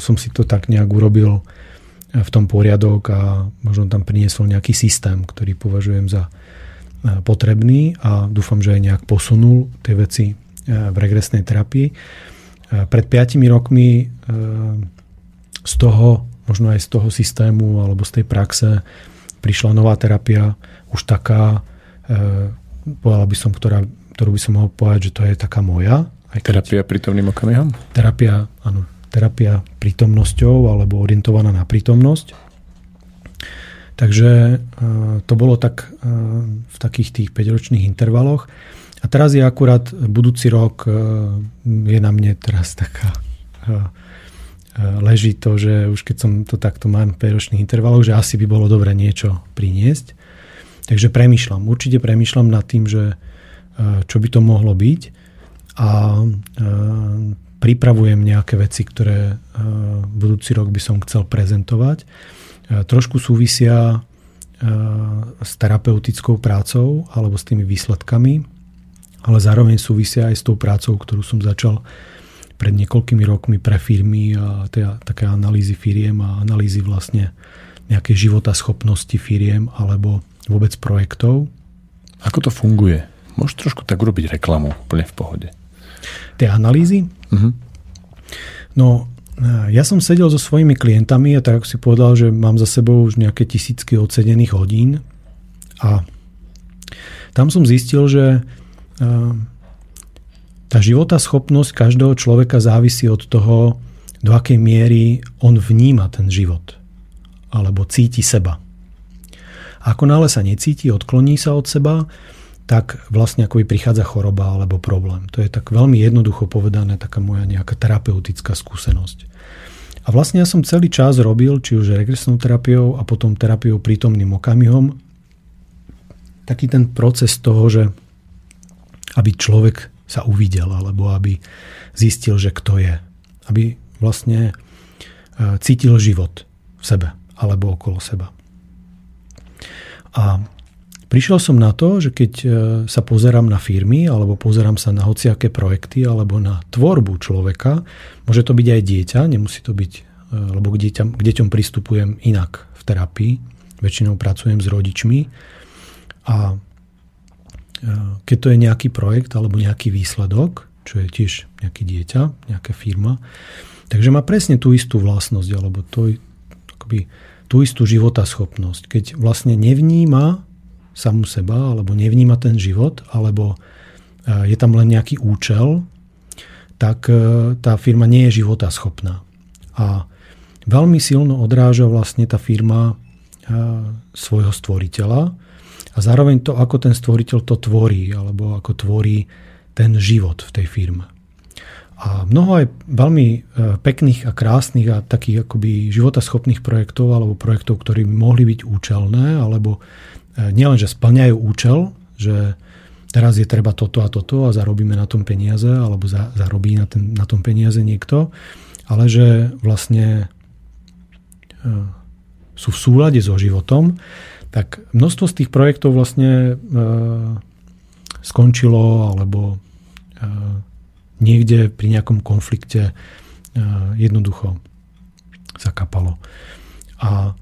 som si to tak nejak urobil v tom poriadok a možno tam priniesol nejaký systém, ktorý považujem za potrebný a dúfam, že aj nejak posunul tie veci v regresnej terapii. Pred 5 rokmi z toho, možno aj z toho systému alebo z tej praxe prišla nová terapia, už taká, povedala by som, ktorá, ktorú by som mohol povedať, že to je taká moja. Aj keď, terapia prítomným okamihom? Terapia, áno, terapia prítomnosťou alebo orientovaná na prítomnosť. Takže e, to bolo tak e, v takých tých 5-ročných intervaloch. A teraz je akurát budúci rok, e, je na mne teraz taká leží to, že už keď som to takto mám v 5-ročných intervaloch, že asi by bolo dobre niečo priniesť. Takže premyšľam, určite premyšľam nad tým, že čo by to mohlo byť a pripravujem nejaké veci, ktoré budúci rok by som chcel prezentovať. Trošku súvisia s terapeutickou prácou alebo s tými výsledkami, ale zároveň súvisia aj s tou prácou, ktorú som začal pred niekoľkými rokmi pre firmy a teda také analýzy firiem a analýzy vlastne nejakej života schopnosti firiem alebo vôbec projektov. Ako to funguje? Môžeš trošku tak urobiť reklamu úplne v pohode. Tie analýzy? Uh-huh. No, ja som sedel so svojimi klientami a tak si povedal, že mám za sebou už nejaké tisícky odsedených hodín a tam som zistil, že tá života schopnosť každého človeka závisí od toho, do akej miery on vníma ten život alebo cíti seba. Ako nále sa necíti, odkloní sa od seba, tak vlastne akoby prichádza choroba alebo problém. To je tak veľmi jednoducho povedané, taká moja nejaká terapeutická skúsenosť. A vlastne ja som celý čas robil, či už regresnou terapiou a potom terapiou prítomným okamihom, taký ten proces toho, že aby človek sa uvidel, alebo aby zistil, že kto je. Aby vlastne e, cítil život v sebe alebo okolo seba. A prišiel som na to, že keď e, sa pozerám na firmy alebo pozerám sa na hociaké projekty alebo na tvorbu človeka, Môže to byť aj dieťa, nemusí to byť, e, lebo k, dieťa, k deťom pristupujem inak v terapii. Väčšinou pracujem s rodičmi a keď to je nejaký projekt alebo nejaký výsledok, čo je tiež nejaké dieťa, nejaká firma, takže má presne tú istú vlastnosť alebo to, akoby, tú istú životaschopnosť. Keď vlastne nevníma samú seba alebo nevníma ten život alebo e, je tam len nejaký účel, tak e, tá firma nie je života schopná. A veľmi silno odráža vlastne tá firma svojho stvoriteľa a zároveň to, ako ten stvoriteľ to tvorí, alebo ako tvorí ten život v tej firme. A mnoho aj veľmi e, pekných a krásnych a takých akoby životaschopných projektov alebo projektov, ktorí mohli byť účelné, alebo nielenže splňajú účel, že teraz je treba toto a toto a zarobíme na tom peniaze, alebo za, zarobí na, ten, na tom peniaze niekto, ale že vlastne e, sú v súlade so životom, tak množstvo z tých projektov vlastne e, skončilo alebo e, niekde pri nejakom konflikte jednoducho zakapalo. A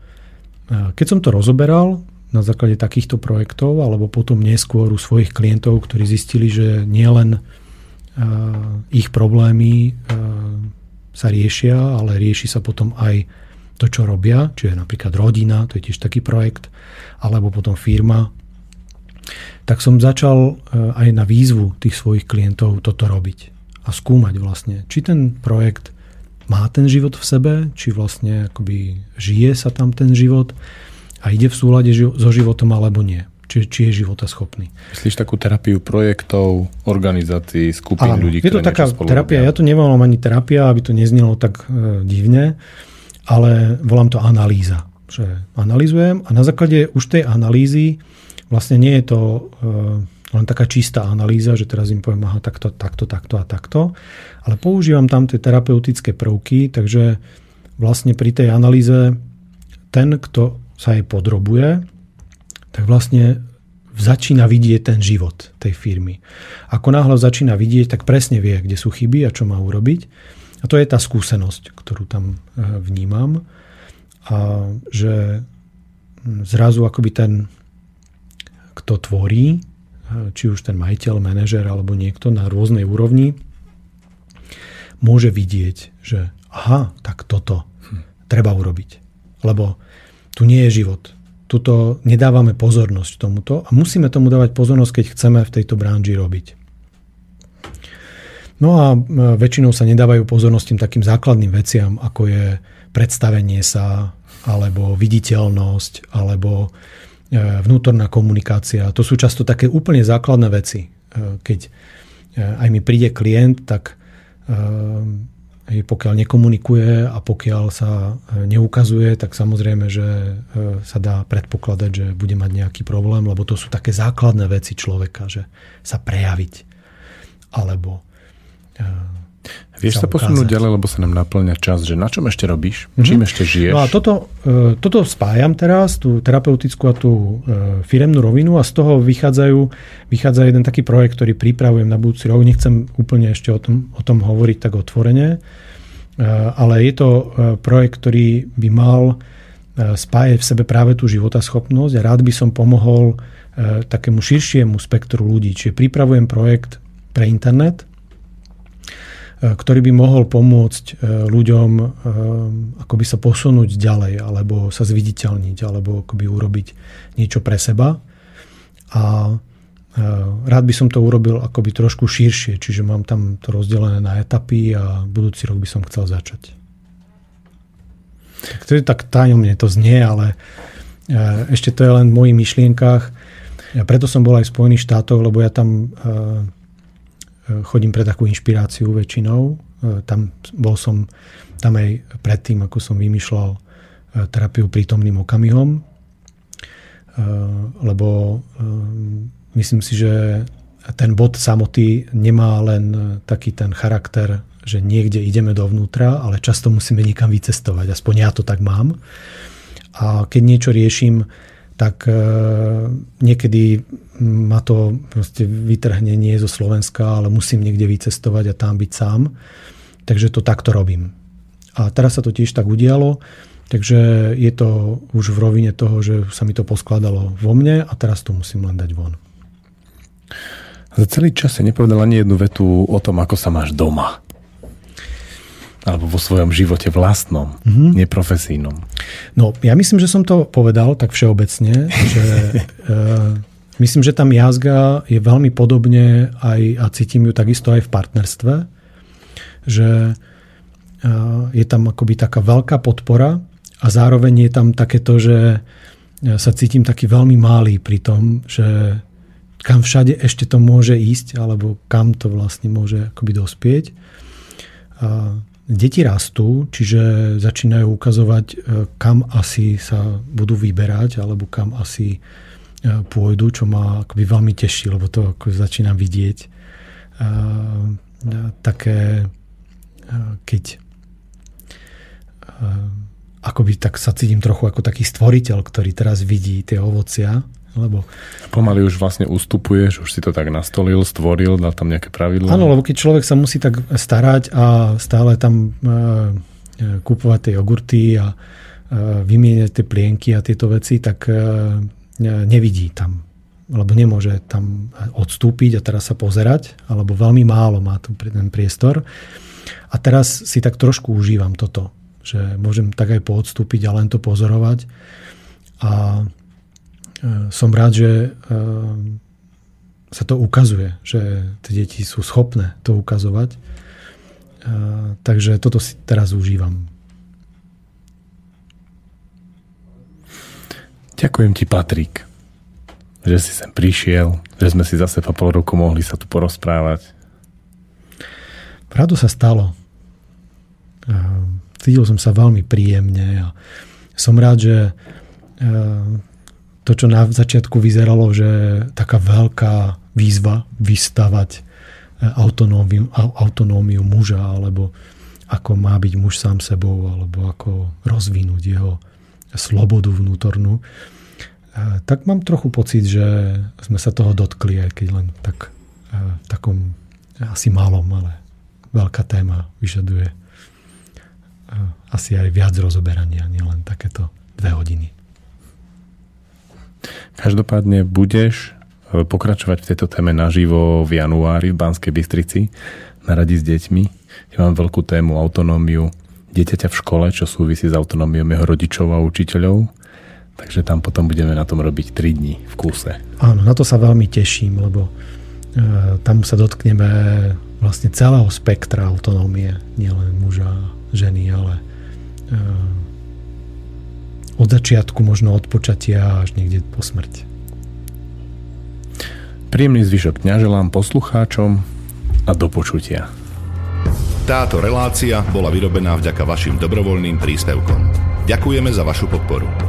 keď som to rozoberal, na základe takýchto projektov, alebo potom neskôr u svojich klientov, ktorí zistili, že nielen ich problémy sa riešia, ale rieši sa potom aj to, čo robia, čiže napríklad rodina, to je tiež taký projekt, alebo potom firma, tak som začal aj na výzvu tých svojich klientov toto robiť a skúmať vlastne, či ten projekt má ten život v sebe, či vlastne akoby žije sa tam ten život, a ide v súlade so životom alebo nie. Či, či je života schopný. Myslíš takú terapiu projektov, organizácií, skupín Áno, ľudí, je to taká terapia, robia. ja to nevolám ani terapia, aby to neznelo tak e, divne, ale volám to analýza. Že analýzujem a na základe už tej analýzy vlastne nie je to e, len taká čistá analýza, že teraz im poviem, aha, takto, takto, takto a takto, ale používam tam tie terapeutické prvky, takže vlastne pri tej analýze ten, kto sa jej podrobuje, tak vlastne začína vidieť ten život tej firmy. Ako náhle začína vidieť, tak presne vie, kde sú chyby a čo má urobiť. A to je tá skúsenosť, ktorú tam e, vnímam. A že zrazu akoby ten, kto tvorí, či už ten majiteľ, manažer alebo niekto na rôznej úrovni, môže vidieť, že aha, tak toto hm. treba urobiť. Lebo tu nie je život. Tuto nedávame pozornosť tomuto a musíme tomu dávať pozornosť, keď chceme v tejto branži robiť. No a e, väčšinou sa nedávajú pozornosť tým takým základným veciam, ako je predstavenie sa, alebo viditeľnosť, alebo e, vnútorná komunikácia. To sú často také úplne základné veci. E, keď aj mi príde klient, tak pokiaľ nekomunikuje a pokiaľ sa neukazuje, tak samozrejme, že sa dá predpokladať, že bude mať nejaký problém, lebo to sú také základné veci človeka, že sa prejaviť alebo Vieš sa, sa posunúť ďalej, lebo sa nám naplňa čas, že na čom ešte robíš? Mm-hmm. Čím ešte žiješ? No a toto, e, toto spájam teraz, tú terapeutickú a tú e, firemnú rovinu a z toho vychádzajú, vychádza jeden taký projekt, ktorý pripravujem na budúci rok. Nechcem úplne ešte o tom, o tom hovoriť tak otvorene, e, ale je to projekt, ktorý by mal spájať v sebe práve tú životaschopnosť a rád by som pomohol takému širšiemu spektru ľudí. Čiže pripravujem projekt pre internet, ktorý by mohol pomôcť e, ľuďom e, akoby sa posunúť ďalej, alebo sa zviditeľniť, alebo akoby urobiť niečo pre seba. A rád by som to urobil akoby trošku širšie, čiže mám tam to rozdelené na etapy a budúci rok by som chcel začať. Tak to je tak tajomne to znie, ale ešte to je len v mojich myšlienkách. Ja preto som bol aj v Spojených štátoch, lebo ja tam chodím pre takú inšpiráciu väčšinou. E, tam bol som tam aj predtým, ako som vymýšľal e, terapiu prítomným okamihom, e, lebo myslím si, že ten bod samoty nemá len taký ten charakter, že niekde ideme dovnútra, ale často musíme niekam vycestovať. Aspoň ja to tak mám. A keď niečo riešim, tak niekedy ma to proste vytrhne nie zo Slovenska, ale musím niekde vycestovať a tam byť sám. Takže to takto robím. A teraz sa to tiež tak udialo, takže je to už v rovine toho, že sa mi to poskladalo vo mne a teraz to musím len dať von. Za celý čas si nepovedal ani jednu vetu o tom, ako sa máš doma. Alebo vo svojom živote vlastnom, mm-hmm. neprofesijnom. No, ja myslím, že som to povedal tak všeobecne, že e, Myslím, že tam jazga je veľmi podobne aj, a cítim ju takisto aj v partnerstve, že je tam akoby taká veľká podpora a zároveň je tam takéto, že sa cítim taký veľmi malý pri tom, že kam všade ešte to môže ísť, alebo kam to vlastne môže akoby dospieť. A deti rastú, čiže začínajú ukazovať, e, kam asi sa budú vyberať, alebo kam asi E, pôjdu, čo ma akoby veľmi teší, lebo to ako začínam vidieť. E, také, keď akoby tak sa cítim trochu ako taký stvoriteľ, ktorý teraz vidí tie ovocia, lebo... Pomaly už vlastne ustupuješ, už si to tak nastolil, stvoril, dal tam nejaké pravidlá. Áno, lebo keď človek sa musí tak starať a stále tam e, kúpovať tie jogurty a e, vymieňať tie plienky a tieto veci, tak e, nevidí tam lebo nemôže tam odstúpiť a teraz sa pozerať, alebo veľmi málo má tu ten priestor. A teraz si tak trošku užívam toto, že môžem tak aj poodstúpiť a len to pozorovať. A e, som rád, že e, sa to ukazuje, že tie deti sú schopné to ukazovať. E, takže toto si teraz užívam. Ďakujem ti, Patrik, že si sem prišiel, že sme si zase po pol roku mohli sa tu porozprávať. Pravdu sa stalo. Cítil som sa veľmi príjemne a som rád, že to, čo na začiatku vyzeralo, že taká veľká výzva vystavať autonómiu, autonómiu muža, alebo ako má byť muž sám sebou, alebo ako rozvinúť jeho slobodu vnútornú, tak mám trochu pocit, že sme sa toho dotkli, aj keď len tak v takom asi malom, ale veľká téma vyžaduje asi aj viac rozoberania, nielen takéto dve hodiny. Každopádne budeš pokračovať v tejto téme naživo v januári v Banskej Bystrici na radi s deťmi. Ja mám veľkú tému autonómiu dieťaťa v škole, čo súvisí s autonómiou jeho rodičov a učiteľov. Takže tam potom budeme na tom robiť 3 dní v kúse. Áno, na to sa veľmi teším, lebo e, tam sa dotkneme vlastne celého spektra autonómie, nielen muža, ženy, ale e, od začiatku, možno od počatia až niekde po smrť. Príjemný zvyšok dňa želám poslucháčom a do počutia. Táto relácia bola vyrobená vďaka vašim dobrovoľným príspevkom. Ďakujeme za vašu podporu.